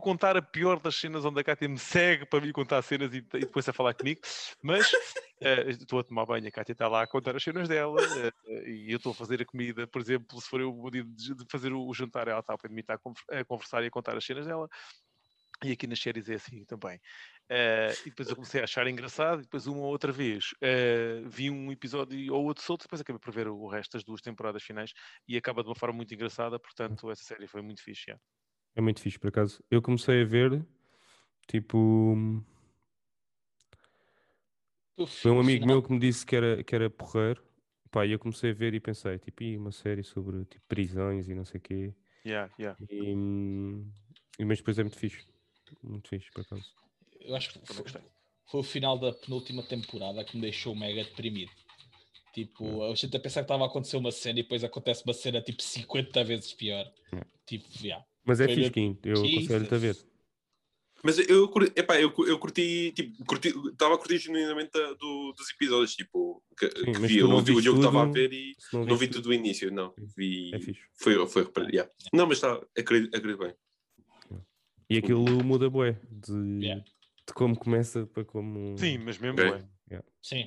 contar a pior das cenas onde a Cátia me segue para me contar cenas e, e depois a falar comigo, mas eh, estou a tomar banho, a Cátia está lá a contar as cenas dela eh, e eu estou a fazer a comida, por exemplo, se for eu de fazer o, jantar, ela está mim a conver- a conversar e a contar as cenas dela. E aqui nas séries é assim também. Eh, e depois eu comecei a achar engraçado, e depois uma ou outra vez eh, vi um episódio ou outro solto, depois acabei por ver o resto das duas temporadas finais e acaba de uma forma muito engraçada, portanto essa série foi muito fixe. já. É muito fixe, por acaso. Eu comecei a ver, tipo. Foi um amigo meu que me disse que era, que era porreiro. Pá, e eu comecei a ver e pensei, tipo, "Ih, uma série sobre tipo, prisões e não sei o quê. Yeah, yeah. E, hum, e, mas depois é muito fixe. Muito fixe, por acaso. Eu acho que foi, foi o final da penúltima temporada que me deixou mega deprimido. Tipo, a gente a pensar que estava a acontecer uma cena e depois acontece uma cena tipo 50 vezes pior. É. Tipo, yeah. Mas é Kim, eu aconselho-te a ver. Mas eu, epá, eu, eu curti, tipo, curti, estava a curtir genuinamente do, dos episódios, tipo, que, que mas vi, tu o, não o viste Diogo estava a ver e não, não vi tudo do início, não, vi, É fixe. foi, foi reparado, yeah. Não, mas está, acredito, acredito bem. E aquilo muda bué, de, Yeah. de como começa para como... Sim, mas mesmo Ok. é. Sim.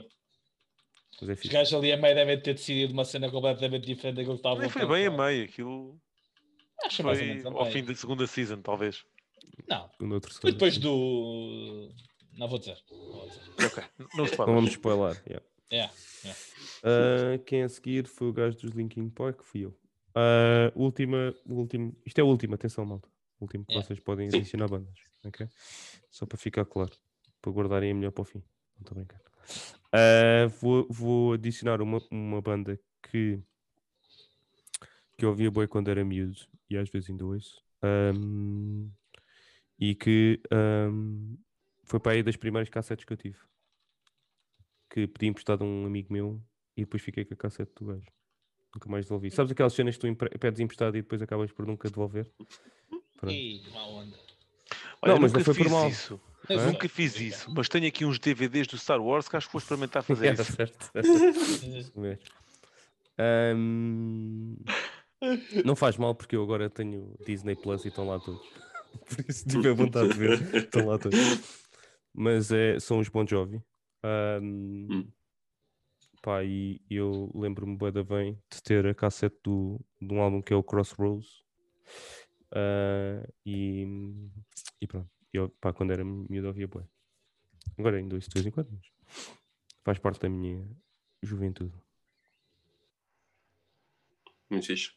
Mas é Os gajos ali a meio devem ter decidido uma cena completamente diferente daquilo que estavam Nem a foi bem a meio, aquilo Acho mais foi menos a ao fim da segunda season, talvez. Não, foi depois do. Não vou dizer. Não vou dizer. Ok, não Não vamos spoiler. yeah. Yeah. Ah, quem a seguir foi o gajo dos Linkin Park, fui eu. Ah, última, o último, isto é o último, atenção, malta. O último que Yeah. vocês podem Sim. adicionar bandas, ok? Só para ficar claro, para guardarem a melhor para o fim. Não estou a brincar. Ah, vou, vou adicionar uma, uma banda que, que eu ouvia boi quando era miúdo e às vezes ainda ouço. Ahm, e que ahm, foi para aí das primeiras cassetes que eu tive. Que pedi emprestado a um amigo meu e depois fiquei com a cassete do gajo. Nunca mais devolvi. Sabes aquelas cenas que tu pedes emprestado e depois acabas por nunca devolver? (laughs) Pronto. E mal onda. Olha, Não, mas não nunca foi por fiz mal. isso. Nunca fiz isso, mas tenho aqui uns DVDs do Star Wars que acho que vou experimentar (laughs) fazer isso. certo. Isso (laughs) mesmo. Ahm, não faz mal porque eu agora tenho Disney Plus e estão lá todos. (laughs) Por isso, se tiver vontade de ver, estão lá todos. Mas é, são os Bon Jovi. Hum. pá, e eu lembro-me bem de ter a cassete do, de um álbum que é o Crossroads. Ah, e, e pronto. Eu, pá, quando era miúdo ouvia bué. Agora ainda ouço de vez em quando, mas faz parte da minha juventude. Muito fixe.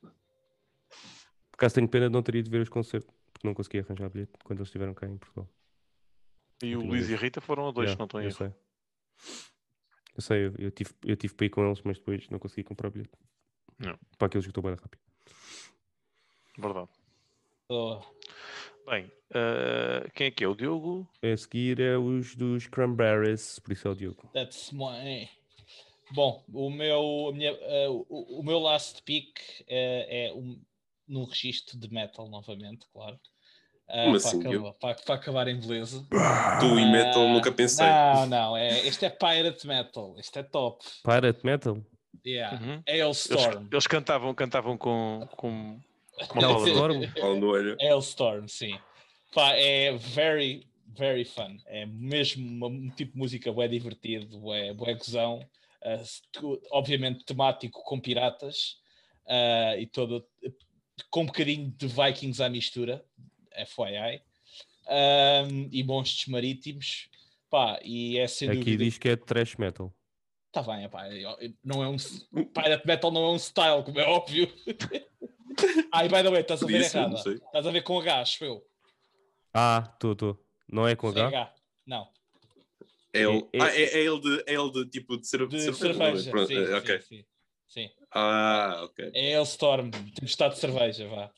Por acaso tenho pena de não ter ido ver os concertos, porque não consegui arranjar bilhete quando eles estiveram cá em Portugal. E o Última Luís e a. Rita foram a dois, Yeah, se não estou em eu erro. sei. Eu sei, eu, eu tive, eu tive para ir com eles, mas depois não consegui comprar bilhete. Não. Para aqueles que estou bem rápido. Verdade. oh, Bem, eh, quem é que é? O Diogo? A seguir é os dos Cranberries, por isso é o Diogo. That's my. Bom, o meu, a minha, eh, o, o meu last pick eh, é um, num registro de metal novamente, claro. Como para, assim, acabar, para, para acabar em beleza. Tu e metal nunca pensei. Não, não, é, este é Pirate Metal, este é top. Pirate Metal? Yeah. Uhum. É Eles, Hailstorm. eles cantavam, cantavam com, com Não, palavra. Storm? Hailstorm, sim. Pá, é very, very fun. É mesmo um tipo de música bem divertido, é bué gozão. Tu- obviamente temático com piratas ah, e todo com um bocadinho de Vikings à mistura, FYI. Ahm, e monstros marítimos. Pá, e é sem Aqui dúvida. diz que é trash metal. Tá bem, epá, não é um Pirate Metal não é um style, como é óbvio. (laughs) Ai, by the way, estás a ver errada. sei. Estás a ver com H, acho eu. Ah, estou, estou. Não é com H? H. Não. É ele, É- é- ah, é, é ele de, é ele de tipo de, cer- De cerveja. cerveja. Pronto, sim, eh, sim, ok. sim, sim. Ah, ok. É Hailstorm, tempestade de cerveja, vá.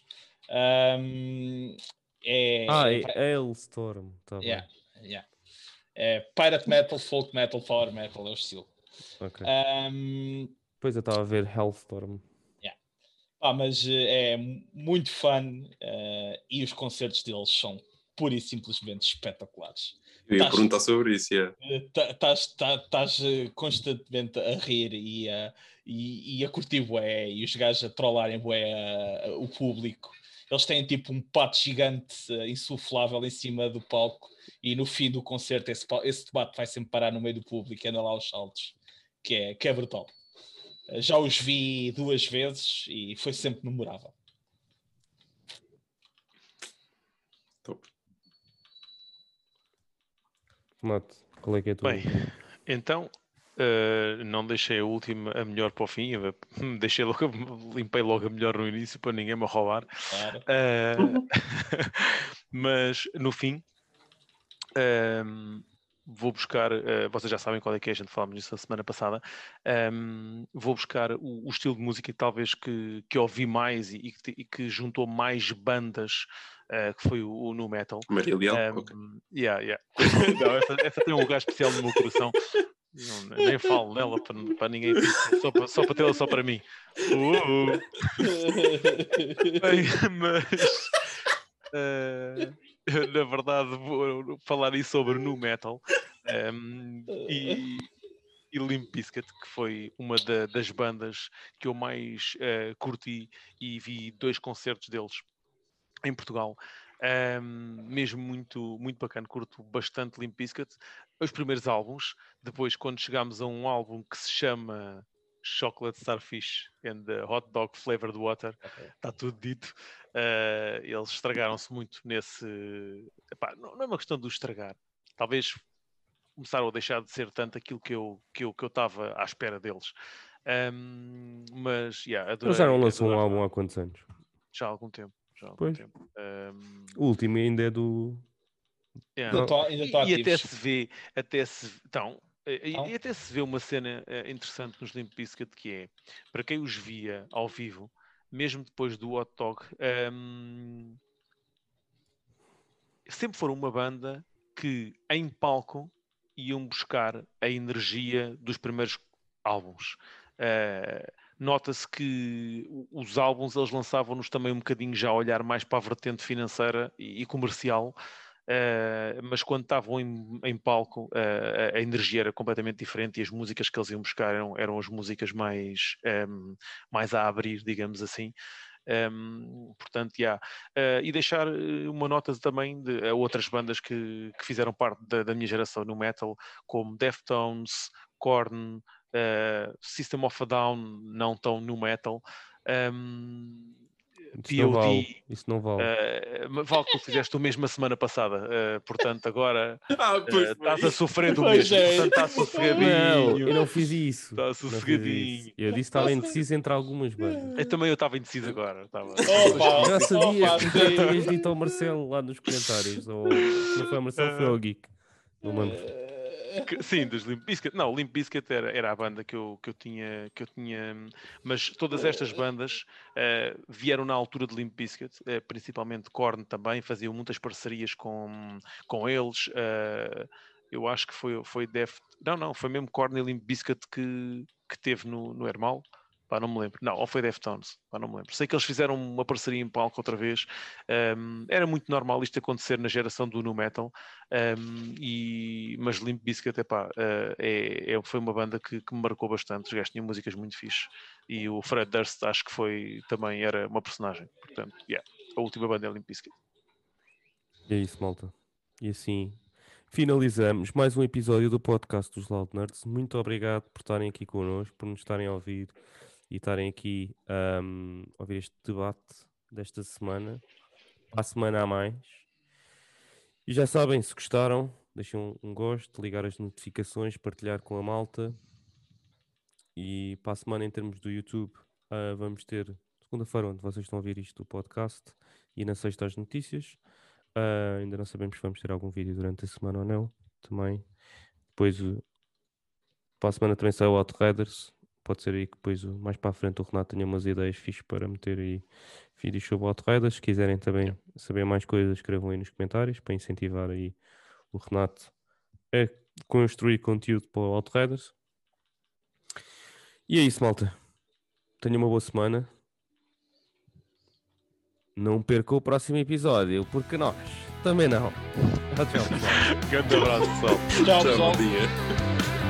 Ahm, é, Ah, é, é Hailstorm. Tá bem. yeah, yeah. é Pirate Metal, Folk Metal, Power Metal, é o estilo. Ok. Ahm, Depois eu estava a ver Hellstorm. Pá, mas eh, é mu- muito fun eh, e os concertos deles são pura e simplesmente espetaculares. Eu ia Tás- perguntar sobre isso, yeah. Estás tá, constantemente a rir e a, e, e a curtir bué e os gajos a trollarem bué a- a- o público. Eles têm tipo um pato gigante eh, insuflável em cima do palco e no fim do concerto esse, esse debate vai sempre parar no meio do público e anda lá aos saltos, que é, que é brutal. Já os vi duas vezes e foi sempre memorável. Top. Mate, qual é que é a tua? Bem, então eh, não deixei a última, a melhor para o fim, (laughs) deixei logo, limpei logo a melhor no início para ninguém me roubar. Claro. Eh, (laughs) mas no fim, ehm, vou buscar, uh, vocês já sabem qual é que é, a gente falámos nisso a semana passada, um, vou buscar o, o, estilo de música talvez que, que ouvi mais e, e, que, e que, juntou mais bandas, uh, que foi o, o Nu Metal. Maria Leal? Um, okay. Yeah, yeah. (laughs) Não, essa, essa, tem um lugar especial no meu coração. Não, nem falo nela para, para ninguém, só para, só para tê-la só para mim. Uh, uh. (laughs) Bem, (laughs) mas uh, (laughs) na verdade vou falar aí sobre nu metal um, e, e Limp Bizkit, que foi uma da, das bandas que eu mais uh, curti e vi dois concertos deles em Portugal. Um, mesmo muito, muito bacana, curto bastante Limp Bizkit. Os primeiros álbuns, depois quando chegámos a um álbum que se chama Chocolate Starfish and the Hot Dog Flavored Water, está okay. tudo dito. Uh, eles estragaram-se muito nesse. Epá, não, não, é uma questão de estragar, talvez começaram a deixar de ser tanto aquilo que eu que eu que eu estava à espera deles. Um, mas yeah, adorei, Eles já não lançam um álbum há quantos anos? Já há algum tempo. Já há algum pois. tempo. Um... O último ainda é do. Yeah. Ainda tô, ainda e, e até se vê, até se. Então, e, e, até se vê uma cena uh, interessante nos Limp Bizkit que é, para quem os via ao vivo, mesmo depois do Hot Dog, um, sempre foram uma banda que em palco iam buscar a energia dos primeiros álbuns. Uh, Nota-se que os álbuns eles lançavam-nos também um bocadinho já a olhar mais para a vertente financeira e, e comercial, Uh, mas quando estavam em, em palco uh, a energia era completamente diferente e as músicas que eles iam buscar eram, eram as músicas mais, um, ehm, mais a abrir, digamos assim. Um, ehm, portanto, yeah. Uh, e deixar uma nota também de outras bandas que, que fizeram parte da, da, minha geração no metal, como Deftones, Korn, System of a Down, não tão no metal. Um, ehm, isso POD. Não vale. Isso não vale. Uh, vale que tu fizeste o mesmo a semana passada. Uh, portanto, agora (laughs) ah, uh, estás a sofrer do mesmo. É. Portanto, está sossegadinho. Não, eu não fiz isso. Está sossegadinho. Eu disse que estava indeciso entre algumas bandas. Eu também eu estava indeciso agora. Estava... Opa, já sabia que já tinhas dito ao Marcelo lá nos comentários. Ou não foi o Marcelo, foi o Geek. Não lembro. Sim, dos Limp Bizkit. Não, Limp Bizkit era, era a banda que eu, que, eu tinha, que eu tinha. Mas todas estas bandas uh, vieram na altura de Limp Bizkit, uh, principalmente Korn também, faziam muitas parcerias com, com eles. Uh, eu acho que foi, foi Def. Não, não, foi mesmo Korn e Limp Bizkit que, que teve no, no Hermal. Pá, não me lembro. Não, ou foi Deftones, pá, não me lembro. Sei que eles fizeram uma parceria em palco outra vez. Um, era muito normal isto acontecer na geração do nu metal, um, e, mas Limp Bizkit epá, uh, é, é, foi uma banda que, que, me marcou bastante. Os gajos tinham músicas muito fixe. E o Fred Durst acho que foi também era uma personagem. Portanto, yeah, a última banda é Limp Bizkit. É isso, malta. E assim finalizamos mais um episódio do podcast dos Loud Nerds. Muito obrigado por estarem aqui connosco, por nos estarem a ouvir e estarem aqui um, a ouvir este debate desta semana. Para a semana a mais. E já sabem, se gostaram, deixem um, um gosto, ligar as notificações, partilhar com a malta. E para a semana, em termos do YouTube, uh, vamos ter segunda-feira, onde vocês estão a ouvir isto do podcast, e na sexta as notícias. Uh, ainda não sabemos se vamos ter algum vídeo durante a semana ou não. Também. Depois, uh, para a semana também sai o Outriders pode ser aí que depois mais para a frente o Renato tenha umas ideias fixas para meter aí vídeos sobre Outriders. Se quiserem também saber mais coisas, escrevam aí nos comentários para incentivar aí o Renato a construir conteúdo para o Outriders. E é isso, malta. Tenha uma boa semana. Não perca o próximo episódio, porque nós também não. Tchau, pessoal. (laughs) Grande abraço, pessoal. Tchau, pessoal. Tchau,